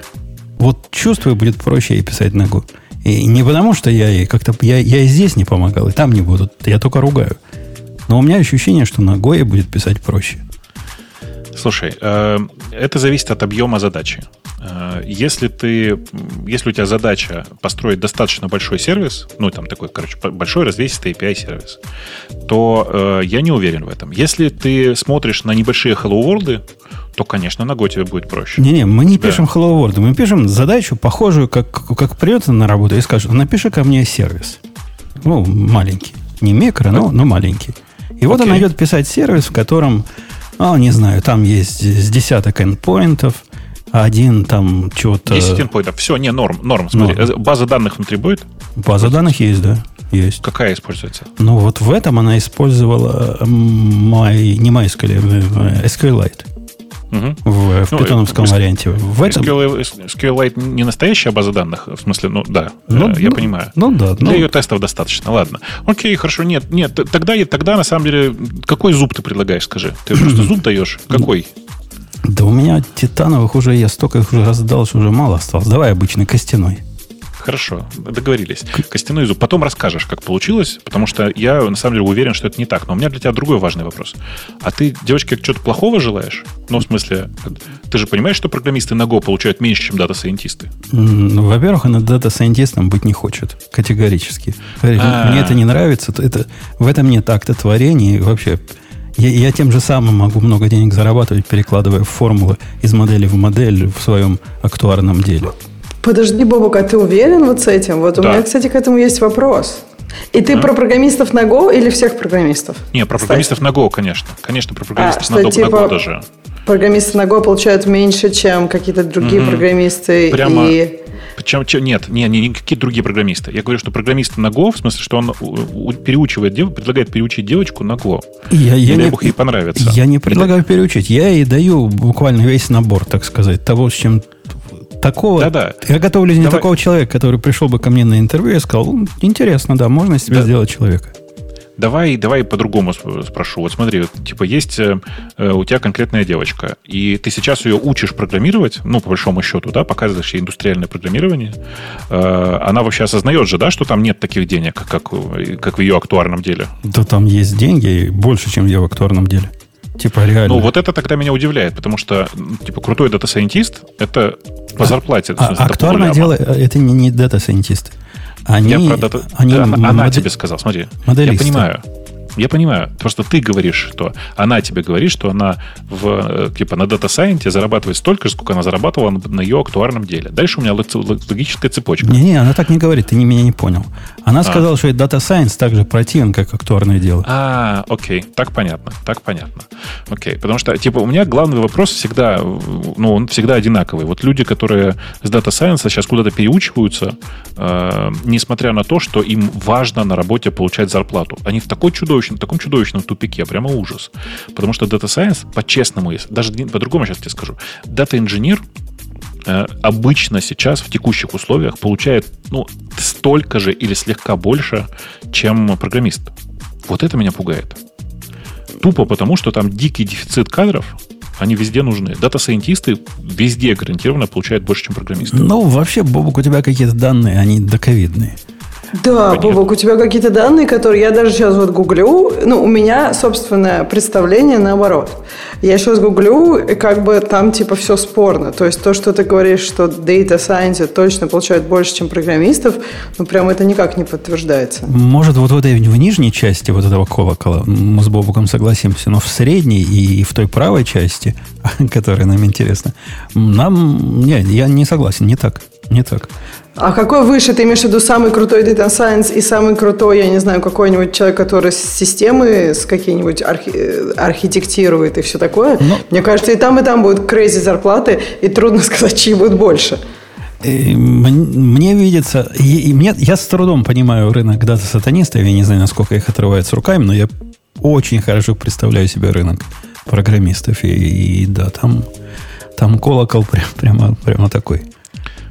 Вот чувствую, будет проще ей писать на Go. И не потому, что я ей как-то... Я, я и здесь не помогал, и там не буду. Я только ругаю. Но у меня ощущение, что на Go будет писать проще. Слушай, э, это зависит от объема задачи. Э, если ты, если у тебя задача построить достаточно большой сервис, ну там такой, короче, большой развесистый API сервис, то э, я не уверен в этом. Если ты смотришь на небольшие Hello World, то, конечно, на Go тебе будет проще. Не-не, мы не пишем Hello World, мы пишем задачу, похожую, как, как придется на работу и скажет, напиши ко мне сервис. Ну, маленький. Не микро, но, но маленький. И вот она идет писать сервис, в котором, а, не знаю, там есть с десяток endpointов, один там что-то... 10 endpointов. Все, не, норм, норм. Смотри, норм. Э, база данных внутри будет? База данных есть, да. Есть. Какая используется? Ну, вот в этом она использовала my, не MySQL, SQLite. Угу. В, в ну, питоновском ну, варианте. В этом... SQLite не настоящая база данных, в смысле, ну да, ну, я ну, понимаю. Ну да. Для ну... ее тестов достаточно, ладно. Окей, хорошо, нет, нет, тогда, тогда на самом деле, какой зуб ты предлагаешь, скажи? Ты просто зуб даешь? Какой? Да у меня титановых уже, я столько их уже раздал, что уже мало осталось. Давай обычный костяной. Хорошо, договорились. Костяной зуб. Потом расскажешь, как получилось, потому что я на самом деле уверен, что это не так. Но у меня для тебя другой важный вопрос. А ты девочке что-то плохого желаешь? Ну, в смысле, ты же понимаешь, что программисты на Go получают меньше, чем дата-сайентисты? Ну, во-первых, она дата-сайентистом быть не хочет. Категорически. А. Мне это не нравится. Это, в этом нет акта творения. И вообще, я, я тем же самым могу много денег зарабатывать, перекладывая формулы из модели в модель в своем актуарном деле. Подожди, Бобок, а ты уверен вот с этим? Вот да. у меня, кстати, к этому есть вопрос. И ты а? про программистов на Go или всех программистов? Не, про программистов кстати. на Go, конечно. Конечно, про программистов а, на, что, типа, на Go даже. Программисты на Go получают меньше, чем какие-то другие угу. программисты. Прямо. И... Чем, чем, нет, не, не никакие другие программисты. Я говорю, что программисты на Go, в смысле, что он переучивает, предлагает переучить девочку на Go. Я, я не, бог ей понравится. Я не предлагаю переучить. Я ей даю буквально весь набор, так сказать, того, с чем такого... Да-да. Я готовлюсь не такого человека, который пришел бы ко мне на интервью и сказал, интересно, да, можно из себя да. сделать человека. Давай, давай по-другому спрошу. Вот смотри, вот, типа есть э, э, у тебя конкретная девочка, и ты сейчас ее учишь программировать, ну, по большому счету, да, показываешь ей индустриальное программирование. Э, она вообще осознает же, да, что там нет таких денег, как, как в ее актуарном деле? Да там есть деньги больше, чем в ее актуарном деле. Типа реально. Ну, вот это тогда меня удивляет, потому что, типа, крутой дата-сайентист — это по зарплате. А, смысле, актуарное дело — это не, не дата-сайентисты. Они, я про дата... они она, она тебе сказал, смотри. Моделисты. Я понимаю. Я понимаю. Просто ты говоришь, что она тебе говорит, что она в, э, типа, на Science зарабатывает столько же, сколько она зарабатывала на ее актуарном деле. Дальше у меня логическая цепочка. Не-не, она так не говорит, ты меня не понял. Она а. сказала, что Science так же противен, как актуарное дело. А, окей, так понятно, так понятно. Окей, потому что, типа, у меня главный вопрос всегда, ну, он всегда одинаковый. Вот люди, которые с Science сейчас куда-то переучиваются, э, несмотря на то, что им важно на работе получать зарплату. Они в такой чудовищном, таком чудовищном тупике, прямо ужас. Потому что Data Science, по-честному, даже по-другому сейчас тебе скажу, Data Engineer э, обычно сейчас в текущих условиях получает ну, столько же или слегка больше, чем программист. Вот это меня пугает. Тупо потому, что там дикий дефицит кадров, они везде нужны. Дата-сайентисты везде гарантированно получают больше, чем программисты. Ну, вообще, Бобок, у тебя какие-то данные, они доковидные. Да, Понятно. Бобок, у тебя какие-то данные, которые я даже сейчас вот гуглю. Ну, у меня собственное представление наоборот. Я сейчас гуглю, и как бы там типа все спорно. То есть то, что ты говоришь, что Data Science точно получают больше, чем программистов, ну, прям это никак не подтверждается. Может, вот в этой в нижней части вот этого колокола мы с Бобуком согласимся, но в средней и в той правой части, которая нам интересна, нам... Не, я не согласен, не так. Не так. А какой выше? Ты имеешь в виду самый крутой Data Science и самый крутой, я не знаю, какой-нибудь человек, который системы с какие-нибудь архи- э, архитектирует и все такое? Ну. Мне кажется, и там, и там будут крейзи зарплаты, и трудно сказать, чьи будут больше. И мне видится, и, и мне, я с трудом понимаю рынок дата-сатанистов, я не знаю, насколько их отрывает с руками, но я очень хорошо представляю себе рынок программистов, и, и да, там, там колокол прям, прямо, прямо такой.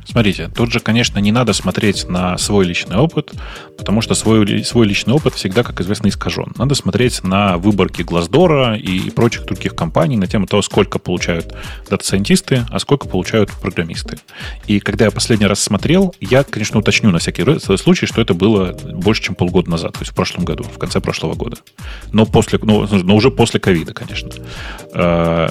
Смотрите, тут же, конечно, не надо смотреть на свой личный опыт, потому что свой, свой личный опыт всегда, как известно, искажен. Надо смотреть на выборки Глаздора и прочих других компаний на тему того, сколько получают дата-сайентисты, а сколько получают программисты. И когда я последний раз смотрел, я, конечно, уточню на всякий случай, что это было больше, чем полгода назад, то есть в прошлом году, в конце прошлого года. Но, после, но, но уже после ковида, конечно. Э,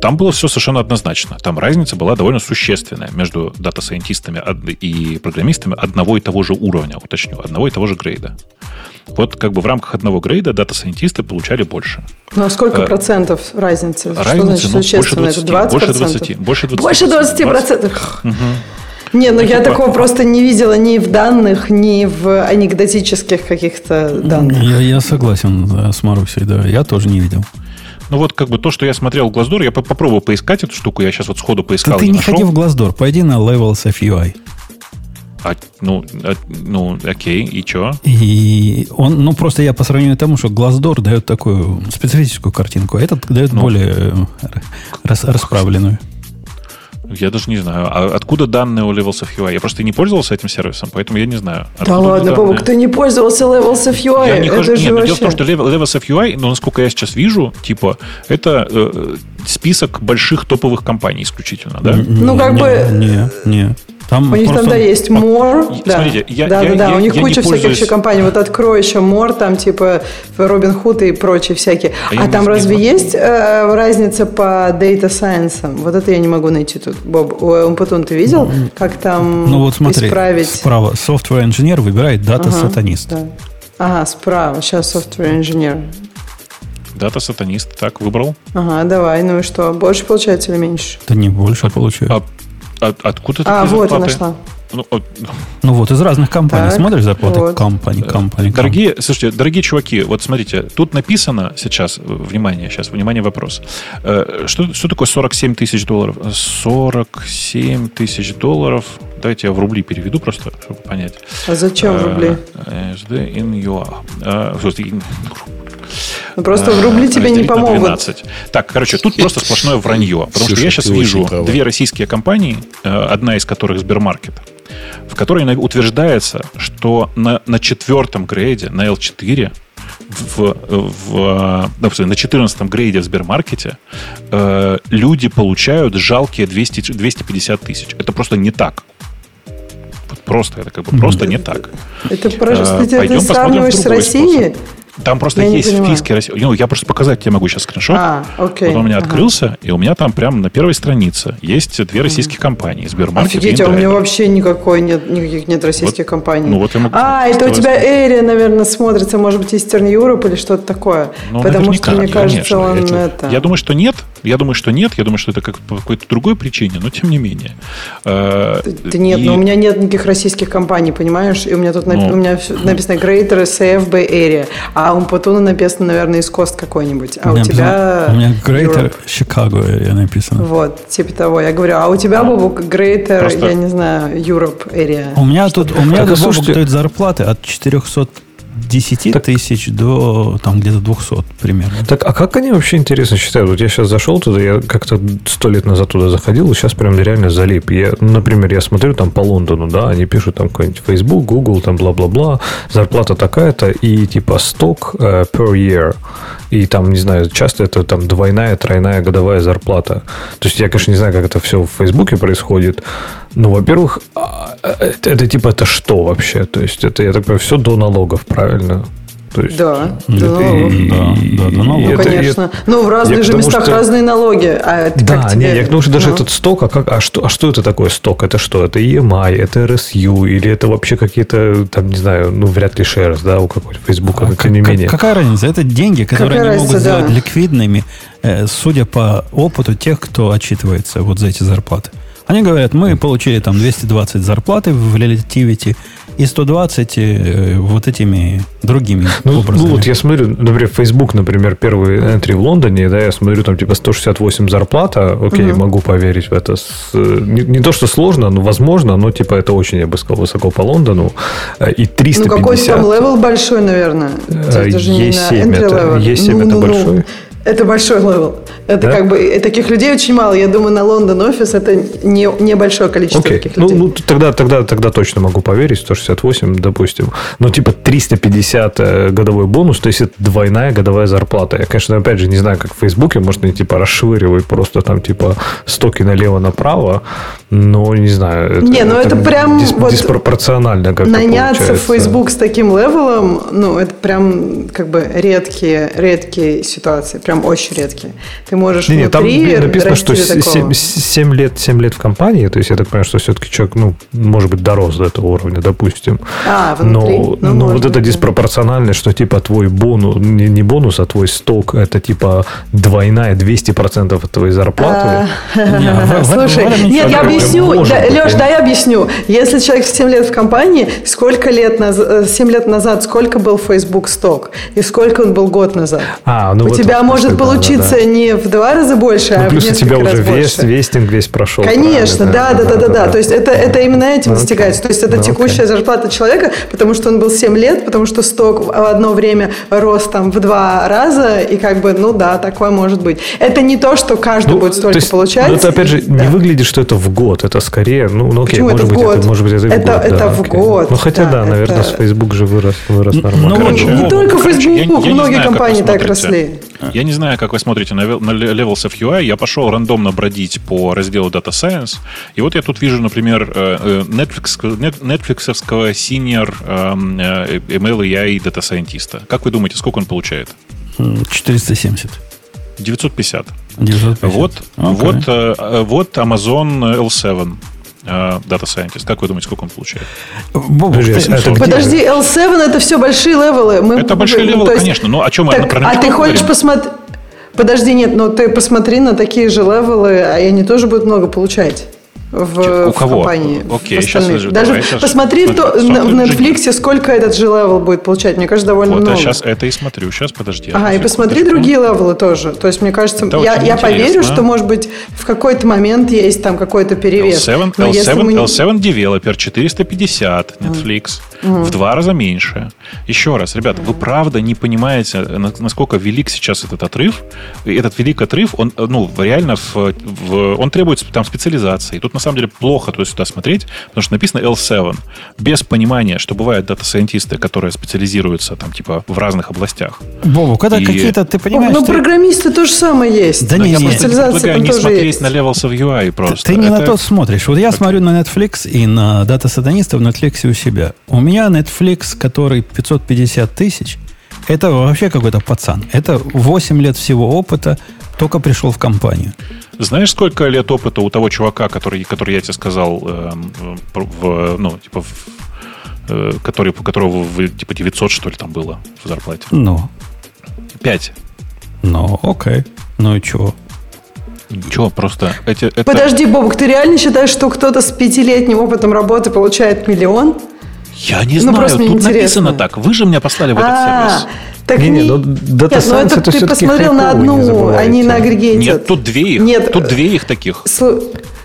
там было все совершенно однозначно. Там разница была довольно существенная между дата сайентистами и программистами одного и того же уровня, уточню, одного и того же грейда. Вот как бы в рамках одного грейда дата-сайентисты получали больше. Ну, а сколько а, процентов разницы? Разница, Что значит ну, больше 20, 20 больше 20. Больше 20, больше 20 процентов. Угу. Не, ну, я типа... такого просто не видела ни в данных, ни в анекдотических каких-то данных. Я, я согласен да, с Марусей, да. Я тоже не видел. Ну вот как бы то, что я смотрел в Glassdoor, я попробую поискать эту штуку, я сейчас вот сходу поискал. Да ты не нашел. ходи в Glassdoor, пойди на Levels of UI. А, ну, а, ну, окей, и что? И он, ну, просто я по сравнению тому, что Glassdoor дает такую специфическую картинку, а этот дает ну, более э, рас, расправленную. Я даже не знаю. А откуда данные у Levels of UI? Я просто не пользовался этим сервисом, поэтому я не знаю. Да ладно, Бобок, кто не пользовался Levels of UI? Я не хожу... Нет, вообще... дело в том, что Levels of UI, но насколько я сейчас вижу, типа, это э, список больших топовых компаний исключительно, да? Ну, как не, бы... Не, не. Там у них просто... там, да, есть More. Да. Смотрите, я, да, я, да, да. Я, у них куча всяких пользуюсь... еще компаний. Вот открой еще More, там типа Робин Худ и прочие всякие. А, а там не, разве не есть э, разница по Data Science? Вот это я не могу найти тут. Боб, Умпутун ты видел, ну, как там ну, вот смотри, исправить? справа Software Engineer выбирает Data ага. Да. Ага, справа. Сейчас Software Engineer. Дата сатанист, так, выбрал. Ага, давай, ну и что, больше получается или меньше? Да не больше а, получается. А от, откуда А, вот я нашла. Ну, от... ну вот, из разных компаний. Так, Смотришь зарплаты вот. компании, компании. Дорогие, слушайте, дорогие чуваки, вот смотрите, тут написано сейчас, внимание, сейчас, внимание, вопрос. Э, что, что такое 47 тысяч долларов? 47 тысяч долларов. Давайте я в рубли переведу просто, чтобы понять. А зачем в рубли? SD in UA. Ну, просто в рубли тебе не помогут. 12. Так, короче, тут просто сплошное вранье. Потому что я сейчас вижу две российские компании, э, одна из которых Сбермаркет, в которой утверждается, что на, на четвертом грейде, на L4, в, в, допустим, на 14 грейде в Сбермаркете э, люди получают жалкие 200, 250 тысяч. Это просто не так. Вот просто, это как бы просто не так. Это просто э, ты, ты сравниваешь с Россией? Способ. Там просто я есть списки России. Ну, я просто показать тебе могу сейчас скриншот. А, окей. Вот он у меня ага. открылся, и у меня там прямо на первой странице есть две российские mm. компании. Сбермаркет Офигеть, а у меня вообще никакой нет, никаких нет российских вот, компаний. Ну, вот я могу а, это у тебя Area, наверное, смотрится, может быть, Eastern Europe или что-то такое. Ну, Потому что, мне кажется, он это, это... Я думаю, что нет. Я думаю, что нет. Я думаю, что это как по какой-то другой причине, но тем не менее. Да нет, и... но у меня нет никаких российских компаний, понимаешь? И у меня тут ну, у меня написано Greater Bay Area, а у Патуна написано, наверное, из Кост какой-нибудь. А у, у тебя... У меня Greater Chicago Area написано. Вот, типа того. Я говорю, а у тебя, Бобук, Greater, Просто... я не знаю, Europe Area. У меня тут, у меня тут, Бобук, зарплаты от 400 10 так, тысяч до там где-то 200 примерно. Так, а как они вообще интересно считают? Вот я сейчас зашел туда, я как-то сто лет назад туда заходил, и сейчас прям реально залип. Я, например, я смотрю там по Лондону, да, они пишут там какой-нибудь Facebook, Google, там бла-бла-бла, зарплата такая-то, и типа сток uh, per year. И там, не знаю, часто это там двойная, тройная годовая зарплата. То есть я, конечно, не знаю, как это все в Фейсбуке происходит. Ну, во-первых, а, это, это типа это что вообще? То есть это, я так понимаю, все до налогов, правильно? То есть, да, до налогов. Да, да, до налогов. Ну, конечно. Это, Но в разных же местах что... разные налоги. А да, как тебе... не, я потому что даже ну. этот сток, а, как, а, что, а что это такое сток? Это что? Это EMI, это RSU, или это вообще какие-то, там, не знаю, ну, вряд ли shares, да, у какого-то Facebook, а, но тем не менее. Какая разница? Это деньги, которые какая они разница, могут да. сделать ликвидными, э, судя по опыту тех, кто отчитывается вот за эти зарплаты. Они говорят, мы получили там 220 зарплаты в Relativity и 120 э, вот этими другими ну, образами. Ну, вот я смотрю, например, Facebook, например, первый entry в Лондоне, да, я смотрю, там типа 168 зарплата, окей, угу. могу поверить в это. С, не, не то, что сложно, но возможно, но типа это очень, я бы сказал, высоко по Лондону. И 350... Ну, какой-то там level большой, наверное. Это же не E7, это, E7 ну, это ну, большой. Ну. Это большой левел. Это да? как бы таких людей очень мало. Я думаю, на Лондон офис это не небольшое количество okay. таких людей. Ну, ну тогда, тогда, тогда точно могу поверить. 168, допустим. Но типа 350 э, годовой бонус, то есть это двойная годовая зарплата. Я, конечно, опять же не знаю, как в Фейсбуке, может, они типа расшвыривают просто там типа стоки налево-направо. Но не знаю. Это, не, ну это, это прям дис, вот диспропорционально как Наняться в Facebook с таким level ом, ну это прям как бы редкие, редкие ситуации прям очень редкие. Ты можешь не, внутри там написано, что 7, 7, лет, 7 лет в компании, то есть я так понимаю, что все-таки человек, ну, может быть, дорос до этого уровня, допустим. А, внутри? Но, ну, но вот это диспропорциональность, что типа твой бонус, не, не бонус, а твой сток, это типа двойная, 200% от твоей зарплаты. А, слушай, нет, я объясню, Леш, да, я объясню. Если человек 7 лет в компании, сколько лет назад, 7 лет назад, сколько был Facebook сток? И сколько он был год назад? А, ну У тебя может может получиться да, да. не в два раза больше, ну, а плюс в у тебя уже весь, вестинг весь прошел. Конечно, да, да, да, да, да. То есть это, это именно этим okay. достигается. То есть это okay. текущая зарплата человека, потому что он был 7 лет, потому что сток в одно время рос там в два раза, и как бы, ну да, такое может быть. Это не то, что каждый ну, будет столько есть, получать. Ну, это опять же да. не выглядит, что это в год, это скорее, ну, ну окей, может, это быть, это, может быть, это в это, год. Это да, в окей. год. Ну, хотя да, наверное, с Facebook же вырос, вырос ну, нормально. Ну, не только Facebook, многие компании так росли. Я не знаю, как вы смотрите на, на Levels of UI. Я пошел рандомно бродить по разделу Data Science. И вот я тут вижу, например, э, э, Netflix, Netflix senior эм, э, ML AI Data Scientist. Как вы думаете, сколько он получает? 470. 950. 950. Вот, okay. вот, вот Amazon L7 Data Scientist. Как вы думаете, сколько он получает? Это Подожди, L7 это все большие левелы. Мы, это большие левелы, есть... конечно. Но о чем так, мы А ты хочешь посмотреть? Подожди, нет, но ты посмотри на такие же левелы, а они тоже будут много получать в, У кого? в компании. Окей, сейчас Даже давай, посмотри сейчас, то, на, в Netflix, сколько этот же левел будет получать. Мне кажется, довольно вот, много. Я сейчас это и смотрю. Сейчас, подожди. Ага, и посмотри другие левелы тоже. То есть, мне кажется, это я, я поверю, что, может быть, в какой-то момент есть там какой-то перевес. L7, L7, мы... L7 Developer 450 Netflix. Угу. В два раза меньше. Еще раз, ребят, вы правда не понимаете, насколько велик сейчас этот отрыв. И этот велик отрыв, он, ну, реально, в, в, он требует там специализации. Тут, на самом деле, плохо то сюда смотреть, потому что написано L7. Без понимания, что бывают дата-сайентисты, которые специализируются там, типа, в разных областях. Бобу, когда и... какие-то, ты понимаешь... Ну, ты... программисты то же самое есть. Да не, не, специализация не смотреть есть. на Levels of UI просто. Ты, ты не Это... на то смотришь. Вот я okay. смотрю на Netflix и на дата-сатаниста в Netflix у себя. У меня Netflix, который 550 тысяч, Это вообще какой-то пацан. Это 8 лет всего опыта, только пришел в компанию. Знаешь, сколько лет опыта у того чувака, который, который я тебе сказал, э, в, ну, типа, в, э, который, которого вы, типа 900, что ли, там было в зарплате? Ну. Пять. Ну, окей. Ну и чего? Ничего, просто эти, это... Подожди, Бобок, ты реально считаешь, что кто-то с пятилетним опытом работы получает миллион? Я не ну, знаю, тут интересно. написано так. Вы же меня послали в этот а, сервис. Так не, не, ну, Data Нет, ну это, это ты посмотрел на одну, а не на агрегейте. Нет, тут две их. Нет, тут две их таких.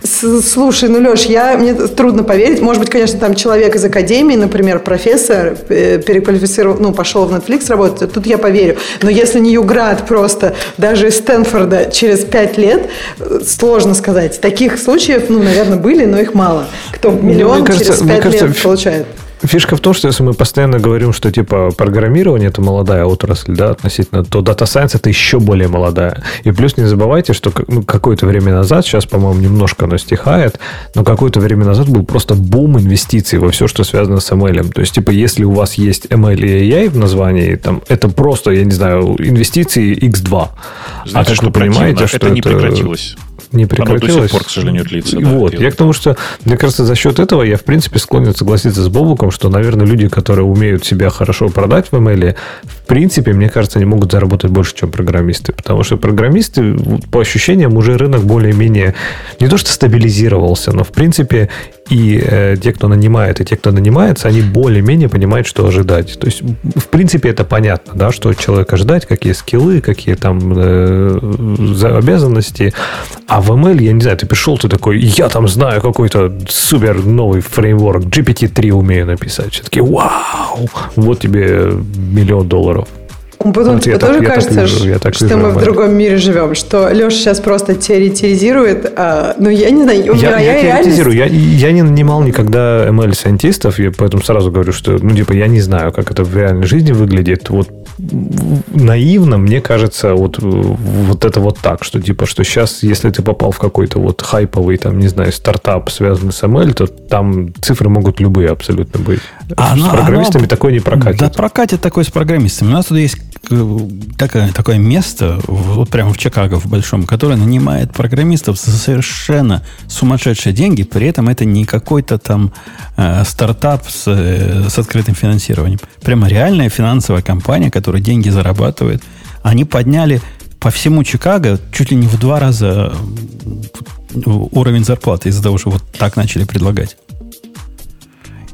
Слушай, ну, Леш, я, мне трудно поверить. Может быть, конечно, там человек из академии, например, профессор, э, переквалифицировал, ну, пошел в Netflix работать, тут я поверю. Но если не Юград просто, даже из Стэнфорда через пять лет, э, сложно сказать. Таких случаев, ну, наверное, были, но их мало. Кто ну, миллион кажется, через пять лет кажется, получает. Фишка в том, что если мы постоянно говорим, что типа программирование это молодая отрасль, да, относительно, то Data Science это еще более молодая. И плюс не забывайте, что ну, какое-то время назад, сейчас, по-моему, немножко оно стихает, но какое-то время назад был просто бум инвестиций во все, что связано с ML. То есть, типа, если у вас есть ML и AI в названии, там, это просто, я не знаю, инвестиции X2. А Знаете, а как что вы понимаете, что это, это не прекратилось не прекратилось. Оно до сих пор, к сожалению, длится. Вот. Да, я к тому, что, мне кажется, за счет этого я, в принципе, склонен согласиться с Бобуком, что, наверное, люди, которые умеют себя хорошо продать в ML, в принципе, мне кажется, они могут заработать больше, чем программисты. Потому что программисты, по ощущениям, уже рынок более-менее не то что стабилизировался, но, в принципе, и э, те, кто нанимает, и те, кто нанимается, они более-менее понимают, что ожидать. То есть, в принципе, это понятно, да, что человека ждать, какие скиллы, какие там э, обязанности. А в ML, я не знаю, ты пришел, ты такой, я там знаю какой-то супер новый фреймворк, GPT-3 умею написать. Все таки вау, вот тебе миллион долларов. Потом вот тебе тоже так, кажется, вижу, что вижу, мы в другом мире живем, что Леша сейчас просто теоретизирует. А, ну, я не знаю, у я, я, я теоретизирую. Я, я не нанимал никогда ML-сайентистов, я поэтому сразу говорю, что, ну, типа, я не знаю, как это в реальной жизни выглядит. Вот наивно, мне кажется, вот, вот это вот так, что, типа, что сейчас, если ты попал в какой-то вот хайповый, там, не знаю, стартап, связанный с ML, то там цифры могут любые абсолютно быть. А с оно, программистами оно, такое не прокатит. Да, прокатит такой с программистами. У нас тут есть такое, такое место, вот прямо в Чикаго, в Большом, которое нанимает программистов за совершенно сумасшедшие деньги, при этом это не какой-то там э, стартап с, э, с открытым финансированием. Прямо реальная финансовая компания, которая деньги зарабатывает. Они подняли по всему Чикаго чуть ли не в два раза уровень зарплаты из-за того, что вот так начали предлагать.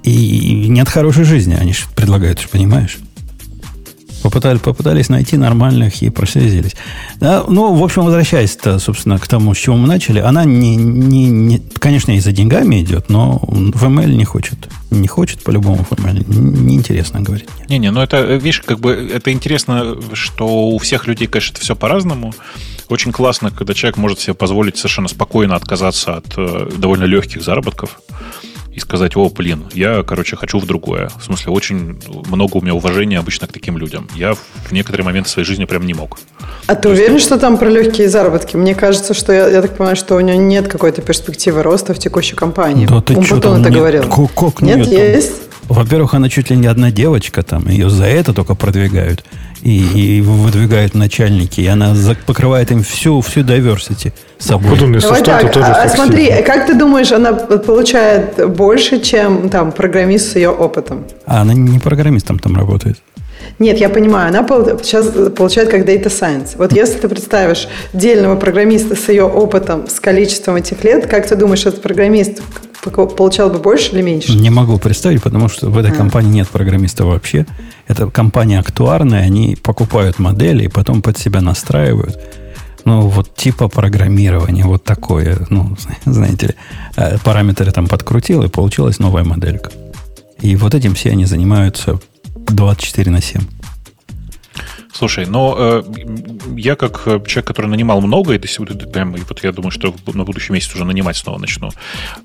И нет хорошей жизни, они же предлагают, понимаешь? Попытались, попытались найти нормальных и прослезились. Да, ну, в общем, возвращаясь, -то, собственно, к тому, с чего мы начали, она, не, не, не, конечно, и за деньгами идет, но в не хочет. Не хочет по-любому в ML. Неинтересно говорить. Не-не, ну это, видишь, как бы это интересно, что у всех людей, конечно, это все по-разному. Очень классно, когда человек может себе позволить совершенно спокойно отказаться от э, довольно легких заработков и сказать, о, блин, я, короче, хочу в другое. В смысле, очень много у меня уважения обычно к таким людям. Я в некоторые моменты своей жизни прям не мог. А ты уверен, есть... что там про легкие заработки? Мне кажется, что я, я так понимаю, что у него нет какой-то перспективы роста в текущей компании. Да ты что там, это нет, говорил. Как, как нет, нет есть. Во-первых, она чуть ли не одна девочка там, ее за это только продвигают и, и выдвигают начальники, и она покрывает им всю, всю diversity собой. Если Давай так, тоже а, смотри, как ты думаешь, она получает больше, чем там программист с ее опытом? А она не программистом там работает. Нет, я понимаю, она сейчас получает как Data Science. Вот если ты представишь дельного программиста с ее опытом, с количеством этих лет, как ты думаешь, этот программист получал бы больше или меньше? Не могу представить, потому что в этой а. компании нет программиста вообще. Это компания актуарная, они покупают модели и потом под себя настраивают. Ну, вот типа программирования, вот такое, ну, знаете ли, э, параметры там подкрутил, и получилась новая моделька. И вот этим все они занимаются 24 на 7. Слушай, но э, я как э, человек, который нанимал много, и до сих прям, и вот я думаю, что на будущий месяц уже нанимать снова начну,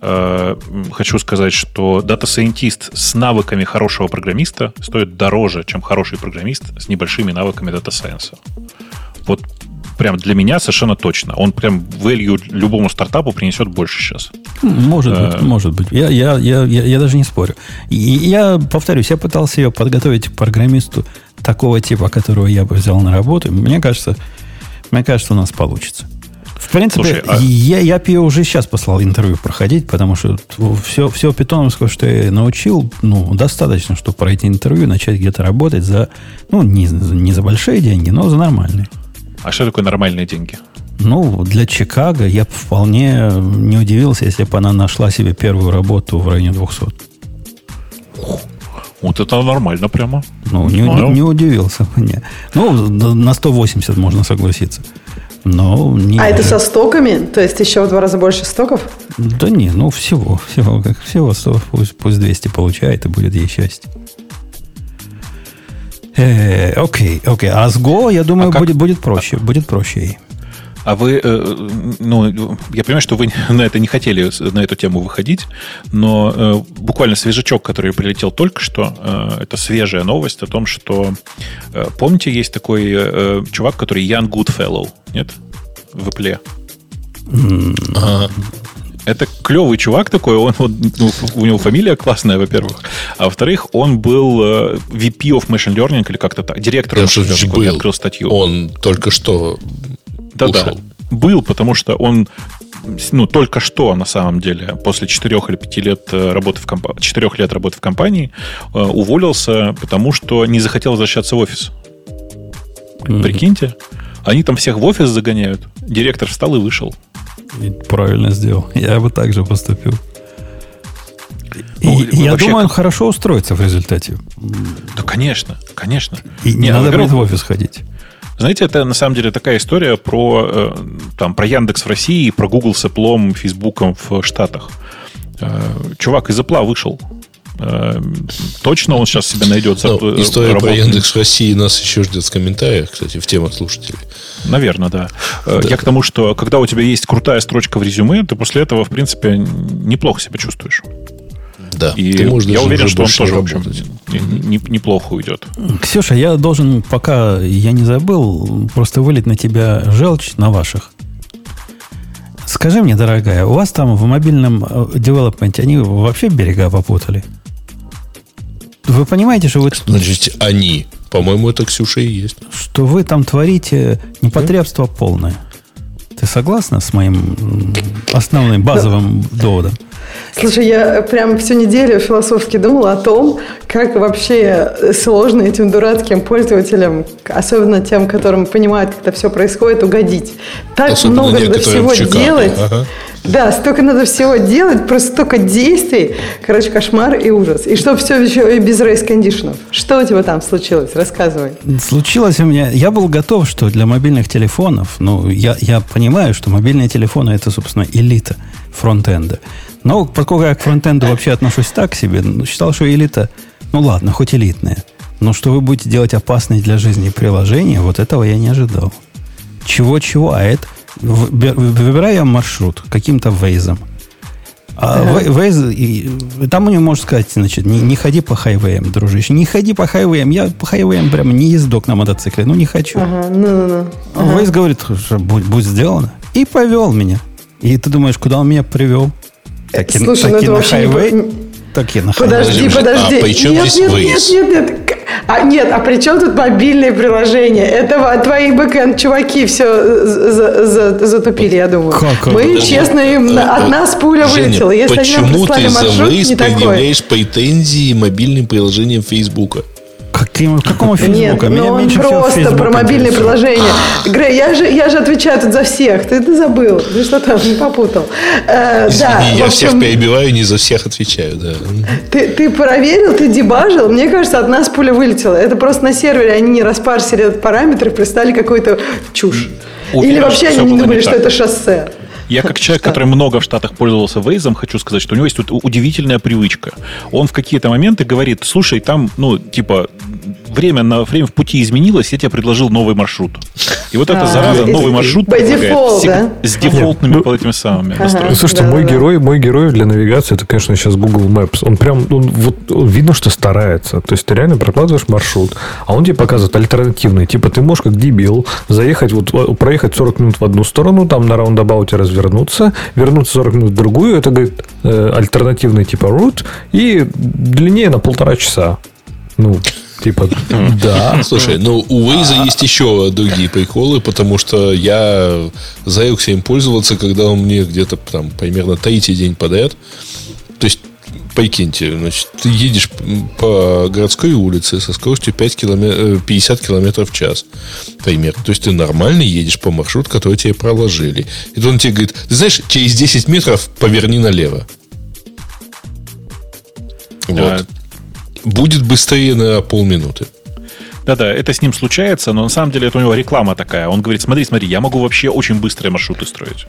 э, хочу сказать, что дата-сайентист с навыками хорошего программиста стоит дороже, чем хороший программист с небольшими навыками дата-сайенса. Вот прям для меня совершенно точно. Он прям value любому стартапу принесет больше сейчас. Может быть, э, может быть. Я, я, я, я, я даже не спорю. И я повторюсь, я пытался ее подготовить к программисту такого типа, которого я бы взял на работу, мне кажется, мне кажется, у нас получится. В принципе, Слушай, а... я, я бы ее уже сейчас послал интервью проходить, потому что все, все питоновское, что я научил, ну, достаточно, чтобы пройти интервью, начать где-то работать за, ну, не, не за большие деньги, но за нормальные. А что такое нормальные деньги? Ну, для Чикаго я бы вполне не удивился, если бы она нашла себе первую работу в районе 200. Вот это нормально прямо. Ну, не, не, не удивился. Не. Ну, на 180 можно согласиться. Но не а это со стоками? То есть еще в два раза больше стоков? Да не, ну всего. Всего, как, всего 100, пусть, пусть 200 получает, и будет ей счастье. Э, окей, окей. А с Go, я думаю, а будет, будет проще. Будет проще ей. А вы, э, ну, я понимаю, что вы на это не хотели, на эту тему выходить, но э, буквально свежачок, который прилетел только что, это свежая новость о том, что, помните, есть такой чувак, который Ян Goodfellow, нет? В Apple. Это клевый чувак такой, он, он ну, у него фамилия классная, во-первых, а во-вторых, он был VP of Machine Learning или как-то так, директор Machine Learning, был. открыл статью. Он только что да-да. Был, потому что он ну, только что, на самом деле, после 4 или 5 лет э, работы в компании, 4 лет работы в компании, э, уволился, потому что не захотел возвращаться в офис. Mm-hmm. Прикиньте, они там всех в офис загоняют. Директор встал и вышел. И правильно сделал. Я бы так же поступил. Ну, и, я вообще, думаю, он хорошо устроится в результате. Да, конечно, конечно. И не, не надо будет в офис ходить. Знаете, это на самом деле такая история про, э, там, про Яндекс в России, про Google с Apple, Фейсбуком в Штатах. Э, чувак из Apple вышел. Э, точно он сейчас себе найдет ну, История работу. про Яндекс в России нас еще ждет в комментариях, кстати, в темах слушателей. Наверное, да. да. Я к тому, что когда у тебя есть крутая строчка в резюме, ты после этого, в принципе, неплохо себя чувствуешь. Да. И ты можешь я уверен, что он тоже, в общем, неплохо уйдет. Ксюша, я должен, пока я не забыл, просто вылить на тебя желчь на ваших. Скажи мне, дорогая, у вас там в мобильном э, девелопменте они вообще берега попутали? Вы понимаете, что вы... Значит, они. По-моему, это Ксюша и есть. Что вы там творите непотребство полное. Ты согласна с моим основным базовым доводом? Слушай, я прям всю неделю философски думала о том, как вообще сложно этим дурацким пользователям, особенно тем, которым понимают, как это все происходит, угодить. Так особенно много надо всего делать. Ага. Да, столько надо всего делать, просто столько действий. Короче, кошмар и ужас. И что все еще и без рейс-кондишенов. Что у тебя там случилось? Рассказывай. Случилось у меня... Я был готов, что для мобильных телефонов... Ну, я, я понимаю, что мобильные телефоны это, собственно, элита фронтенда. Но поскольку я к фронтенду вообще отношусь так себе, ну, считал, что элита, ну ладно, хоть элитная. Но что вы будете делать опасные для жизни приложения, вот этого я не ожидал. Чего-чего, а это... Выбираю я маршрут каким-то вейзом. А Waze, и, там у него можно сказать, значит, не, не ходи по хайвеям, дружище, не ходи по хайвеям. Я по хайвеям прямо не ездок на мотоцикле, ну не хочу. Ага, ну, ну, ну. Ага. Waze говорит, что будь, будь сделано. И повел меня. И ты думаешь, куда он меня привел? Таки, Слушай, таки ну это на хайвей? Не... Таки на Подожди, подожди. А при чем нет, здесь нет, нет, нет, нет. А, нет, а при чем тут мобильные приложения? Это твои бэкэнд чуваки все за, за, затупили, я думаю. Как? Мы, подожди, честно, им, а, от нас пуля Женя, вылетела. Если почему ты за Waze предъявляешь претензии мобильным приложениям Фейсбука? Каким, какому Фейсбуку? Нет, Меня ну он просто про мобильные приложения. Грей, я же, я же отвечаю тут за всех. Ты, ты забыл. Ты что там не попутал. Э, Извини, да, я общем, всех перебиваю, не за всех отвечаю. Да. Ты, ты проверил, ты дебажил. Мне кажется, от нас пуля вылетела. Это просто на сервере они не распарсили этот параметр и пристали какую-то чушь. Уверен, Или вообще они не думали, что это шоссе. Я как человек, который много в Штатах пользовался Waze, хочу сказать, что у него есть тут удивительная привычка. Он в какие-то моменты говорит, слушай, там, ну, типа, время, на, время в пути изменилось, я тебе предложил новый маршрут. И вот это а, зараза, новый маршрут с дефолтными по этими самыми настройками. Слушайте, мой герой, мой герой для навигации, это, конечно, сейчас Google Maps. Он прям, он, вот, видно, что старается. То есть ты реально прокладываешь маршрут, а он тебе показывает альтернативный. Типа ты можешь как дебил заехать, вот проехать 40 минут в одну сторону, там на раундабауте развернуться, вернуться 40 минут в другую. Это, говорит, э, альтернативный типа route и длиннее на полтора часа. Ну, Типа, да. Слушай, ну у Waze есть еще другие приколы, потому что я заелся им пользоваться, когда он мне где-то там примерно третий день подряд. То есть прикиньте, значит, ты едешь по городской улице со скоростью 5 километр, 50 километров в час, примерно. То есть ты нормально едешь по маршруту, который тебе проложили. И тут он тебе говорит, ты знаешь, через 10 метров поверни налево. Вот. А... Будет быстрее на полминуты. Да-да, это с ним случается, но на самом деле это у него реклама такая. Он говорит, смотри, смотри, я могу вообще очень быстрые маршруты строить.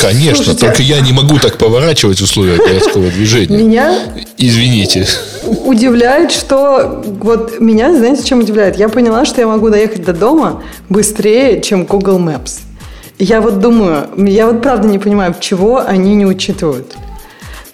Конечно, Слушайте, только я не могу так поворачивать условия городского движения. Меня... Извините. Удивляет, что... Вот меня, знаете, чем удивляет? Я поняла, что я могу доехать до дома быстрее, чем Google Maps. Я вот думаю, я вот правда не понимаю, чего они не учитывают.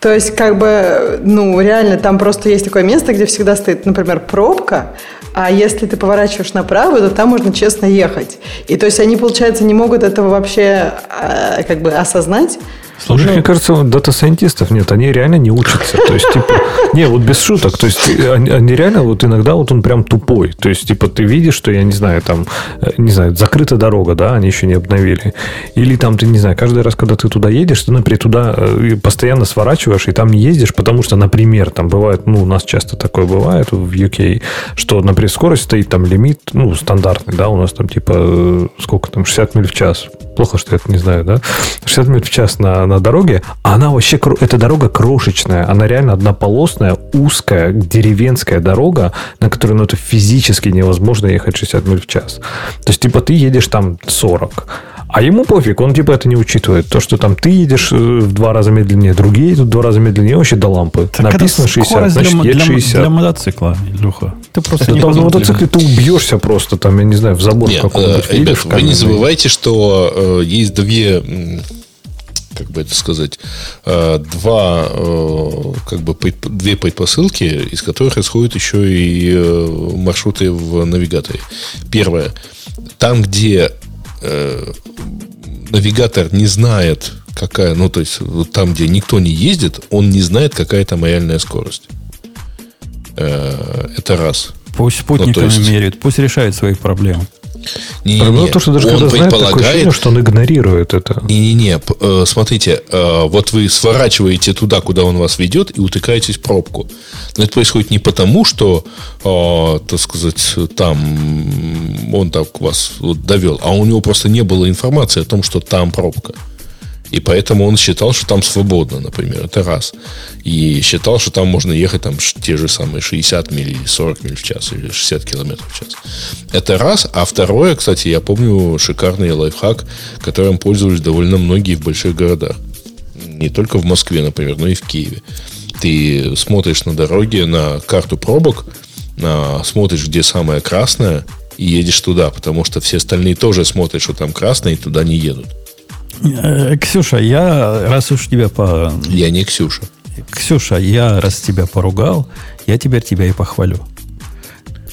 То есть, как бы, ну, реально, там просто есть такое место, где всегда стоит, например, пробка, а если ты поворачиваешь направо, то там можно честно ехать. И то есть они, получается, не могут этого вообще а, как бы осознать, Слушай, ну, мне кажется, дата-сайентистов нет, они реально не учатся. То есть, типа, не, вот без шуток. То есть, они, они реально, вот иногда вот он прям тупой. То есть, типа, ты видишь, что, я не знаю, там, э, не знаю, закрыта дорога, да, они еще не обновили. Или там, ты, не знаю, каждый раз, когда ты туда едешь, ты, например, туда э, постоянно сворачиваешь и там не ездишь, потому что, например, там бывает, ну, у нас часто такое бывает в UK, что, например, скорость стоит там лимит, ну, стандартный, да, у нас там, типа, э, сколько там, 60 миль в час. Плохо, что я это не знаю, да? 60 миль в час на, на дороге, она вообще, эта дорога крошечная, она реально однополосная, узкая, деревенская дорога, на которой, ну, это физически невозможно ехать 60 миль в час. То есть, типа, ты едешь там 40, а ему пофиг, он типа это не учитывает. То, что там ты едешь э, в два раза медленнее, другие едут в два раза медленнее, вообще до лампы. Так Написано 60, значит, для, едет 60. Для мотоцикла, Илюха. Ты просто это, не там на мотоцикле ты убьешься просто, там, я не знаю, в забор какой-нибудь. Э, ребят, вы не забывайте, что э, есть две как бы это сказать, э, два, как бы, две предпосылки, из которых исходят еще и маршруты в навигаторе. Первое. Там, где э, навигатор не знает, какая, ну, то есть, там, где никто не ездит, он не знает, какая там реальная скорость. Э, это раз. Пусть спутниками ну, есть... меряют, пусть решает своих проблем. Не, Проблема в том, что даже он когда знает, такое ощущение, что он игнорирует это. Не-не-не, э, смотрите, э, вот вы сворачиваете туда, куда он вас ведет, и утыкаетесь в пробку. Но это происходит не потому, что, э, так сказать, там он так вас довел, а у него просто не было информации о том, что там пробка. И поэтому он считал, что там свободно, например. Это раз. И считал, что там можно ехать там те же самые 60 миль или 40 миль в час или 60 километров в час. Это раз. А второе, кстати, я помню шикарный лайфхак, которым пользовались довольно многие в больших городах. Не только в Москве, например, но и в Киеве. Ты смотришь на дороге, на карту пробок, на, смотришь, где самая красная, и едешь туда, потому что все остальные тоже смотрят, что там красное, и туда не едут. Э, Ксюша, я раз уж тебя по... Я не Ксюша. Ксюша, я раз тебя поругал, я теперь тебя и похвалю.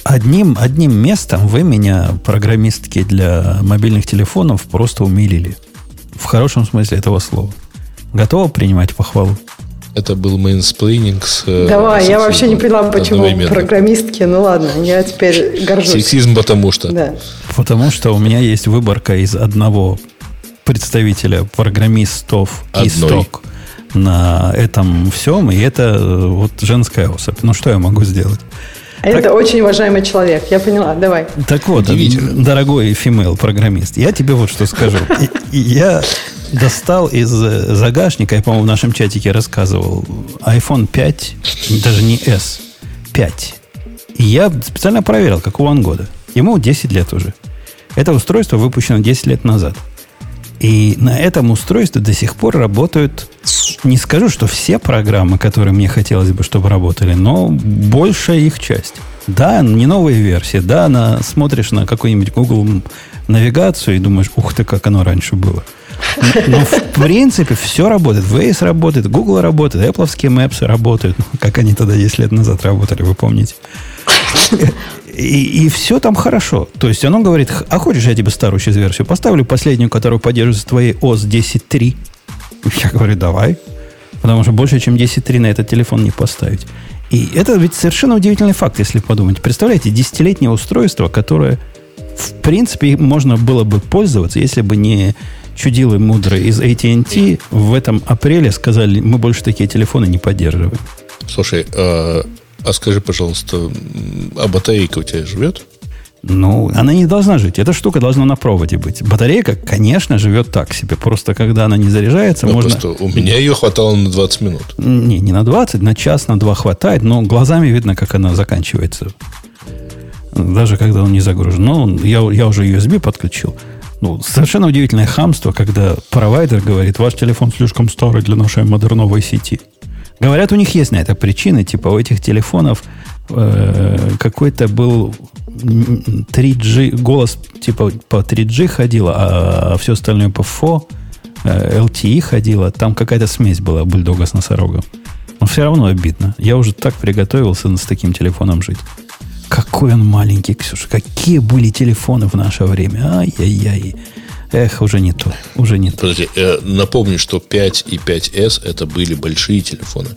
Одним, одним местом вы меня, программистки для мобильных телефонов, просто умилили. В хорошем смысле этого слова. Готова принимать похвалу? Это был mansplaining с... Э, Давай, я вообще не поняла, почему программистки. Ну ладно, я теперь горжусь. Сексизм потому что. Да. Потому что у меня есть выборка из одного представителя программистов Одной. и сток на этом всем, и это э, вот женская особь. Ну, что я могу сделать? А так, это очень уважаемый человек, я поняла, давай. Так вот, дорогой фимейл программист, я тебе вот что скажу. Я достал из э, загашника, я, по-моему, в нашем чатике рассказывал, iPhone 5, даже не S, 5. И я специально проверил, какого он года. Ему 10 лет уже. Это устройство выпущено 10 лет назад. И на этом устройстве до сих пор работают, не скажу, что все программы, которые мне хотелось бы, чтобы работали, но большая их часть. Да, не новые версии, да, на, смотришь на какую-нибудь Google навигацию и думаешь, ух ты, как оно раньше было. Но, в принципе все работает. Waze работает, Google работает, Apple Maps работают. Ну, как они тогда 10 лет назад работали, вы помните. И, и все там хорошо. То есть оно говорит, а хочешь я тебе старую сейчас версию поставлю, последнюю, которую поддерживает твоей OS 10.3? Я говорю, давай. Потому что больше, чем 10.3 на этот телефон не поставить. И это ведь совершенно удивительный факт, если подумать. Представляете, десятилетнее устройство, которое, в принципе, можно было бы пользоваться, если бы не чудилы мудрые из AT&T в этом апреле сказали, мы больше такие телефоны не поддерживаем. Слушай, а, скажи, пожалуйста, а батарейка у тебя живет? Ну, она не должна жить. Эта штука должна на проводе быть. Батарейка, конечно, живет так себе. Просто когда она не заряжается, ну, можно... Просто у меня ее хватало на 20 минут. Не, не на 20, на час, на два хватает, но глазами видно, как она заканчивается. Даже когда он не загружен. Ну, я, я уже USB подключил. Ну, совершенно удивительное хамство, когда провайдер говорит, ваш телефон слишком старый для нашей модерновой сети. Говорят, у них есть на это причины, типа у этих телефонов э, какой-то был 3G, голос типа по 3G ходил, а, все остальное по FO, э, LTE ходило. Там какая-то смесь была бульдога с носорогом. Но все равно обидно. Я уже так приготовился с таким телефоном жить. Какой он маленький, Ксюша. Какие были телефоны в наше время. Ай-яй-яй. Эх, уже не то. Уже не то. Подожди, э, напомню, что 5 и 5S это были большие телефоны.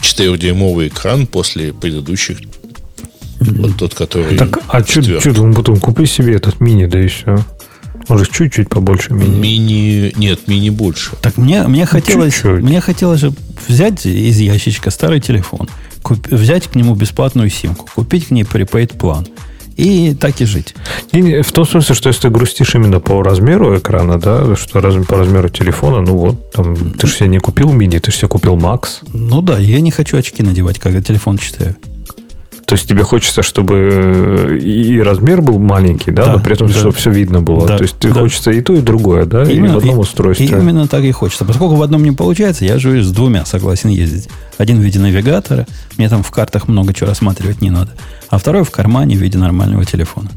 4-дюймовый экран после предыдущих вот тот, который... Так, а что думаю, потом купи себе этот мини, да и все. Может, чуть-чуть побольше мини. Мини... Нет, мини больше. Так мне, мне хотелось... Чуть-чуть. Мне хотелось же взять из ящичка старый телефон, куп, взять к нему бесплатную симку, купить к ней prepaid план и так и жить. Не, в том смысле, что если ты грустишь именно по размеру экрана, да, что раз, по размеру телефона, ну вот, там, ты же себе не купил мини, ты же себе купил Макс. Ну да, я не хочу очки надевать, когда телефон читаю. То есть тебе хочется, чтобы и размер был маленький, да, да но при этом, да. чтобы все видно было. Да, То есть да. хочется и то, и другое, да, именно, и в одном устройстве. И именно так и хочется. Поскольку в одном не получается, я живу с двумя, согласен ездить. Один в виде навигатора, мне там в картах много чего рассматривать не надо, а второй в кармане в виде нормального телефона.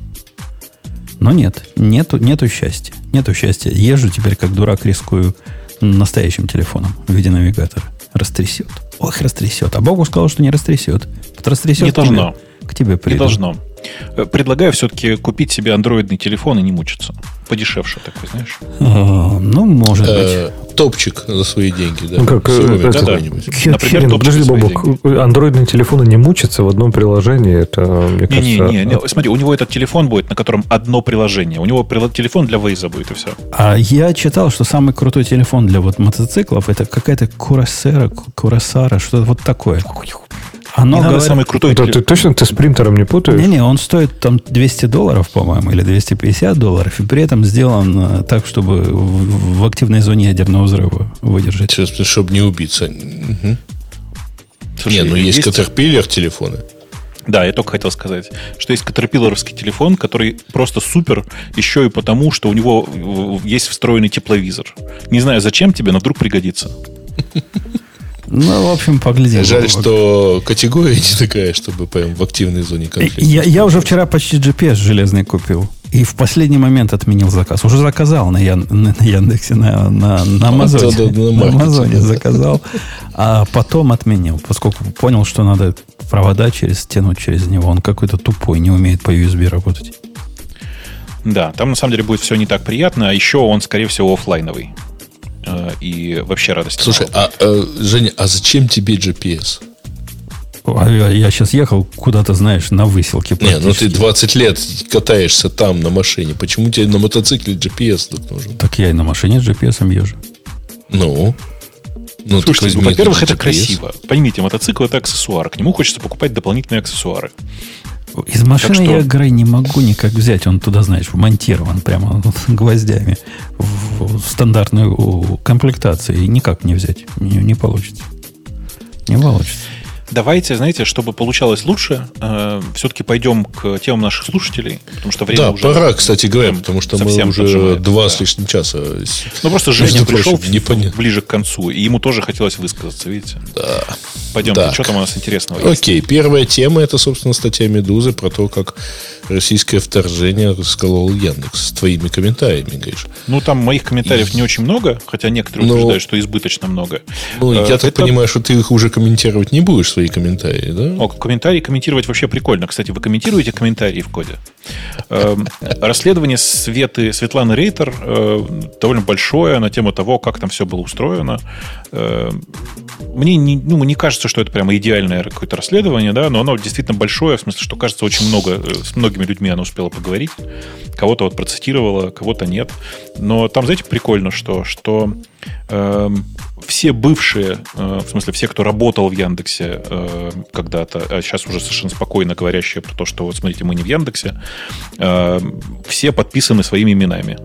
Но нет, нету, нету счастья. Нету счастья. Езжу теперь как дурак, рискую настоящим телефоном в виде навигатора. Растрясет. Ох, растрясет. А Богу сказал, что не растрясет. Вот растрясет не должно. К тебе приду. Не должно. Э, предлагаю все-таки купить себе андроидный телефон и не мучиться. Подешевше такой, знаешь. А, ну, может э, быть. Топчик за свои деньги, да. Ну, как, э, да. Например, подожди, Бобок, андроидные телефоны не мучатся в одном приложении. Это, мне не, кажется... Не, не, не, смотри, у него этот телефон будет, на котором одно приложение. У него телефон для Вейза будет, и все. А я читал, что самый крутой телефон для вот мотоциклов это какая-то Курасера, Курасара, что-то вот такое. Оно говорит... самый крутой. Да, ты точно ты с принтером не путаешь? Не-не, он стоит там 200 долларов, по-моему, или 250 долларов, и при этом сделан э, так, чтобы в, в активной зоне ядерного взрыва выдержать. Чтобы не убиться. Угу. Слушай, не, ну есть, есть Caterpillar телефоны. Да, я только хотел сказать, что есть катерпилларовский телефон, который просто супер, еще и потому, что у него есть встроенный тепловизор. Не знаю, зачем тебе, но вдруг пригодится. Ну, в общем, поглядим. Жаль, что категория не такая, чтобы прям в активной зоне конфликта. Я, я уже вчера почти GPS железный купил. И в последний момент отменил заказ. Уже заказал на, Ян, на Яндексе, на, на, на Амазоне. На, на Амазоне заказал. А потом отменил, поскольку понял, что надо провода через тянуть через него. Он какой-то тупой, не умеет по USB работать. Да, там на самом деле будет все не так приятно, а еще он, скорее всего, офлайновый. Э, и вообще радость. Слушай, а, э, Женя, а зачем тебе GPS? А я сейчас ехал куда-то, знаешь, на выселке. Не, ну ты 20 лет катаешься там на машине. Почему тебе на мотоцикле GPS тут нужен? Так я и на машине с GPS езжу. Ну? Ну, Слушайте, ну, во-первых, это красиво. Поймите, мотоцикл это аксессуар. К нему хочется покупать дополнительные аксессуары. Из машины что... я Грей не могу никак взять. Он туда, знаешь, вмонтирован прямо гвоздями в стандартную комплектацию. И никак не взять. Не, не получится. Не получится. Давайте, знаете, чтобы получалось лучше, э, все-таки пойдем к темам наших слушателей, потому что время да, уже... пора, кстати говоря, потому что мы уже поджимает, два да. с лишним часа. Ну, просто Женя пришел прочим, ближе к концу, и ему тоже хотелось высказаться, видите? Да. Пойдемте, так. что там у нас интересного есть? Окей, первая тема, это, собственно, статья «Медузы» про то, как российское вторжение расколол Яндекс с твоими комментариями, Гриш. Ну, там моих комментариев и... не очень много, хотя некоторые Но... Ну, утверждают, что избыточно много. Ну, я э, так понимаю, что ты их уже комментировать не будешь, свои комментарии, да? О, комментарии комментировать вообще прикольно. Кстати, вы комментируете комментарии в коде? Эм, расследование Светы, Светланы Рейтер э, довольно большое на тему того, как там все было устроено. Эм, мне не, ну, не кажется, что это прямо идеальное какое-то расследование, да, но оно действительно большое, в смысле, что кажется очень много, э, с многими людьми оно успело поговорить. Кого-то вот процитировала, кого-то нет. Но там, знаете, прикольно, что, что э, все бывшие, э, в смысле, все, кто работал в Яндексе э, когда-то, а сейчас уже совершенно спокойно говорящие про то, что вот смотрите, мы не в Яндексе, э, все подписаны своими именами.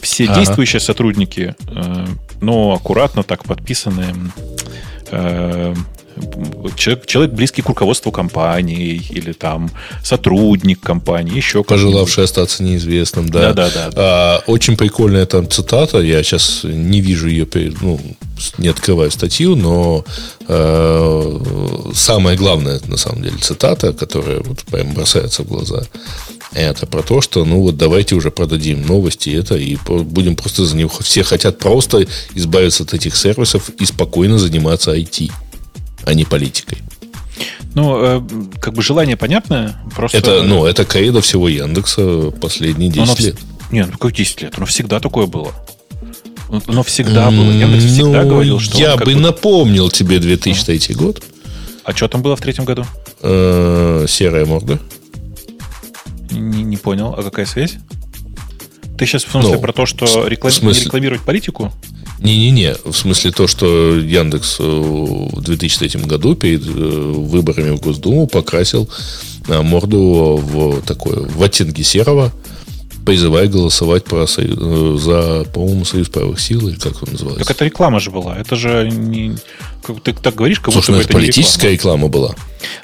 Все ага. действующие сотрудники, э, ну, аккуратно так подписаны э, человек, человек близкий к руководству компании или там сотрудник компании, еще Пожелавший остаться неизвестным, да. Да, да, да. А, очень прикольная там цитата, я сейчас не вижу ее, ну, не открываю статью, но э, самое главное, на самом деле, цитата, которая вот прям бросается в глаза, это про то, что, ну вот давайте уже продадим новости это и будем просто за них. Все хотят просто избавиться от этих сервисов и спокойно заниматься IT а не политикой. Ну, э, как бы желание понятное. Просто... Это, ну, это кредо всего Яндекса последние 10 оно, лет. Нет, ну как 10 лет? Оно всегда такое было. Оно всегда было. Яндекс всегда ну, говорил, что... Я бы напомнил тебе 2003 а. год. А что там было в третьем году? Э, серая морда. Не, не понял. А какая связь? Ты сейчас в смысле ну, про то, что реклам... смысле... рекламировать политику? Не-не-не, в смысле то, что Яндекс э, в 2003 году перед э, выборами в Госдуму покрасил э, морду в такое, в оттенке серого, призывая голосовать про союз, за, по-моему, Союз правых сил, или как он называется. Так это реклама же была. Это же не... Ты так говоришь, как Слушай, будто ну, это, это политическая реклама. реклама была.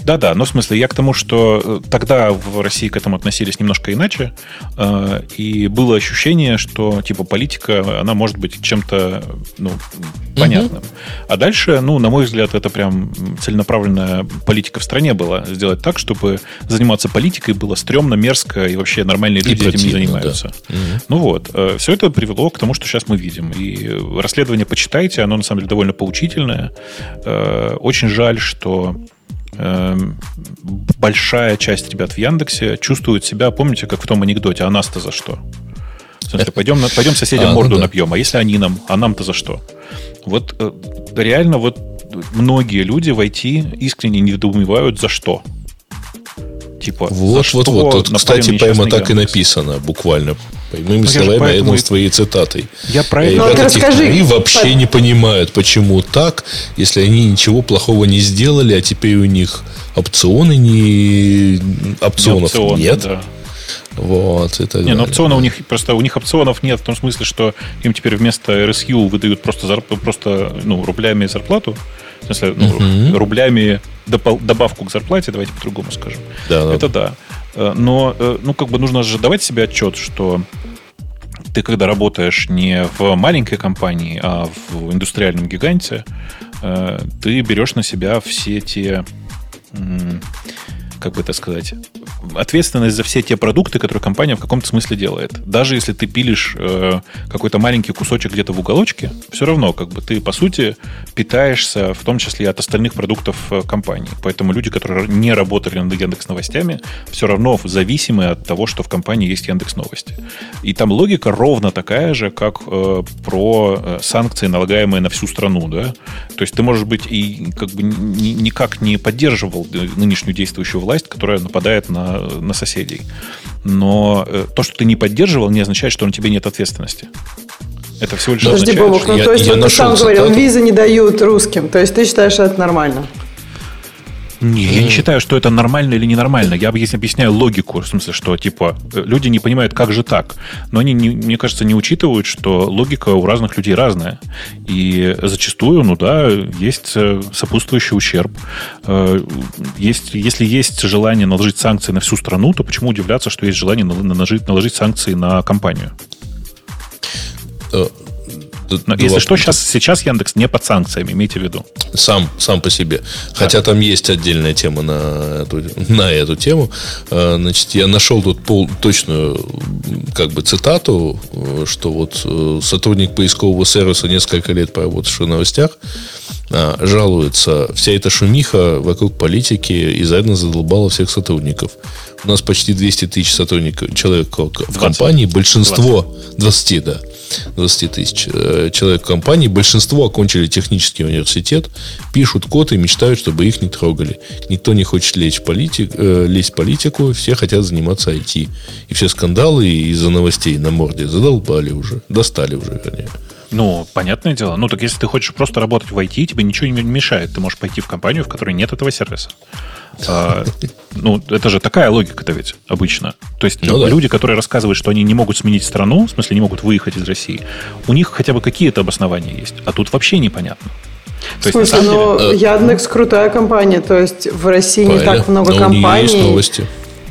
Да-да, но в смысле, я к тому, что э, тогда в России к этому относились немножко иначе, э, и было ощущение, что типа политика, она может быть чем-то ну, понятным. Угу. А дальше, ну, на мой взгляд, это прям целенаправленная политика в стране была. Сделать так, чтобы заниматься политикой было стрёмно, мерзко, и вообще нормальные люди этим не занимаются. Да. Угу. Ну вот, э, все это привело к тому, что сейчас мы видим. И расследование почитайте, оно на самом деле довольно поучительное. Очень жаль, что большая часть ребят в Яндексе чувствует себя, помните, как в том анекдоте, а нас-то за что? В смысле, пойдем, пойдем соседям а, морду ну да. напьем, а если они нам, а нам-то за что? Вот э, реально вот многие люди в IT искренне недоумевают за что. Типа, вот, вот, вот. Тут, кстати, прямо так Яндекс? и написано, буквально. Прямыми ну, словами, поэтому... рядом с твоей цитатой. Я про это. Ну, Ребята технари вообще не понимают, почему так, если они ничего плохого не сделали, а теперь у них опционы не... опционов не опционы, нет. Да. Вот, это не, но опционы у них просто у них опционов нет в том смысле, что им теперь вместо RSU выдают просто зарп, просто ну рублями зарплату, в смысле ну, uh-huh. рублями добавку к зарплате, давайте по-другому скажем. Да, это да. да. Э, но э, ну как бы нужно же давать себе отчет, что ты когда работаешь не в маленькой компании, а в индустриальном гиганте, э, ты берешь на себя все те как бы это сказать, ответственность за все те продукты, которые компания в каком-то смысле делает. Даже если ты пилишь э, какой-то маленький кусочек где-то в уголочке, все равно как бы ты, по сути, питаешься в том числе от остальных продуктов э, компании. Поэтому люди, которые не работали над Яндекс новостями, все равно зависимы от того, что в компании есть Яндекс новости. И там логика ровно такая же, как э, про э, санкции, налагаемые на всю страну. Да? То есть ты, может быть, и как бы ни, никак не поддерживал э, нынешнюю действующую власть, которая нападает на, на соседей. Но э, то, что ты не поддерживал, не означает, что на тебе нет ответственности. Это всего лишь Подожди, означает, Бобок, ну, я, то есть, вот ты сам говорил, визы не дают русским. То есть, ты считаешь, это нормально? Не, я не считаю, что это нормально или ненормально. Я объясняю логику, в смысле, что типа люди не понимают, как же так. Но они, не, мне кажется, не учитывают, что логика у разных людей разная. И зачастую, ну да, есть э, сопутствующий ущерб. Э, есть, если есть желание наложить санкции на всю страну, то почему удивляться, что есть желание наложить, наложить санкции на компанию? Э, Но если что, сейчас, сейчас Яндекс не под санкциями, имейте в виду. Сам, сам по себе. Хотя там есть отдельная тема на эту, на эту тему. А, значит, я нашел тут пол, точную как бы цитату, что вот э, сотрудник поискового сервиса, несколько лет поработавший в новостях, а, жалуется, вся эта шумиха вокруг политики изрядно задолбала всех сотрудников. У нас почти 200 тысяч сотрудников, человек в компании, большинство, 20, 20 да, 20 тысяч э, человек в компании, большинство окончили технический университет, пишут код и мечтают, чтобы их не трогали. Никто не хочет лезть в, политик, э, лезть в политику, все хотят заниматься IT. И все скандалы из-за новостей на морде задолбали уже, достали уже, вернее. Ну, понятное дело. Ну, так если ты хочешь просто работать в IT, тебе ничего не мешает. Ты можешь пойти в компанию, в которой нет этого сервиса. А, ну, это же такая логика-то ведь обычно. То есть ну, люди, да. которые рассказывают, что они не могут сменить страну, в смысле не могут выехать из России, у них хотя бы какие-то обоснования есть. А тут вообще непонятно. То в смысле, есть, ну, деле... Яндекс крутая компания, то есть в России Правильно. не так много но компаний. У нее есть новости.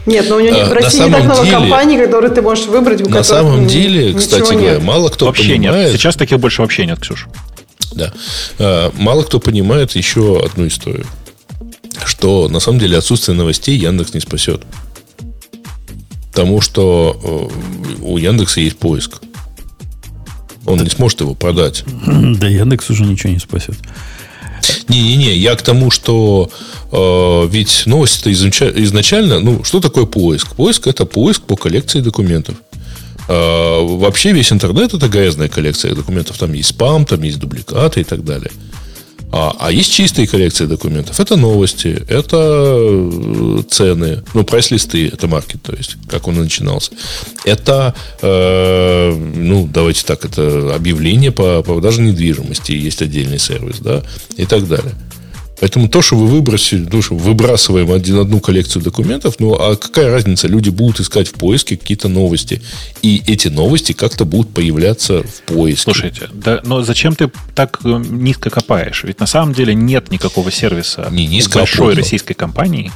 Нет, но у него а, в России не так много деле, компаний, которые ты можешь выбрать. У на самом деле, кстати говоря, мало кто вообще понимает... Нет. Сейчас таких больше вообще нет, Ксюша. Да. А, мало кто понимает еще одну историю. Что на самом деле отсутствие новостей Яндекс не спасет. Потому что э, у Яндекса есть поиск. Он не сможет его продать. Да Яндекс уже ничего не спасет. Не-не-не, я к тому, что э, ведь новость-то изначально, ну, что такое поиск? Поиск это поиск по коллекции документов. Э, вообще весь интернет это грязная коллекция документов. Там есть спам, там есть дубликаты и так далее. А, а есть чистые коллекции документов. Это новости, это э, цены, ну, прайс-листы, это маркет, то есть, как он начинался. Это, э, ну, давайте так, это объявление по продаже недвижимости, есть отдельный сервис, да, и так далее. Поэтому то, что вы выбросили, ну, что выбрасываем один, одну коллекцию документов, ну, а какая разница? Люди будут искать в поиске какие-то новости. И эти новости как-то будут появляться в поиске. Слушайте, да, но зачем ты так э, низко копаешь? Ведь на самом деле нет никакого сервиса Не низко, а большой а российской компании,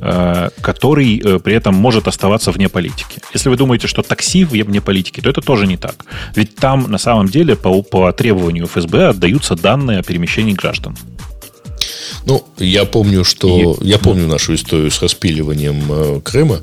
э, который э, при этом может оставаться вне политики. Если вы думаете, что такси вне политики, то это тоже не так. Ведь там на самом деле по, по требованию ФСБ отдаются данные о перемещении граждан. Ну, я помню, что... И... Я помню нашу историю с распиливанием э, Крыма.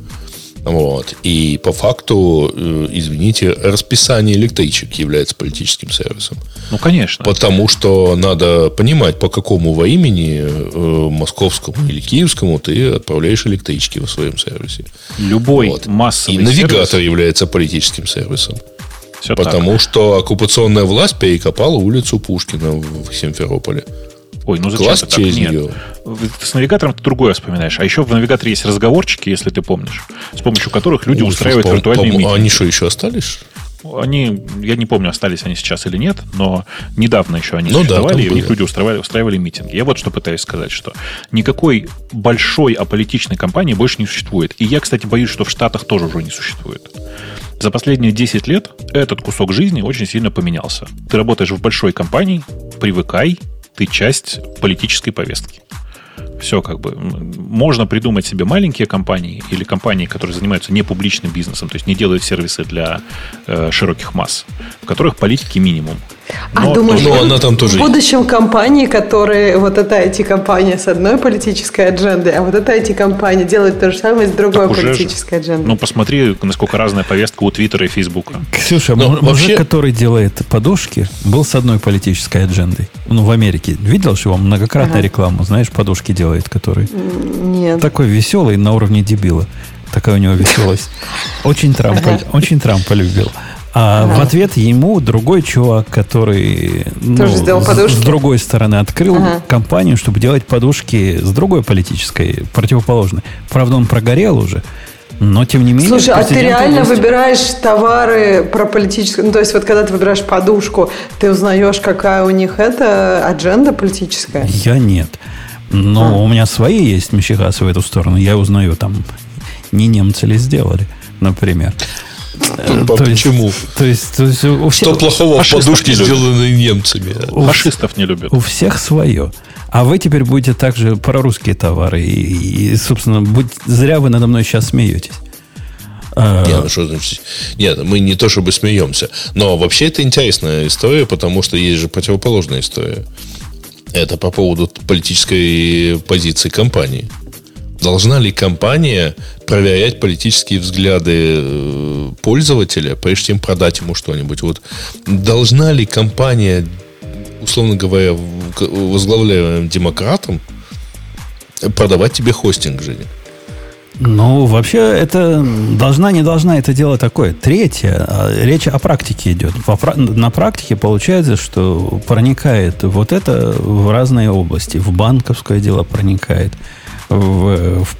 Вот. И по факту, э, извините, расписание электричек является политическим сервисом. Ну, конечно. Потому что надо понимать, по какому во имени э, московскому или киевскому ты отправляешь электрички в своем сервисе. Любой вот. массовый И навигатор сервис... является политическим сервисом. Все потому так. что оккупационная власть перекопала улицу Пушкина в Симферополе. Ой, ну зачем Класс так? Нет. Ты с навигатором ты другое вспоминаешь. А еще в навигаторе есть разговорчики, если ты помнишь, с помощью которых люди Ой, устраивают пом- виртуальные пом- митинги. Они что, еще остались? Они, я не помню, остались они сейчас или нет, но недавно еще они ну, существовали, да, и в них люди устраивали, устраивали митинги. Я вот что пытаюсь сказать, что никакой большой аполитичной компании больше не существует. И я, кстати, боюсь, что в Штатах тоже уже не существует. За последние 10 лет этот кусок жизни очень сильно поменялся. Ты работаешь в большой компании, привыкай, ты часть политической повестки. Все как бы. Можно придумать себе маленькие компании или компании, которые занимаются не публичным бизнесом, то есть не делают сервисы для э, широких масс, в которых политики минимум. А но, а думаешь, но она там тоже в будущем есть. компании, которые вот это IT-компания с одной политической аджендой, а вот это IT-компания делает то же самое с другой так политической же. аджендой. Ну, посмотри, насколько разная повестка у Твиттера и Фейсбука. Ксюша, но мужик, вообще... который делает подушки, был с одной политической аджендой. Ну, в Америке. Видел же его многократно ага. рекламу, знаешь, подушки делает, который... Нет. Такой веселый на уровне дебила. Такая у него веселость. Очень Трампа, очень Трампа любил. А ага. в ответ ему другой чувак, который ну. С, с другой стороны открыл ага. компанию, чтобы делать подушки с другой политической, противоположной. Правда, он прогорел уже. Но, тем не менее... Слушай, а ты реально есть... выбираешь товары про политическую... Ну, то есть, вот когда ты выбираешь подушку, ты узнаешь, какая у них это адженда политическая? Я нет. Но а. у меня свои есть мещегасы в эту сторону. Я узнаю, там, не немцы ли сделали, например. Э, почему? То есть, то есть у всех... Что плохого в подушке сделаны немцами? У фашистов не любят. У всех свое. А вы теперь будете также про русские товары. И, и собственно, будь, зря вы надо мной сейчас смеетесь. А... Нет, ну что значит? Нет, мы не то чтобы смеемся. Но вообще это интересная история, потому что есть же противоположная история. Это по поводу политической позиции компании. Должна ли компания проверять политические взгляды э, пользователя, прежде чем продать ему что-нибудь? Вот должна ли компания, условно говоря, возглавляемым демократом, продавать тебе хостинг, Женя? Ну, вообще, это должна, не должна, это дело такое. Третье, а, речь о практике идет. На практике получается, что проникает вот это в разные области. В банковское дело проникает, в, в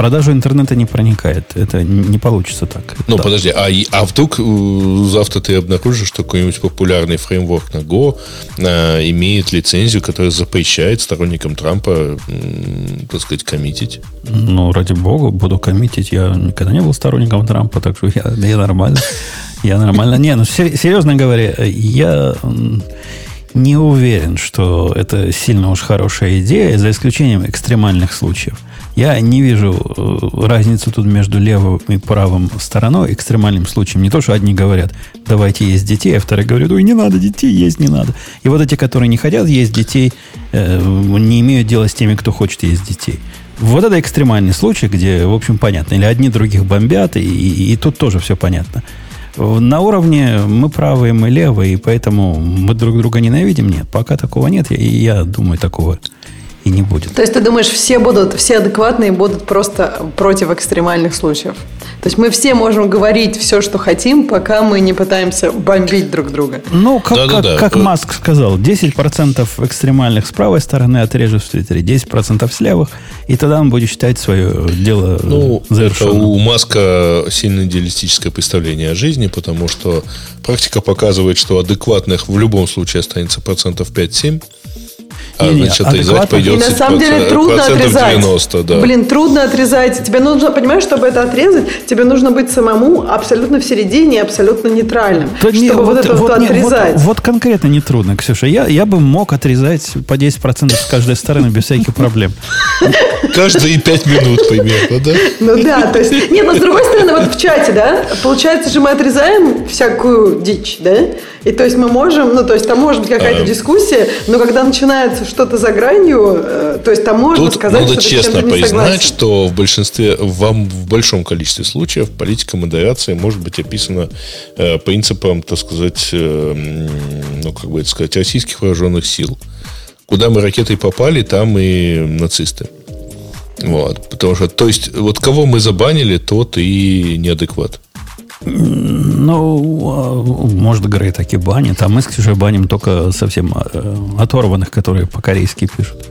продажу интернета не проникает. Это не получится так. Ну, да. подожди, а, а вдруг э, завтра ты обнаружишь, что какой-нибудь популярный фреймворк на Go а, имеет лицензию, которая запрещает сторонникам Трампа, так сказать, коммитить? Ну, ради бога, буду коммитить. Я никогда не был сторонником Трампа, так что я, я нормально. Я нормально. Не, ну, серьезно говоря, я не уверен, что это сильно уж хорошая идея, за исключением экстремальных случаев. Я не вижу э, разницу тут между левым и правым стороной, экстремальным случаем. Не то, что одни говорят, давайте есть детей, а вторые говорят, ой, не надо детей, есть не надо. И вот эти, которые не хотят есть детей, э, не имеют дела с теми, кто хочет есть детей. Вот это экстремальный случай, где, в общем, понятно. Или одни других бомбят, и, и, и тут тоже все понятно. На уровне мы правые, мы левые, и поэтому мы друг друга ненавидим. Нет, пока такого нет, и я думаю, такого и не будет. То есть ты думаешь, все будут, все адекватные будут просто против экстремальных случаев? То есть мы все можем говорить все, что хотим, пока мы не пытаемся бомбить друг друга. Ну, как, да, как, да, как да. Маск сказал, 10% экстремальных с правой стороны отрежет в Твиттере, 10% с левых, и тогда он будет считать свое дело ну, завершенным. Это у Маска сильно идеалистическое представление о жизни, потому что практика показывает, что адекватных в любом случае останется процентов 5-7, а, значит, отрезать пойдет И на самом деле трудно отрезать. 90, да. Блин, трудно отрезать. Тебе нужно, понимаешь, чтобы это отрезать, тебе нужно быть самому абсолютно в середине, абсолютно нейтральным. Да чтобы не, вот, вот это вот, вот отрезать. Вот, вот конкретно не трудно, Ксюша. Я, я бы мог отрезать по 10% с каждой стороны без всяких проблем. Каждые 5 минут примерно, да? Ну да, то есть... Нет, но с другой стороны, вот в чате, да, получается же мы отрезаем всякую дичь, да? И то есть мы можем, ну то есть там может быть какая-то а, дискуссия, но когда начинается что-то за гранью, э, то есть там можно Тут сказать, надо что честно признать, что в большинстве, вам в большом количестве случаев политика модерации может быть описана э, принципом, так сказать, э, ну как бы это сказать, российских вооруженных сил. Куда мы ракетой попали, там и нацисты. Вот, потому что, то есть, вот кого мы забанили, тот и неадекват. Ну, а, может, Грей таки банит, а мы с Ксюшей баним только совсем э, оторванных, которые по-корейски пишут.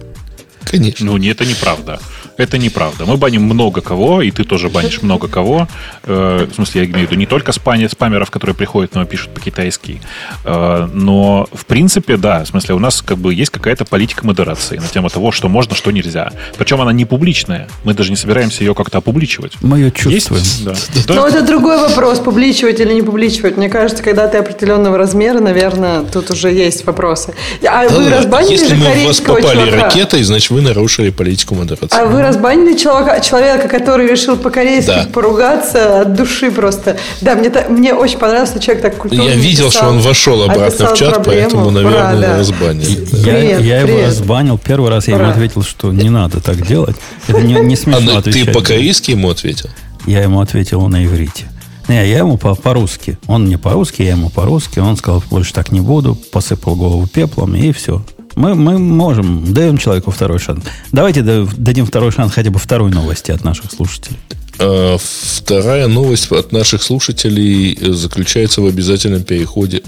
Конечно. Ну, не, это неправда. Это неправда. Мы баним много кого, и ты тоже банишь много кого. Э, в смысле, я имею в виду не только спамеров, которые приходят, но пишут по-китайски. Э, но, в принципе, да, в смысле, у нас как бы есть какая-то политика модерации на тему того, что можно, что нельзя. Причем она не публичная. Мы даже не собираемся ее как-то опубличивать. Мы ее чувствуем. Есть? Да. Но это другой вопрос, публичивать или не публичивать. Мне кажется, когда ты определенного размера, наверное, тут уже есть вопросы. А да, вы разбанили Если мы в вас попали чувака? ракетой, значит, вы нарушили политику модерации. А вы разбанили человека, человека, который решил по-корейски да. поругаться от души просто. Да, мне, мне очень понравился человек так культурно. Я видел, писал, что он вошел обратно в чат, проблему. поэтому, наверное, Ура, да. разбанили. Я, привет, я привет. его разбанил. Первый раз я Ура. ему ответил, что не надо так делать. Это не, не смешно а, отвечать. Ты по-корейски ему ответил? Я ему ответил на иврите. Не, я ему по- по-русски. Он мне по-русски, я ему по-русски. Он сказал, больше так не буду. Посыпал голову пеплом, и все. Мы, мы можем, даем человеку второй шанс. Давайте дадим второй шанс хотя бы второй новости от наших слушателей. А, вторая новость от наших слушателей заключается в обязательном переходе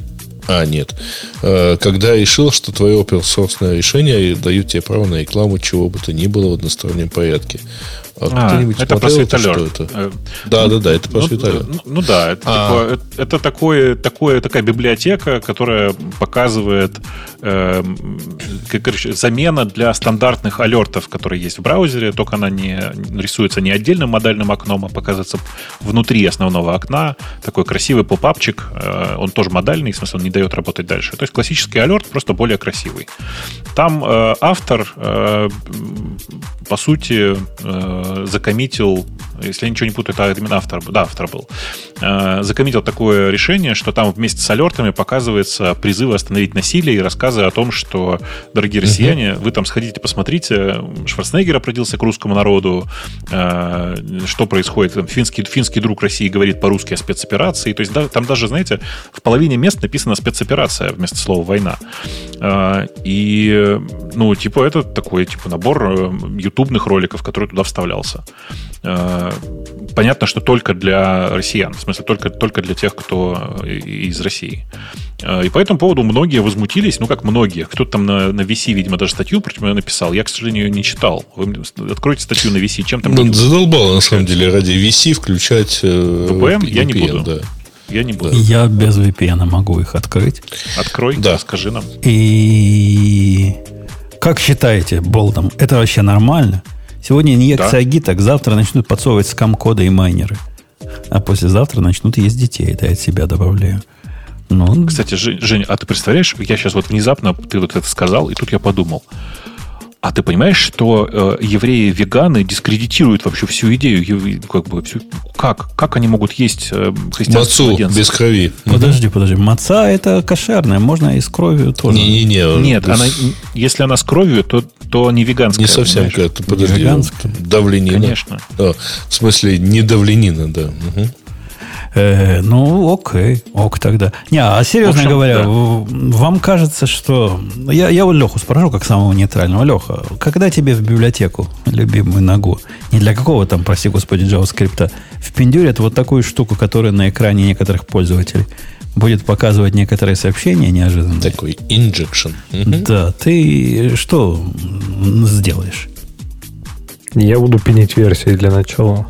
а, нет. А, когда решил, что твое open решение дают тебе право на рекламу чего бы то ни было в одностороннем порядке. А, а это про Светалер. это? Э, да, да, да, это про ну, Ну, ну да, это, а. такое, это такое, такое, такая библиотека, которая показывает э, как, короче, замена для стандартных алертов, которые есть в браузере, только она не рисуется не отдельным модальным окном, а показывается внутри основного окна. Такой красивый попапчик, э, он тоже модальный, в смысле он не дает работать дальше. То есть классический алерт, просто более красивый. Там э, автор, э, по сути, э, закоммитил если я ничего не путаю, это именно автор, да, автор был, э, закоммитил такое решение, что там вместе с алертами показывается призывы остановить насилие и рассказы о том, что, дорогие россияне, вы там сходите, посмотрите, Шварценеггер обратился к русскому народу, э, что происходит, там, финский, финский друг России говорит по-русски о спецоперации, то есть да, там даже, знаете, в половине мест написано спецоперация вместо слова война. Э, и, ну, типа, это такой, типа, набор э, ютубных роликов, который туда вставлялся. Э, понятно, что только для россиян, в смысле, только, только для тех, кто из России. Э, и по этому поводу многие возмутились, ну, как многие. Кто-то там на, на VC, видимо, даже статью против меня написал. Я, к сожалению, не читал. Вы откройте статью на VC, чем там... Ну, задолбало, на самом деле, ради VC включать... VPN, я не буду. Да. Я не буду. Я без VPN могу их открыть. Открой, да. скажи нам. И как считаете, Болтом, это вообще нормально? Сегодня инъекция да. агиток, завтра начнут подсовывать скам-коды и майнеры. А послезавтра начнут есть детей, это я от себя добавляю. Ну, Кстати, Жень, а ты представляешь, я сейчас вот внезапно, ты вот это сказал, и тут я подумал. А ты понимаешь, что э, евреи-веганы дискредитируют вообще всю идею, как бы всю, как, как они могут есть э, Мацу без крови. Подожди, подожди, маца это кошерная, можно и с кровью тоже. Не, не, не. Нет, она, если она с кровью, то то не веганская. Не совсем, это, подожди, не веганская. давленина. Конечно. А, в смысле, не давленина, да. Угу. Э, ну, окей, ок тогда. Не, а серьезно общем, говоря, да. вам кажется, что... Я, я вот Леху спрошу, как самого нейтрального. Леха, когда тебе в библиотеку, любимую ногу, не для какого там, прости господи, JavaScript, впендюрят вот такую штуку, которая на экране некоторых пользователей будет показывать некоторые сообщения неожиданно. Такой injection. Да, ты что сделаешь? Я буду пинить версии для начала.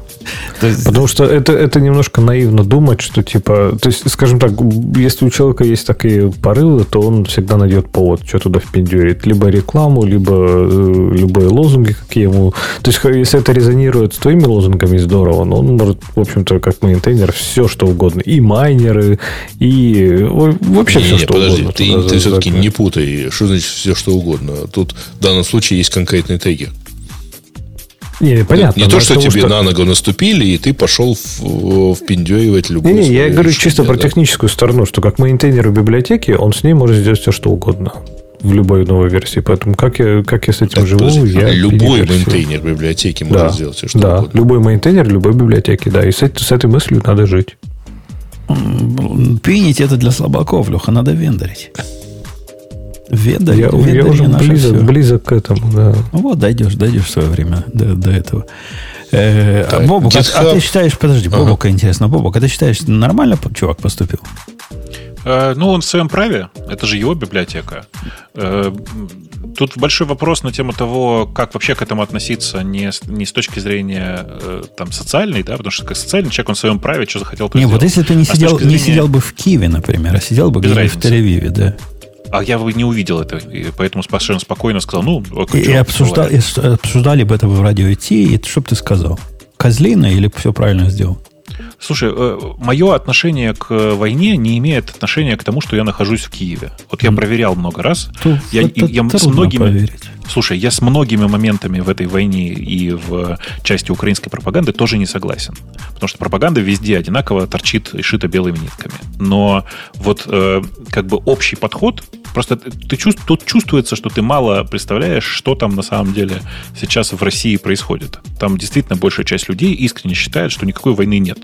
Есть... Потому что это, это немножко наивно думать, что типа, то есть, скажем так, если у человека есть такие порывы, то он всегда найдет повод, что туда впендюрить. Либо рекламу, либо э, любые лозунги, какие ему. То есть, если это резонирует с твоими лозунгами, здорово, но он может, в общем-то, как maintainer, все что угодно. И майнеры, и вообще не, все, не, что подожди, угодно. Ты, ты все-таки не путай, что значит все, что угодно. Тут в данном случае есть конкретный триггер. Не, понятно. Не, не то, что тебе что... на ногу наступили, и ты пошел в, впендюривать любую Не, не я говорю чисто про техническую сторону, что как maintainer в библиотеке, он с ней может сделать все, что угодно в любой новой версии. Поэтому как я, как я с этим так, живу, подожди, я Любой maintainer библиотеки может да, сделать все, что да, угодно. любой maintainer любой библиотеки, да. И с, с этой мыслью надо жить. Пинить это для слабаков, Леха, надо вендорить. Веда, я, я уже близок, все. близок к этому, да. Ну вот, дойдешь, дойдешь в свое время до, до этого. Э, так, Бобук, GitHub... а, а ты считаешь, подожди, ага. Бобука интересно, Бобук, а ты считаешь, нормально чувак поступил? Э, ну, он в своем праве, это же его библиотека. Э, тут большой вопрос на тему того, как вообще к этому относиться не с, не с точки зрения э, там, социальной, да, потому что как социальный человек, он в своем праве, что захотел, то Не, сделал. вот если ты не, а сидел, зрения... не сидел бы в Киеве, например, а сидел бы где-то в Тель-Авиве, да. А я бы не увидел это, и поэтому совершенно спокойно сказал, ну, и, и обсуждал, и обсуждали бы это в радио идти, и что бы ты сказал? Козлина или все правильно сделал? Слушай, э, мое отношение к войне не имеет отношения к тому, что я нахожусь в Киеве. Вот я проверял много раз. Я, я с многими. Слушай, я с многими моментами в этой войне и в части украинской пропаганды тоже не согласен. Потому что пропаганда везде одинаково торчит и шита белыми нитками. Но вот э, как бы общий подход, просто ты чувств, тут чувствуется, что ты мало представляешь, что там на самом деле сейчас в России происходит. Там действительно большая часть людей искренне считает, что никакой войны нет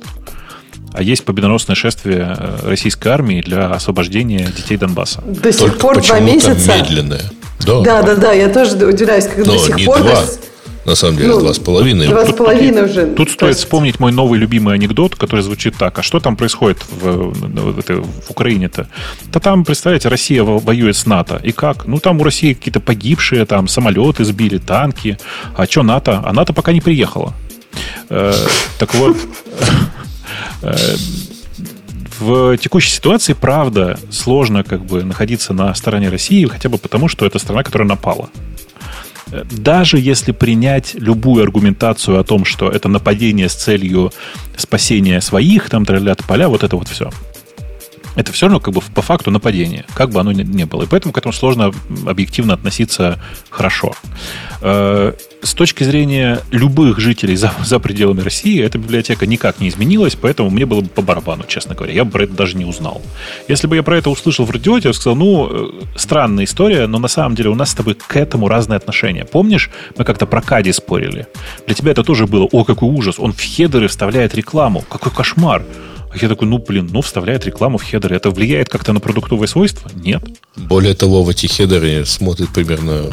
а есть победоносное шествие э, российской армии для освобождения детей Донбасса. До сих Только пор два месяца. медленное. Да, да, да, да, я тоже удивляюсь, как Но до сих не пор... Два. На самом деле, ну, два с половиной. Два с половиной уже. Тут стоит есть... вспомнить мой новый любимый анекдот, который звучит так. А что там происходит в, в, в Украине-то? Да там, представляете, Россия воюет с НАТО. И как? Ну, там у России какие-то погибшие, там самолеты сбили, танки. А что НАТО? А НАТО пока не приехала. Э, так вот... Э, в текущей ситуации, правда, сложно как бы находиться на стороне России, хотя бы потому, что это страна, которая напала. Даже если принять любую аргументацию о том, что это нападение с целью спасения своих, там, троллят поля, вот это вот все. Это все равно как бы по факту нападение, как бы оно ни было. И поэтому к этому сложно объективно относиться хорошо. Э, с точки зрения любых жителей за, за пределами России, эта библиотека никак не изменилась, поэтому мне было бы по барабану, честно говоря. Я бы про это даже не узнал. Если бы я про это услышал в радиоте, я сказал, ну, э, странная история, но на самом деле у нас с тобой к этому разные отношения. Помнишь, мы как-то про Кади спорили? Для тебя это тоже было, о, какой ужас, он в хедеры вставляет рекламу, какой кошмар. Я такой, ну, блин, ну, вставляет рекламу в хедеры. Это влияет как-то на продуктовые свойства? Нет. Более того, в эти хедеры смотрит примерно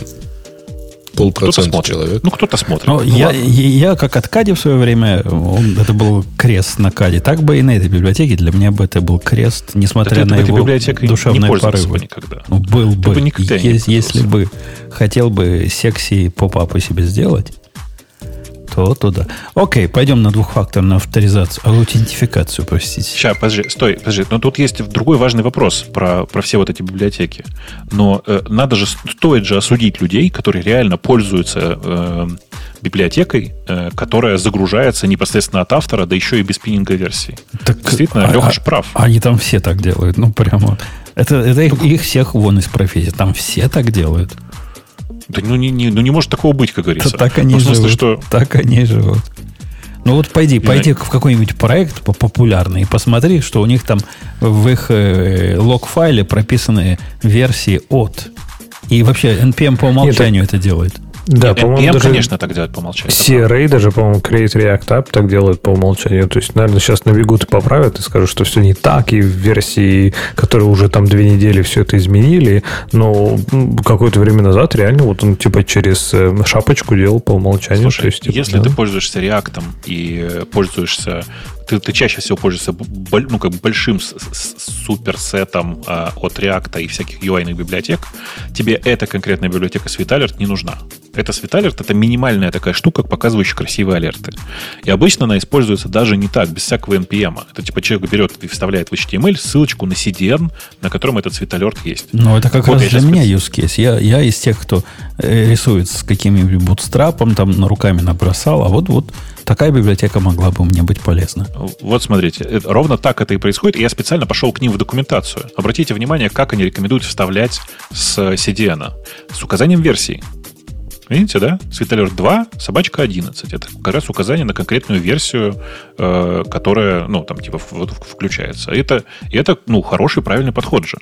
полпроцента человек. Ну, кто-то смотрит. Ну, я, я, как от Кади в свое время, он, это был крест на Кади. Так бы и на этой библиотеке для меня бы это был крест, несмотря да на его душевные не порывы. никогда. Ну, был ты бы, бы если, если бы хотел бы секси поп-апы себе сделать, то туда. Окей, пойдем на двухфакторную авторизацию, аутентификацию, простите. Сейчас, подожди, стой, подожди. Но тут есть другой важный вопрос про, про все вот эти библиотеки. Но э, надо же, стоит же осудить людей, которые реально пользуются э, библиотекой, э, которая загружается непосредственно от автора, да еще и без пининга версии. Так, Действительно, а, Леха а, прав. Они там все так делают, ну прямо. Это, это их, их всех вон из профессии. Там все так делают. Да ну не, не, ну не может такого быть, как говорится. так они ну, смысле, живут. Что... Так они живут. Ну вот пойди, пойди в какой-нибудь проект популярный и посмотри, что у них там в их э, лог-файле прописаны версии от. И вообще NPM по умолчанию Нет, это делает. Да, по-моему, даже конечно, так делает по умолчанию. CRA даже, по-моему, Create React App так делает по умолчанию. То есть, наверное, сейчас набегут и поправят и скажут, что все не так, и в версии, которые уже там две недели все это изменили, но какое-то время назад реально вот он типа через э, шапочку делал по умолчанию. Слушай, то есть, типа, если да. ты пользуешься React и пользуешься ты, ты чаще всего пользуешься ну, как бы большим суперсетом э, от React и всяких UI библиотек, тебе эта конкретная библиотека Sweet не нужна. Это Sweet это минимальная такая штука, показывающая красивые алерты. И обычно она используется даже не так, без всякого NPM. Это типа человек берет и вставляет в HTML ссылочку на CDN, на котором этот Sweet есть. Ну, это как вот раз для меня use case. Я, я из тех, кто э, рисует с каким-нибудь бутстрапом, там на руками набросал, а вот, вот такая библиотека могла бы мне быть полезна. Вот смотрите, ровно так это и происходит. Я специально пошел к ним в документацию. Обратите внимание, как они рекомендуют вставлять с CDN. С указанием версии. Видите, да? Светолер 2, собачка 11. Это как раз указание на конкретную версию, э, которая, ну, там, типа, включается. Это, это, ну, хороший, правильный подход же.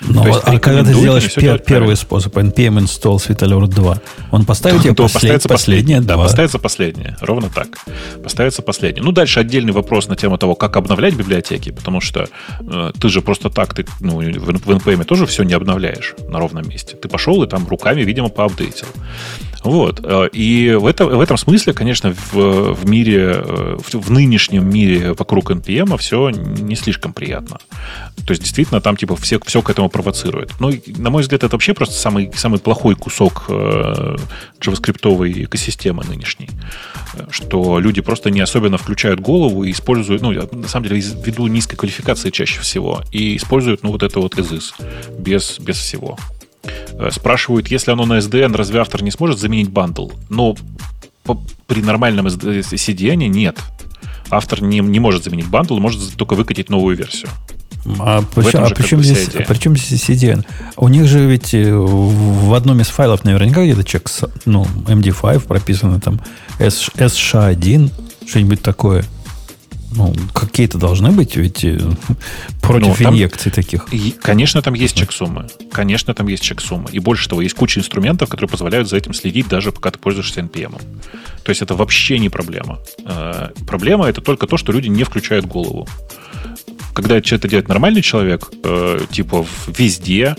Ну, есть, а когда ты сделаешь пер, первый способ, npm install Sweet 2, он поставит тебе послед, поставится последнее? Да, поставится последнее. Ровно так. Поставится последнее. Ну, дальше отдельный вопрос на тему того, как обновлять библиотеки, потому что э, ты же просто так, ты ну, в, в npm тоже все не обновляешь на ровном месте. Ты пошел и там руками, видимо, поапдейтил. Вот. Э, и в, это, в этом смысле, конечно, в, в мире, э, в, в нынешнем мире вокруг NPM все не слишком приятно. То есть, действительно, там типа все, все к этому провоцирует. Ну, на мой взгляд, это вообще просто самый, самый плохой кусок э, джаваскриптовой экосистемы нынешней. Что люди просто не особенно включают голову и используют, ну, на самом деле, ввиду низкой квалификации чаще всего, и используют, ну, вот это вот изыс без, без всего. Э, спрашивают, если оно на CDN, разве автор не сможет заменить bundle? Но при нормальном CDN нет. Автор не, не может заменить bundle, может только выкатить новую версию. А, почему, а причем, здесь, а причем здесь CDN? У них же ведь э, в одном из файлов наверняка где-то чек, ну, MD5 прописано там SHA1, что-нибудь такое. Ну, какие-то должны быть ведь э, против ну, там, инъекций таких. И, конечно, там есть чек-суммы. Конечно, там есть чек-суммы. И больше того, есть куча инструментов, которые позволяют за этим следить, даже пока ты пользуешься NPM. То есть это вообще не проблема. Э, проблема это только то, что люди не включают голову. Когда это делает нормальный человек, э, типа везде,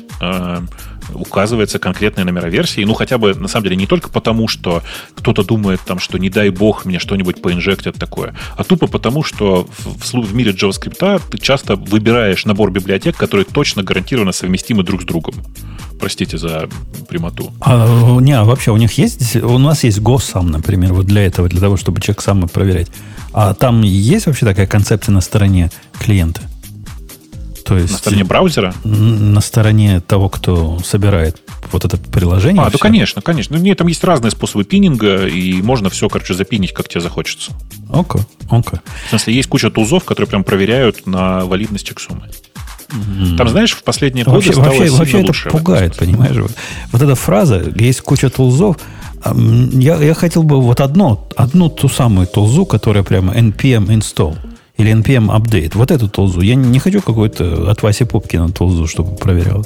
указывается конкретные номера версии. Ну, хотя бы, на самом деле, не только потому, что кто-то думает, там, что не дай бог мне что-нибудь поинжектят такое, а тупо потому, что в, в мире JavaScript ты часто выбираешь набор библиотек, которые точно гарантированно совместимы друг с другом. Простите за прямоту. А, не, а вообще у них есть, у нас есть GoSam, например, вот для этого, для того, чтобы человек сам проверять. А там есть вообще такая концепция на стороне клиента? То есть, на стороне браузера? На стороне того, кто собирает вот это приложение. А, ну конечно, конечно. Ну, нет, там есть разные способы пининга, и можно все, короче, запинить, как тебе захочется. Окей, okay, окей. Okay. В смысле, есть куча тузов, которые прям проверяют на валидность чексумы. Там, знаешь, в последние годы вообще, стало вообще, вообще лучше. это пугает, понимаешь? Вот, вот эта фраза, есть куча тулзов. Я, я хотел бы вот одно, одну ту самую тулзу, которая прямо npm install или npm update. Вот эту тулзу. Я не хочу какой-то от Васи Пупкина тулзу, чтобы проверял.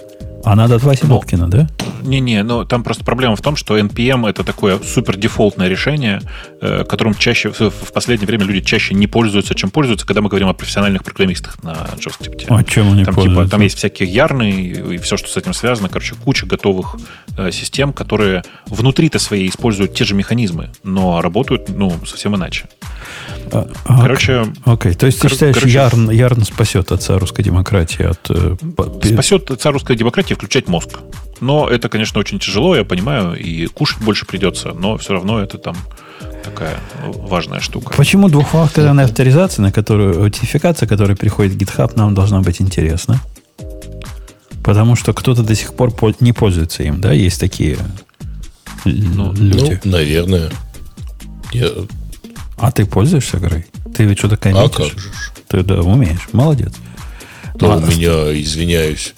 А надо от Васи ну, Пупкина, да? Не-не, но там просто проблема в том, что NPM это такое супер дефолтное решение, э, которым чаще в последнее время люди чаще не пользуются, чем пользуются, когда мы говорим о профессиональных программистах на JavaScript. А чем они там, пользуются? Типа, там есть всякие ярные и все, что с этим связано. Короче, куча готовых э, систем, которые внутри-то своей используют те же механизмы, но работают ну, совсем иначе. А, короче... Окей, okay. то есть ты считаешь, короче, Ярн, Ярн спасет отца русской демократии от... Э, спасет отца русской демократии включать мозг. Но это, конечно, очень тяжело, я понимаю, и кушать больше придется, но все равно это там такая важная штука. Почему двухфакторная авторизация, на которую аутентификация, которая приходит в GitHub, нам должна быть интересна? Потому что кто-то до сих пор не пользуется им, да? Есть такие ну, люди. Ну, наверное. Я... А ты пользуешься, Грей? Ты ведь что-то коммитишь? А как же? Ты да, умеешь. Молодец. Да, а, у меня, извиняюсь,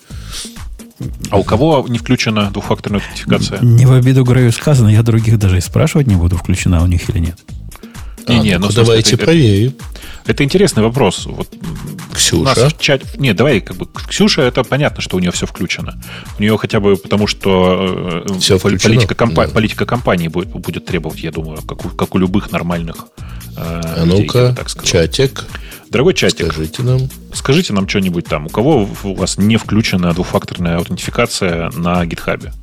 а у кого не включена двухфакторная аутентификация? Не в обиду Грею сказано, я других даже и спрашивать не буду, включена у них или нет. Не, а, не, ну, давайте это, проверим. Это, это интересный вопрос. Вот Ксюша? Нас в чате... Нет, давай, как бы, Ксюша, это понятно, что у нее все включено. У нее хотя бы потому, что э, все политика, компа... да. политика компании будет, будет требовать, я думаю, как у, как у любых нормальных А ну-ка, чатик. Дорогой чатик, скажите нам. Скажите нам что-нибудь там. У кого у вас не включена двухфакторная аутентификация на гитхабе?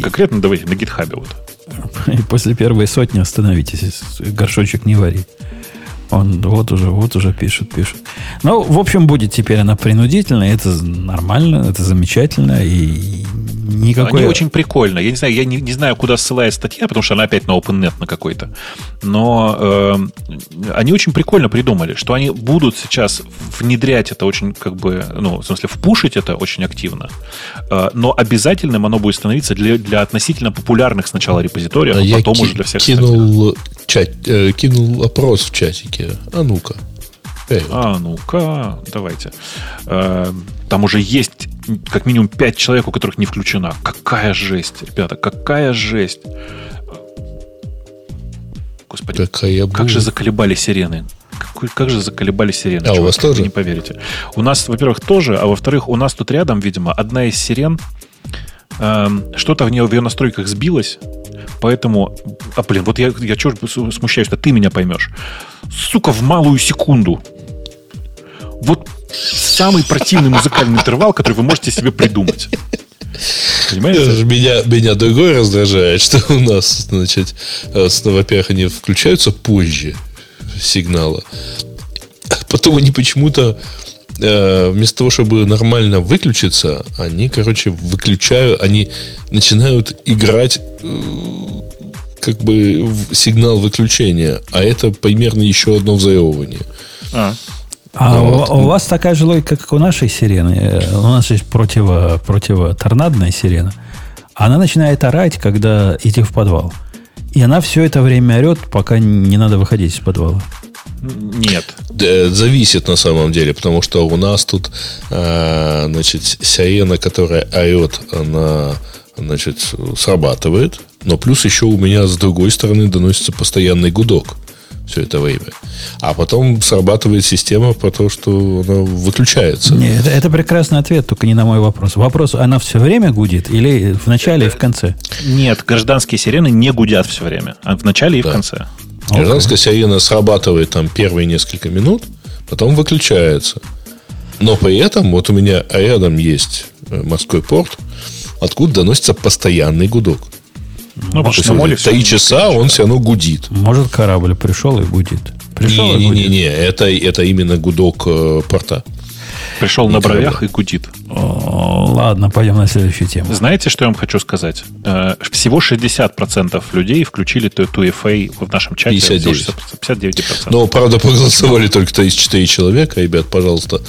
Конкретно давайте на гитхабе вот. И после первой сотни остановитесь, горшочек не вари. Он вот уже, вот уже пишет, пишет. Ну, в общем, будет теперь она принудительная. Это нормально, это замечательно. И никакой... Они очень прикольно. Я не знаю, я не, не знаю, куда ссылает статья, потому что она опять на OpenNet на какой-то. Но э, они очень прикольно придумали, что они будут сейчас внедрять это очень, как бы, ну, в смысле, впушить это очень активно. Э, но обязательным оно будет становиться для, для относительно популярных сначала репозиториев, а, а потом уже для всех кинул, чат, э, кинул опрос в чатике. А ну-ка. Эй. А ну-ка, давайте. Э, там уже есть как минимум 5 человек, у которых не включена. Какая жесть, ребята, какая жесть. Господи, какая как же заколебали сирены. Как, как же заколебали сирены. А чувак, у вас тоже? Вы не поверите. У нас, во-первых, тоже, а во-вторых, у нас тут рядом, видимо, одна из сирен, э, что-то в нее в ее настройках сбилось, поэтому... А, блин, вот я, я чего смущаюсь, что ты меня поймешь. Сука, в малую секунду. Вот самый противный музыкальный интервал, который вы можете себе придумать. Понимаете? Меня, меня другой раздражает, что у нас, значит, э, во-первых, они включаются позже сигнала. А потом они почему-то э, вместо того, чтобы нормально выключиться, они, короче, выключают, они начинают играть э, как бы сигнал выключения, а это примерно еще одно взаимование. А. А ну, вот. у, у вас такая же логика, как у нашей сирены. У нас есть противо, противоторнадная сирена. Она начинает орать, когда идти в подвал. И она все это время орет, пока не надо выходить из подвала. Нет. Зависит на самом деле, потому что у нас тут э, значит, сирена, которая орет, она значит, срабатывает. Но плюс еще у меня с другой стороны доносится постоянный гудок все это время. А потом срабатывает система про то, что она выключается. Нет, это, это прекрасный ответ, только не на мой вопрос. Вопрос, она все время гудит или в начале и в конце? Нет, гражданские сирены не гудят все время. А в начале и да. в конце. Гражданская okay. сирена срабатывает там первые несколько минут, потом выключается. Но при этом вот у меня рядом есть э, морской порт, откуда доносится постоянный гудок. Ну, потому что на море Три часа он все равно гудит. Может, корабль пришел и гудит. Пришел не, и гудит. Не, не, не, это, это именно гудок э, порта. Пришел на бровях и гудит. О, ладно, пойдем на следующую тему. Знаете, что я вам хочу сказать? Э, всего 60% людей включили 2FA в нашем чате. 59. 59%. Но, правда, проголосовали только 34 человека. Ребят, пожалуйста,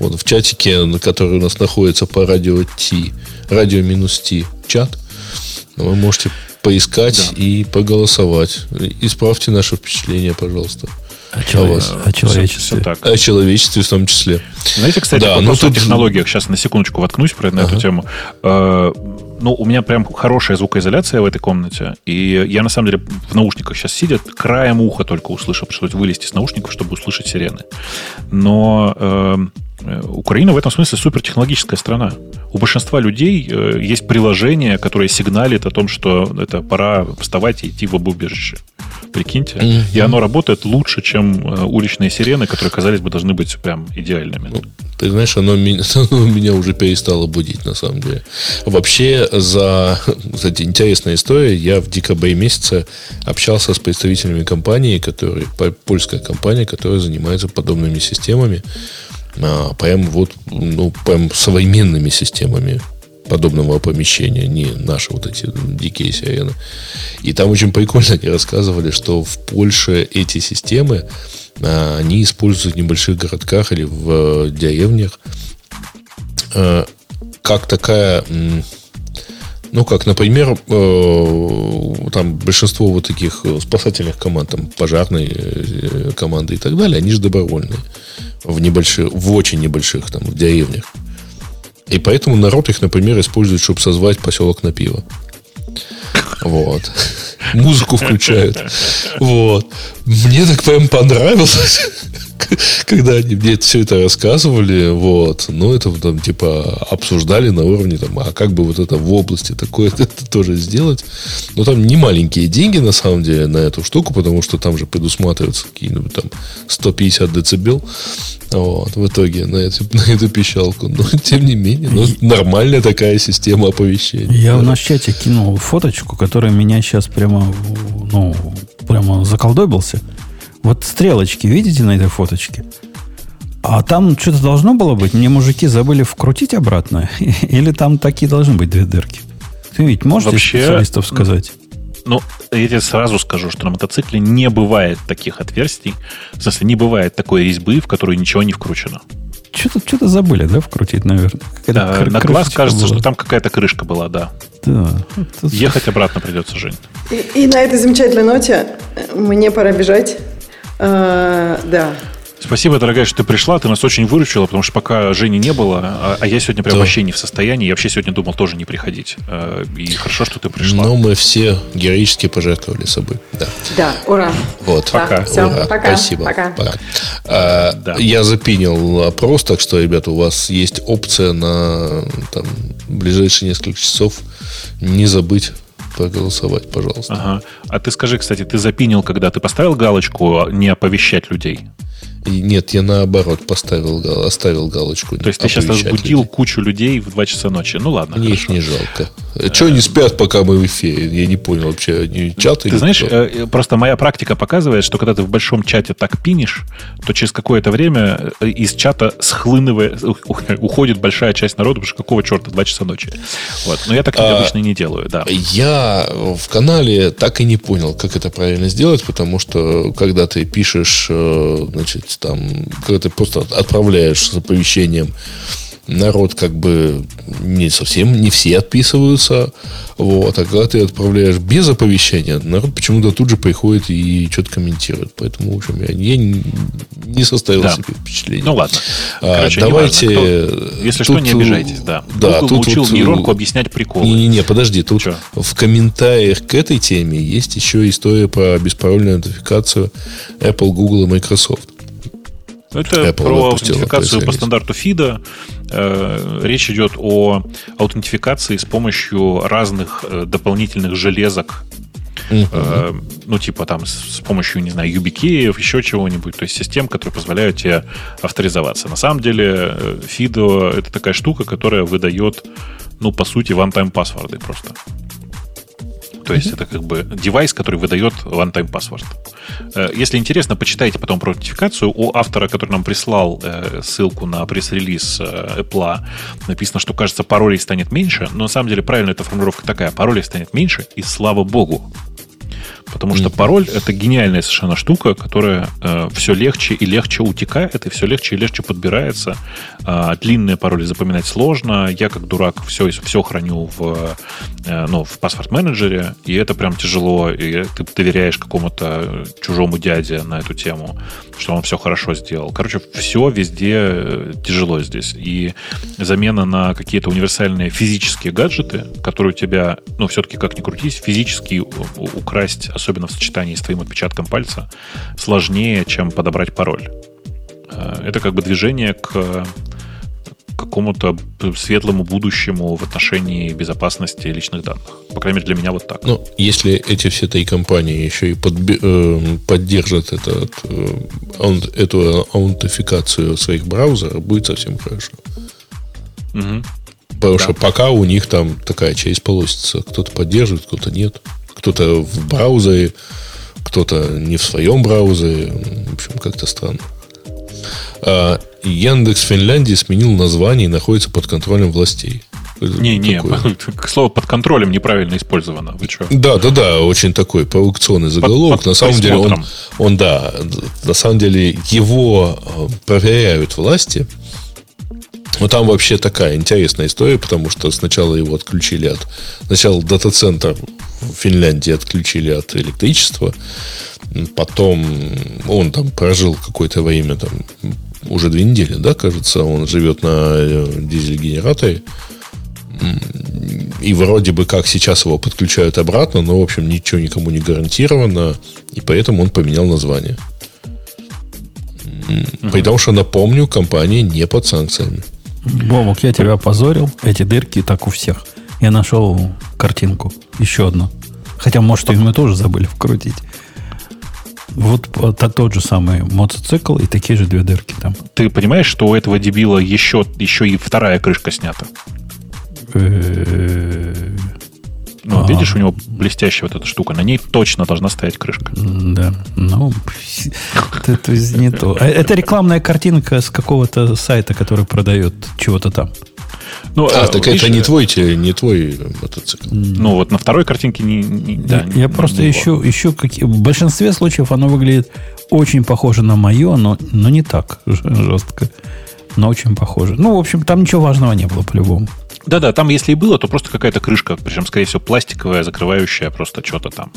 вот в чатике, который у нас находится по радио T, радио минус T чат, вы можете поискать да. и поголосовать. Исправьте наше впечатление, пожалуйста. О, человек, о человечестве. Все, все так. О человечестве в том числе. Знаете, кстати, да, ну, тут... о технологиях. Сейчас на секундочку воткнусь про ага. эту тему. Э, ну, у меня прям хорошая звукоизоляция в этой комнате. И я, на самом деле, в наушниках сейчас сидя, краем уха только услышал. Пришлось вылезти с наушников, чтобы услышать сирены. Но э, Э, Украина в этом смысле супертехнологическая страна. У большинства людей э, есть приложение, которое сигналит о том, что это пора вставать и идти в убежище. Прикиньте. Mm-hmm. И оно работает лучше, чем э, уличные сирены, которые, казались бы, должны быть прям идеальными. Ну, ты знаешь, оно меня, оно меня уже перестало будить, на самом деле. Вообще, за, кстати, интересная история. Я в декабре месяце общался с представителями компании, которые, польская компания, которая занимается подобными системами а, прям вот, ну, прям современными системами подобного помещения, не наши вот эти дикие сирены. И там очень прикольно они рассказывали, что в Польше эти системы, а, они используются в небольших городках или в деревнях а, как такая ну, как, например, э, там большинство вот таких спасательных команд, там, пожарной э, команды и так далее, они же добровольные в небольших, в очень небольших, там, в деревнях. И поэтому народ их, например, использует, чтобы созвать поселок на пиво. Вот. Музыку включают. Вот. Мне так прям понравилось. когда они мне все это рассказывали, вот, ну, это там, типа, обсуждали на уровне, там, а как бы вот это в области такое это тоже сделать. Но там не маленькие деньги, на самом деле, на эту штуку, потому что там же предусматриваются какие-нибудь там 150 децибел. Вот, в итоге на эту, на эту пищалку. Но, тем не менее, ну, нормальная такая система оповещения. Я да. в наш чате кинул фоточку, которая меня сейчас прямо, ну, прямо заколдобился. Вот стрелочки, видите на этой фоточке? А там что-то должно было быть? Мне мужики забыли вкрутить обратно? Или там такие должны быть две дырки? Ты ведь можете Вообще, специалистов сказать? Ну, я тебе сразу скажу, что на мотоцикле не бывает таких отверстий. В смысле, не бывает такой резьбы, в которую ничего не вкручено. Что-то, что-то забыли, да, вкрутить, наверное? Да, кры- на глаз кажется, была. что там какая-то крышка была, да. Да. Ехать обратно придется, Жень. И, и на этой замечательной ноте мне пора бежать. А, да. Спасибо, дорогая, что ты пришла. Ты нас очень выручила, потому что пока Жени не было, а, а я сегодня прям да. вообще не в состоянии. Я вообще сегодня думал тоже не приходить. А, и хорошо, что ты пришла. Но мы все героически пожертвовали собой. Да, да ура. Вот. Пока. Да, все, ура. пока. Спасибо. Пока. пока. А, да. Я запинил опрос, так что, ребята, у вас есть опция на там, ближайшие несколько часов не забыть проголосовать, пожалуйста. Ага. А ты скажи, кстати, ты запинил, когда ты поставил галочку не оповещать людей? Нет, я наоборот поставил, оставил галочку. То есть ты сейчас разбудил людей. кучу людей в 2 часа ночи. Ну ладно. Мне их не жалко. А Чего они спят, пока мы в эфире? Я не понял вообще. Они чат Ты знаешь, кто? Э, просто моя практика показывает, что когда ты в большом чате так пинишь, то через какое-то время э, из чата схлынывая уходит большая часть народа, потому что какого черта 2 часа ночи. Вот. Но я так а, обычно не делаю, да. Я в канале так и не понял, как это правильно сделать, потому что когда ты пишешь, э, значит, там, когда ты просто отправляешь с оповещением народ как бы не совсем, не все отписываются. Вот. А когда ты отправляешь без оповещения, народ почему-то тут же приходит и что-то комментирует. Поэтому, в общем, я, я не составил да. себе впечатление. Ну ладно. А, Короче, давайте. Кто, если тут, что, не обижайтесь, да. Да, Google тут научил вот, нейронку объяснять приколы. Не-не-не, подожди. Тут что? в комментариях к этой теме есть еще история про беспарольную нотификацию Apple, Google и Microsoft. Это Apple про аутентификацию по стандарту FIDA. Э, речь идет о аутентификации с помощью разных э, дополнительных железок Uh-huh. ну, типа там с, помощью, не знаю, YubiKey, еще чего-нибудь, то есть систем, которые позволяют тебе авторизоваться. На самом деле, FIDO — это такая штука, которая выдает, ну, по сути, one-time паспорты просто. То есть это как бы девайс, который выдает one-time password. Э, если интересно, почитайте потом про нотификацию. У автора, который нам прислал э, ссылку на пресс-релиз э, Apple, написано, что, кажется, паролей станет меньше, но на самом деле правильно эта формулировка такая. Паролей станет меньше, и слава богу. Потому что пароль это гениальная совершенно штука, которая э, все легче и легче утекает, и все легче и легче подбирается. Э, длинные пароли запоминать сложно. Я, как дурак, все, все храню в, э, ну, в паспорт-менеджере, и это прям тяжело. И ты доверяешь какому-то чужому дяде на эту тему, что он все хорошо сделал. Короче, все везде э, тяжело здесь. И замена на какие-то универсальные физические гаджеты, которые у тебя, ну, все-таки как ни крутись, физически украсть, особенно в сочетании с твоим отпечатком пальца, сложнее, чем подобрать пароль. Э, это как бы движение к какому-то светлому будущему в отношении безопасности личных данных. По крайней мере, для меня вот так. Ну, если эти все три компании еще и подби- э, поддержат этот, э, эту аутентификацию своих браузеров, будет совсем хорошо. Угу. Потому да. что пока у них там такая часть полосится. Кто-то поддерживает, кто-то нет. Кто-то в браузере, кто-то не в своем браузере. В общем, как-то странно. А Яндекс Финляндии сменил название и находится под контролем властей. Не, не, к слову, под контролем неправильно использовано. Вы что? Да, да, да, очень такой провокационный заголовок. Под, под на самом деле он, он, да, на самом деле его э, проверяют власти. Но там вообще такая интересная история, потому что сначала его отключили от... Сначала дата-центр в Финляндии отключили от электричества. Потом он там прожил какое-то время, там, уже две недели, да, кажется, он живет на э, дизель-генераторе. И вроде бы как сейчас его подключают обратно, но, в общем, ничего никому не гарантировано, и поэтому он поменял название. Потому что, напомню, компания не под санкциями. Бобок, я тебя опозорил. Эти дырки так у всех. Я нашел картинку. Еще одну. Хотя, может, и мы тоже забыли вкрутить. Вот это тот же самый мотоцикл и такие же две дырки там. Ты понимаешь, что у этого дебила еще, еще и вторая крышка снята? Ну, а. видишь, у него блестящая вот эта штука. На ней точно должна стоять крышка. Да. Ну, это не то. А это рекламная картинка с какого-то сайта, который продает чего-то там. Ну, а, а так видишь, это не твой, не твой мотоцикл. Ну, вот на второй картинке не... не да, я не, просто не ищу, ищу какие... В большинстве случаев оно выглядит очень похоже на мое, но, но не так жестко. Но очень похоже. Ну, в общем, там ничего важного не было по-любому. Да-да, там если и было, то просто какая-то крышка, причем, скорее всего, пластиковая, закрывающая просто что-то там.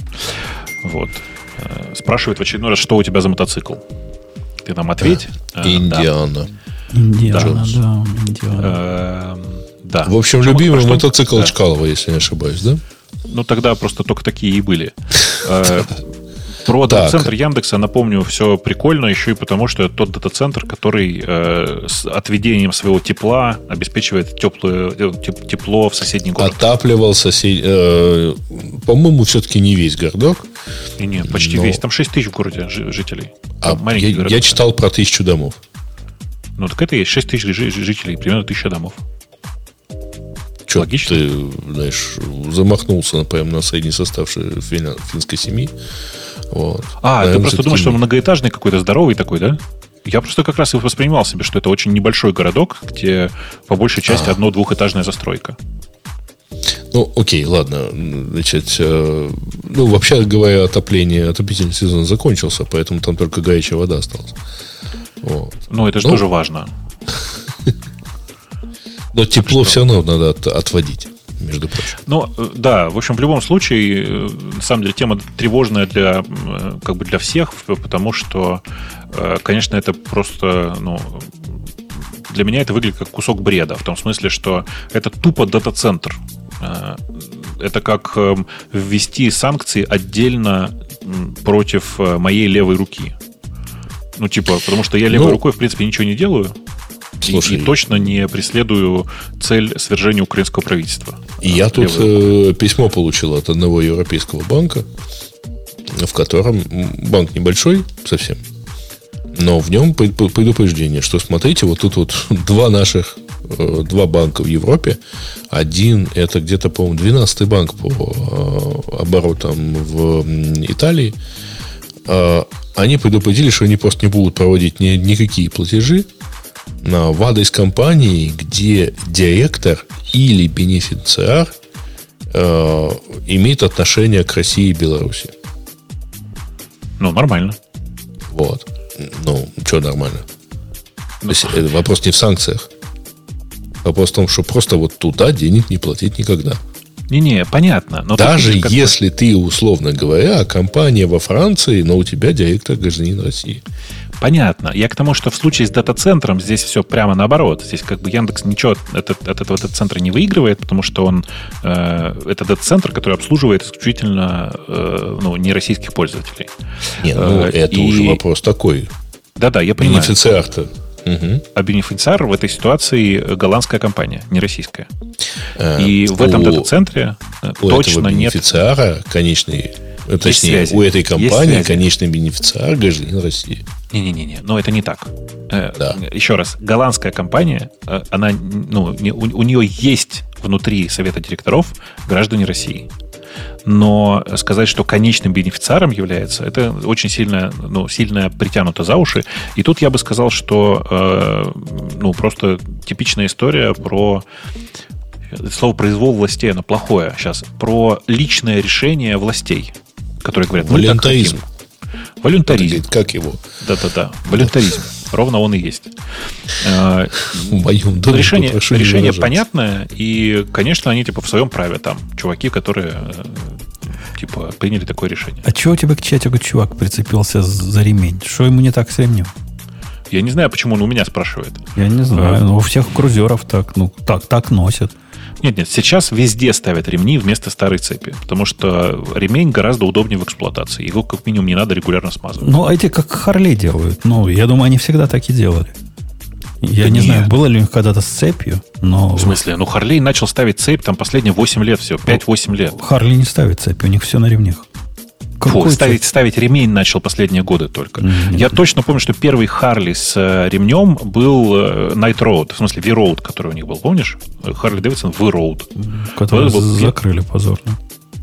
Вот. Э, спрашивает в очередной раз, что у тебя за мотоцикл. Ты там ответь. Э, Индиана. Индиана, да, Индиана. Эм, да. В общем, любимый мотоцикл да. Чкалова, если не ошибаюсь, да? Ну, тогда просто только такие и были. Про дата-центр Яндекса, напомню, все прикольно еще и потому, что это тот дата-центр, который э, с отведением своего тепла обеспечивает теплое, э, тепло в соседний город. Отапливал сосед... Э, по-моему, все-таки не весь городок. И нет, почти но... весь. Там 6 тысяч в городе жителей. А я, я читал про тысячу домов. Ну, так это есть 6 тысяч жителей, примерно тысяча домов. Что Логично. ты, знаешь, замахнулся, например, на средний состав финской семьи. Вот. А, Наверное, ты просто думаешь, что он многоэтажный какой-то, здоровый такой, да? Я просто как раз и воспринимал себе, что это очень небольшой городок, где по большей части а. одно-двухэтажная застройка. Ну, окей, ладно. Значит, э, ну, вообще говоря, отопление, отопительный сезон закончился, поэтому там только горячая вода осталась. Вот. Ну, это же ну, тоже важно. Но тепло все равно надо отводить между прочим. Ну, э, да, в общем, в любом случае, э, на самом деле, тема тревожная для, э, как бы для всех, потому что, конечно, это просто, ну, для меня это выглядит как кусок бреда, в том смысле, что это тупо дата-центр. Это как ввести санкции отдельно против моей левой руки. Ну, типа, потому что я левой ну, рукой, в принципе, ничего не делаю. Слушай, и, точно не преследую цель свержения украинского правительства. Я тут э, письмо получил от одного европейского банка, в котором банк небольшой совсем, но в нем предупреждение, что смотрите, вот тут вот два наших, э, два банка в Европе. Один это где-то, по-моему, 12-й банк по э, оборотам в Италии. Э, они предупредили, что они просто не будут проводить ни, никакие платежи в адрес компании, где директор или бенефициар э, имеет отношение к России и Беларуси. Ну, нормально. Вот. Ну, что нормально? То есть, э, вопрос не в санкциях. Вопрос в том, что просто вот туда денег не платить никогда. Не-не, понятно. Но Даже если ты, условно говоря, компания во Франции, но у тебя директор гражданин России. Понятно. Я к тому, что в случае с дата-центром здесь все прямо наоборот. Здесь как бы Яндекс ничего от, от этого дата-центра не выигрывает, потому что он э, это дата-центр, который обслуживает исключительно э, ну, не российских пользователей. Не, ну э, это и... уже вопрос такой. Да-да, я понимаю. Бенефициар-то. Угу. А бенефициар в этой ситуации голландская компания, не российская. А, и в этом дата-центре э, точно нет... бенефициара конечный есть Точнее, связи. у этой компании конечный бенефициар гражданин России. Не-не-не, но это не так. Э, да. Еще раз, голландская компания, она, ну, у, у нее есть внутри совета директоров граждане России но сказать, что конечным бенефициаром является, это очень сильно, ну, сильно притянуто за уши. И тут я бы сказал, что э, ну, просто типичная история про слово произвол властей, оно плохое сейчас, про личное решение властей, которые говорят, ну, Волюнтаризм. Волюнтаризм. Как его? Да-да-да. Волюнтаризм. Ровно он и есть. Э, моем доме решение решение понятное, и, конечно, они типа в своем праве там. Чуваки, которые э, типа приняли такое решение. А чего у тебя к чатику чувак прицепился за ремень? Что ему не так с ремнем? Я не знаю, почему он у меня спрашивает. Я не знаю. Но у всех крузеров так, ну, так, так носят. Нет, нет, сейчас везде ставят ремни вместо старой цепи, потому что ремень гораздо удобнее в эксплуатации. Его как минимум не надо регулярно смазывать. Ну, а эти как Харли делают. Ну, я думаю, они всегда так и делали. Я да не нет. знаю, было ли у них когда-то с цепью, но... В смысле? Ну, Харлей начал ставить цепь там последние 8 лет все, 5-8 лет. Харли не ставит цепь, у них все на ремнях. Фу, ставить, ставить ремень начал последние годы только. Mm-hmm. Я точно помню, что первый Харли с э, ремнем был э, Night Road, в смысле V-Road, который у них был, помнишь? Харли Дэвидсон V-Road. Который вот закрыли позорно.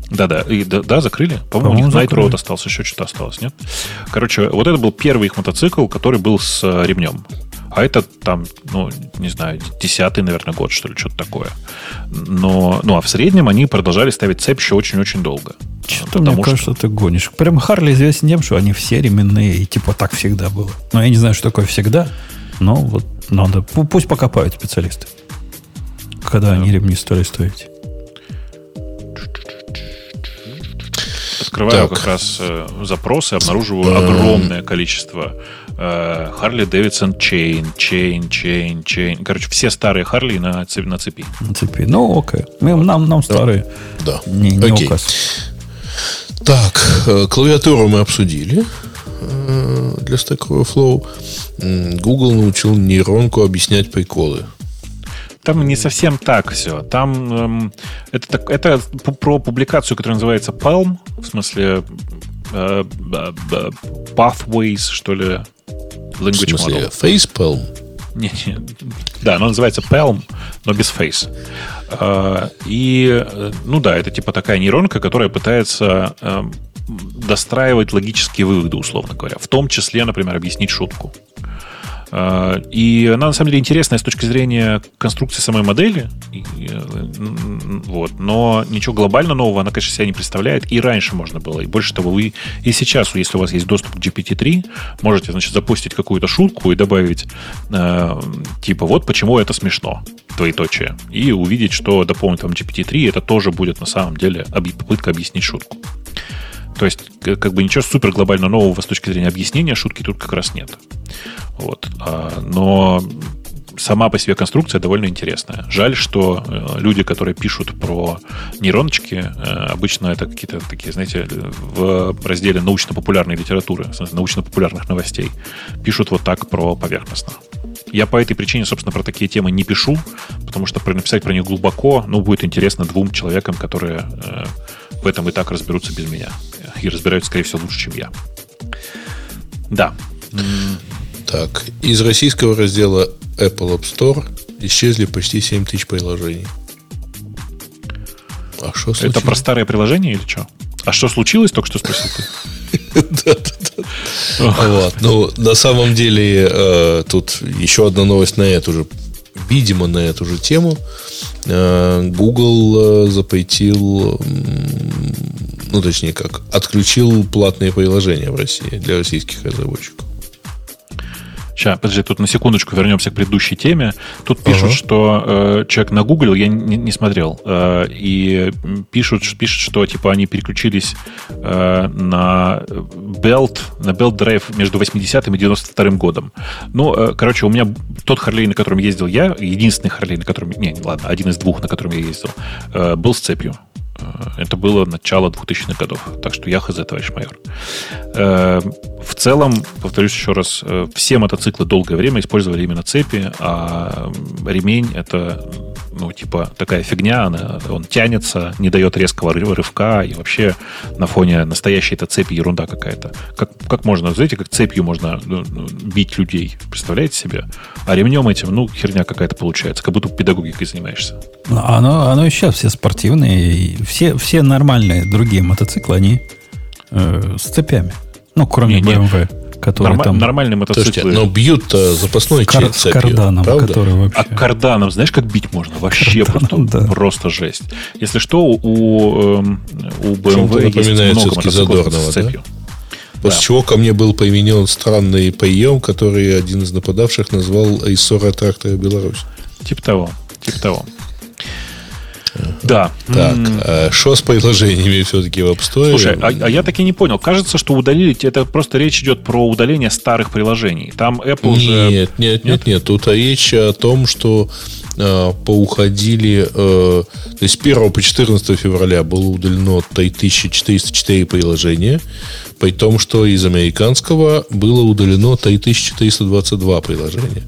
Да-да, и, да, да, закрыли. По-моему, По у них Night Road остался, еще что-то осталось, нет? Короче, вот это был первый их мотоцикл, который был с э, ремнем. А это там, ну, не знаю, десятый, наверное, год, что ли, что-то такое. Но, ну, а в среднем они продолжали ставить цепь еще очень-очень долго. Что-то мне кажется, что... ты гонишь. Прям Харли известен тем, что они все ременные, и типа так всегда было. Но я не знаю, что такое всегда, но вот надо, пусть покопают специалисты. Когда да. они ремни стали стоить. Открываю так. как раз э, запросы, обнаруживаю огромное количество Harley Davidson chain, chain, chain, chain. Короче, все старые Харли на цепи. На цепи. На цепи. Ну, окей. Мы, нам, нам старые. Да. Не, не окей. указ. Так, э, клавиатуру мы обсудили э, для Stack Overflow. Google научил нейронку объяснять приколы. Там не совсем так все. Там эм, это, это про публикацию, которая называется Palm, в смысле э, Pathways, что ли, Language В смысле, Model. Facepalm? Не, не. Да, оно называется Palm, но без Face. А, и, ну да, это типа такая нейронка, которая пытается эм, достраивать логические выводы, условно говоря. В том числе, например, объяснить шутку. И она, на самом деле, интересная с точки зрения конструкции самой модели. Вот. Но ничего глобально нового она, конечно, себя не представляет. И раньше можно было. И больше того, вы и сейчас, если у вас есть доступ к GPT-3, можете, значит, запустить какую-то шутку и добавить, э, типа, вот почему это смешно, двоеточие. И увидеть, что дополнительным GPT-3 это тоже будет на самом деле попытка объяснить шутку. То есть, как бы ничего супер глобально нового с точки зрения объяснения шутки тут как раз нет. Вот. А, но сама по себе конструкция довольно интересная. Жаль, что э, люди, которые пишут про нейроночки, э, обычно это какие-то такие, знаете, в разделе научно-популярной литературы, научно-популярных новостей, пишут вот так про поверхностно. Я по этой причине, собственно, про такие темы не пишу, потому что написать про них глубоко, ну, будет интересно двум человекам, которые э, в этом и так разберутся без меня. И разбираются, скорее всего, лучше, чем я. Да. Так, из российского раздела Apple App Store исчезли почти 7 тысяч приложений. А что случилось? Это про старое приложение или что? А что случилось, только что спросил ты? Да-да-да. Вот. Ну, на самом деле, э, тут еще одна новость на эту же, видимо, на эту же тему. Э, Google э, запретил ну точнее как, отключил платные приложения в России для российских разработчиков. Сейчас, подожди, тут на секундочку вернемся к предыдущей теме. Тут пишут, ага. что э, человек нагуглил, я не, не смотрел, э, и пишут, пишут, что типа они переключились э, на Belt, на Belt Drive между 80-м и 92-м годом. Ну, э, короче, у меня тот Харлей, на котором ездил я, единственный Харлей, на котором... Не, ладно, один из двух, на котором я ездил, э, был с цепью. Э, это было начало 2000-х годов. Так что я хз, товарищ майор. Э, в целом, повторюсь еще раз, э, все мотоциклы долгое время использовали именно цепи, а ремень — это ну, типа, такая фигня, она, он тянется, не дает резкого рывка, и вообще на фоне настоящей этой цепи ерунда какая-то. Как, как можно, знаете, как цепью можно ну, ну бить людей, представляете себе? А ремнем этим, ну, херня какая-то получается, как будто педагогикой занимаешься. Ну, оно, оно и сейчас все спортивные, и все, все нормальные другие мотоциклы, они э, с цепями. Ну, кроме не, BMW. Не который Норма- там... Нормальные мотоциклы. Слушайте, но бьют запасной Кар- цепью, с карданом, правда? который вообще... А карданом, знаешь, как бить можно? Вообще кардан, просто, да. просто жесть. Если что, у, эм, у BMW есть много Задорнова, с цепью. Да? После да. чего ко мне был применен странный прием, который один из нападавших назвал Айсора трактора Беларусь. Типа того. Типа того. Да. Так, а что с приложениями все-таки в App Store? Слушай, а, а я таки не понял. Кажется, что удалили, это просто речь идет про удаление старых приложений. Там Apple нет, уже... Нет, нет, нет, нет. Тут речь о том, что э, поуходили... Э, то есть с 1 по 14 февраля было удалено 3404 приложения, при том, что из американского было удалено 3422 приложения.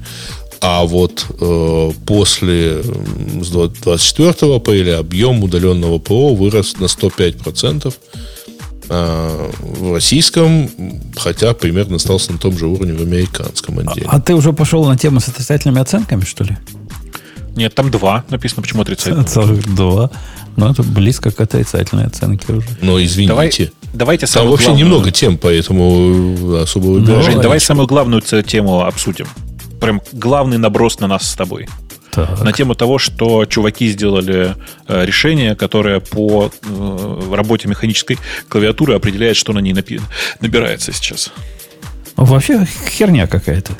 А вот э, после с 24 апреля объем удаленного ПО вырос на 105%. А в российском, хотя примерно остался на том же уровне в американском отделе. А, а ты уже пошел на тему с отрицательными оценками, что ли? Нет, там два написано, почему отрицательные. Целых два. Ну, это близко к отрицательной оценке уже. Но извините. Давай, давайте Там вообще главную... немного тем, поэтому особо выбирать. Жень, давай самую главную тему обсудим прям главный наброс на нас с тобой. Так. На тему того, что чуваки сделали э, решение, которое по э, работе механической клавиатуры определяет, что на ней напи- набирается сейчас. Вообще херня какая-то.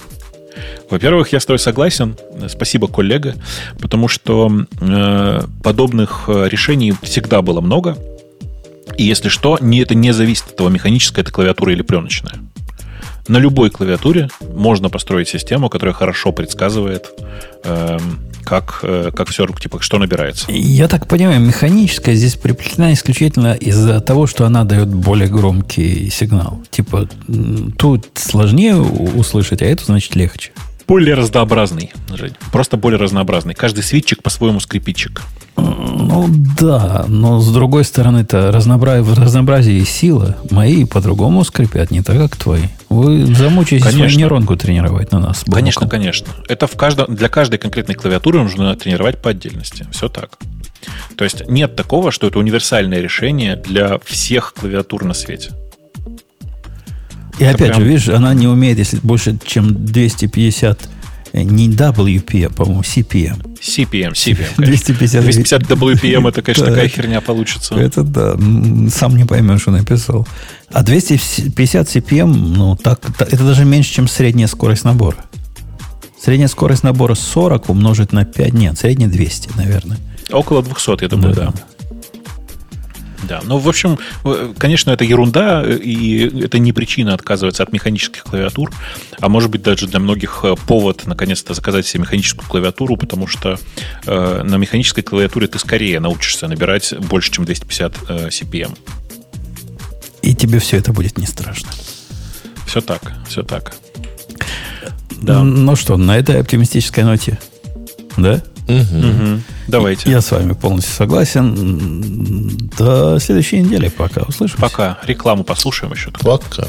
Во-первых, я с тобой согласен. Спасибо, коллега. Потому что э, подобных э, решений всегда было много. И если что, не, это не зависит от того, механическая это клавиатура или пленочная на любой клавиатуре можно построить систему, которая хорошо предсказывает, э, как, э, как все, типа, что набирается. Я так понимаю, механическая здесь приплетена исключительно из-за того, что она дает более громкий сигнал. Типа, тут сложнее услышать, а это значит легче более разнообразный, Жень. Просто более разнообразный. Каждый свитчик по-своему скрипичек. Ну да, но с другой стороны, это разнообразие, разнообразие и сила. Мои по-другому скрипят, не так, как твои. Вы замучаетесь конечно. свою нейронку тренировать на нас. Конечно, конечно. Это в каждом, для каждой конкретной клавиатуры нужно тренировать по отдельности. Все так. То есть нет такого, что это универсальное решение для всех клавиатур на свете. И это опять прям... же, видишь, она не умеет, если больше, чем 250 э, не WP, а, по-моему, CPM. CPM, CPM. 250, 250 WPM это, конечно, такая херня получится. Это да, сам не поймешь, что написал. А 250 CPM, ну, так, это даже меньше, чем средняя скорость набора. Средняя скорость набора 40 умножить на 5, нет, средняя 200, наверное. Около 200, я думаю, да. да. Да, ну, в общем, конечно, это ерунда, и это не причина отказываться от механических клавиатур, а может быть даже для многих э, повод наконец-то заказать себе механическую клавиатуру, потому что э, на механической клавиатуре ты скорее научишься набирать больше, чем 250 э, CPM. И тебе все это будет не страшно. Все так, все так. Да. Ну что, на этой оптимистической ноте, да? Угу. Давайте. Я с вами полностью согласен. До следующей недели пока. Услышимся. Пока. Рекламу послушаем еще. Пока.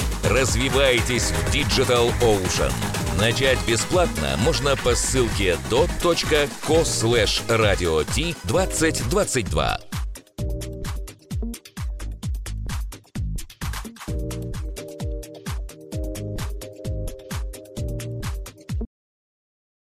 Развивайтесь в Digital Ocean. Начать бесплатно можно по ссылке dot.co/radio.t2022.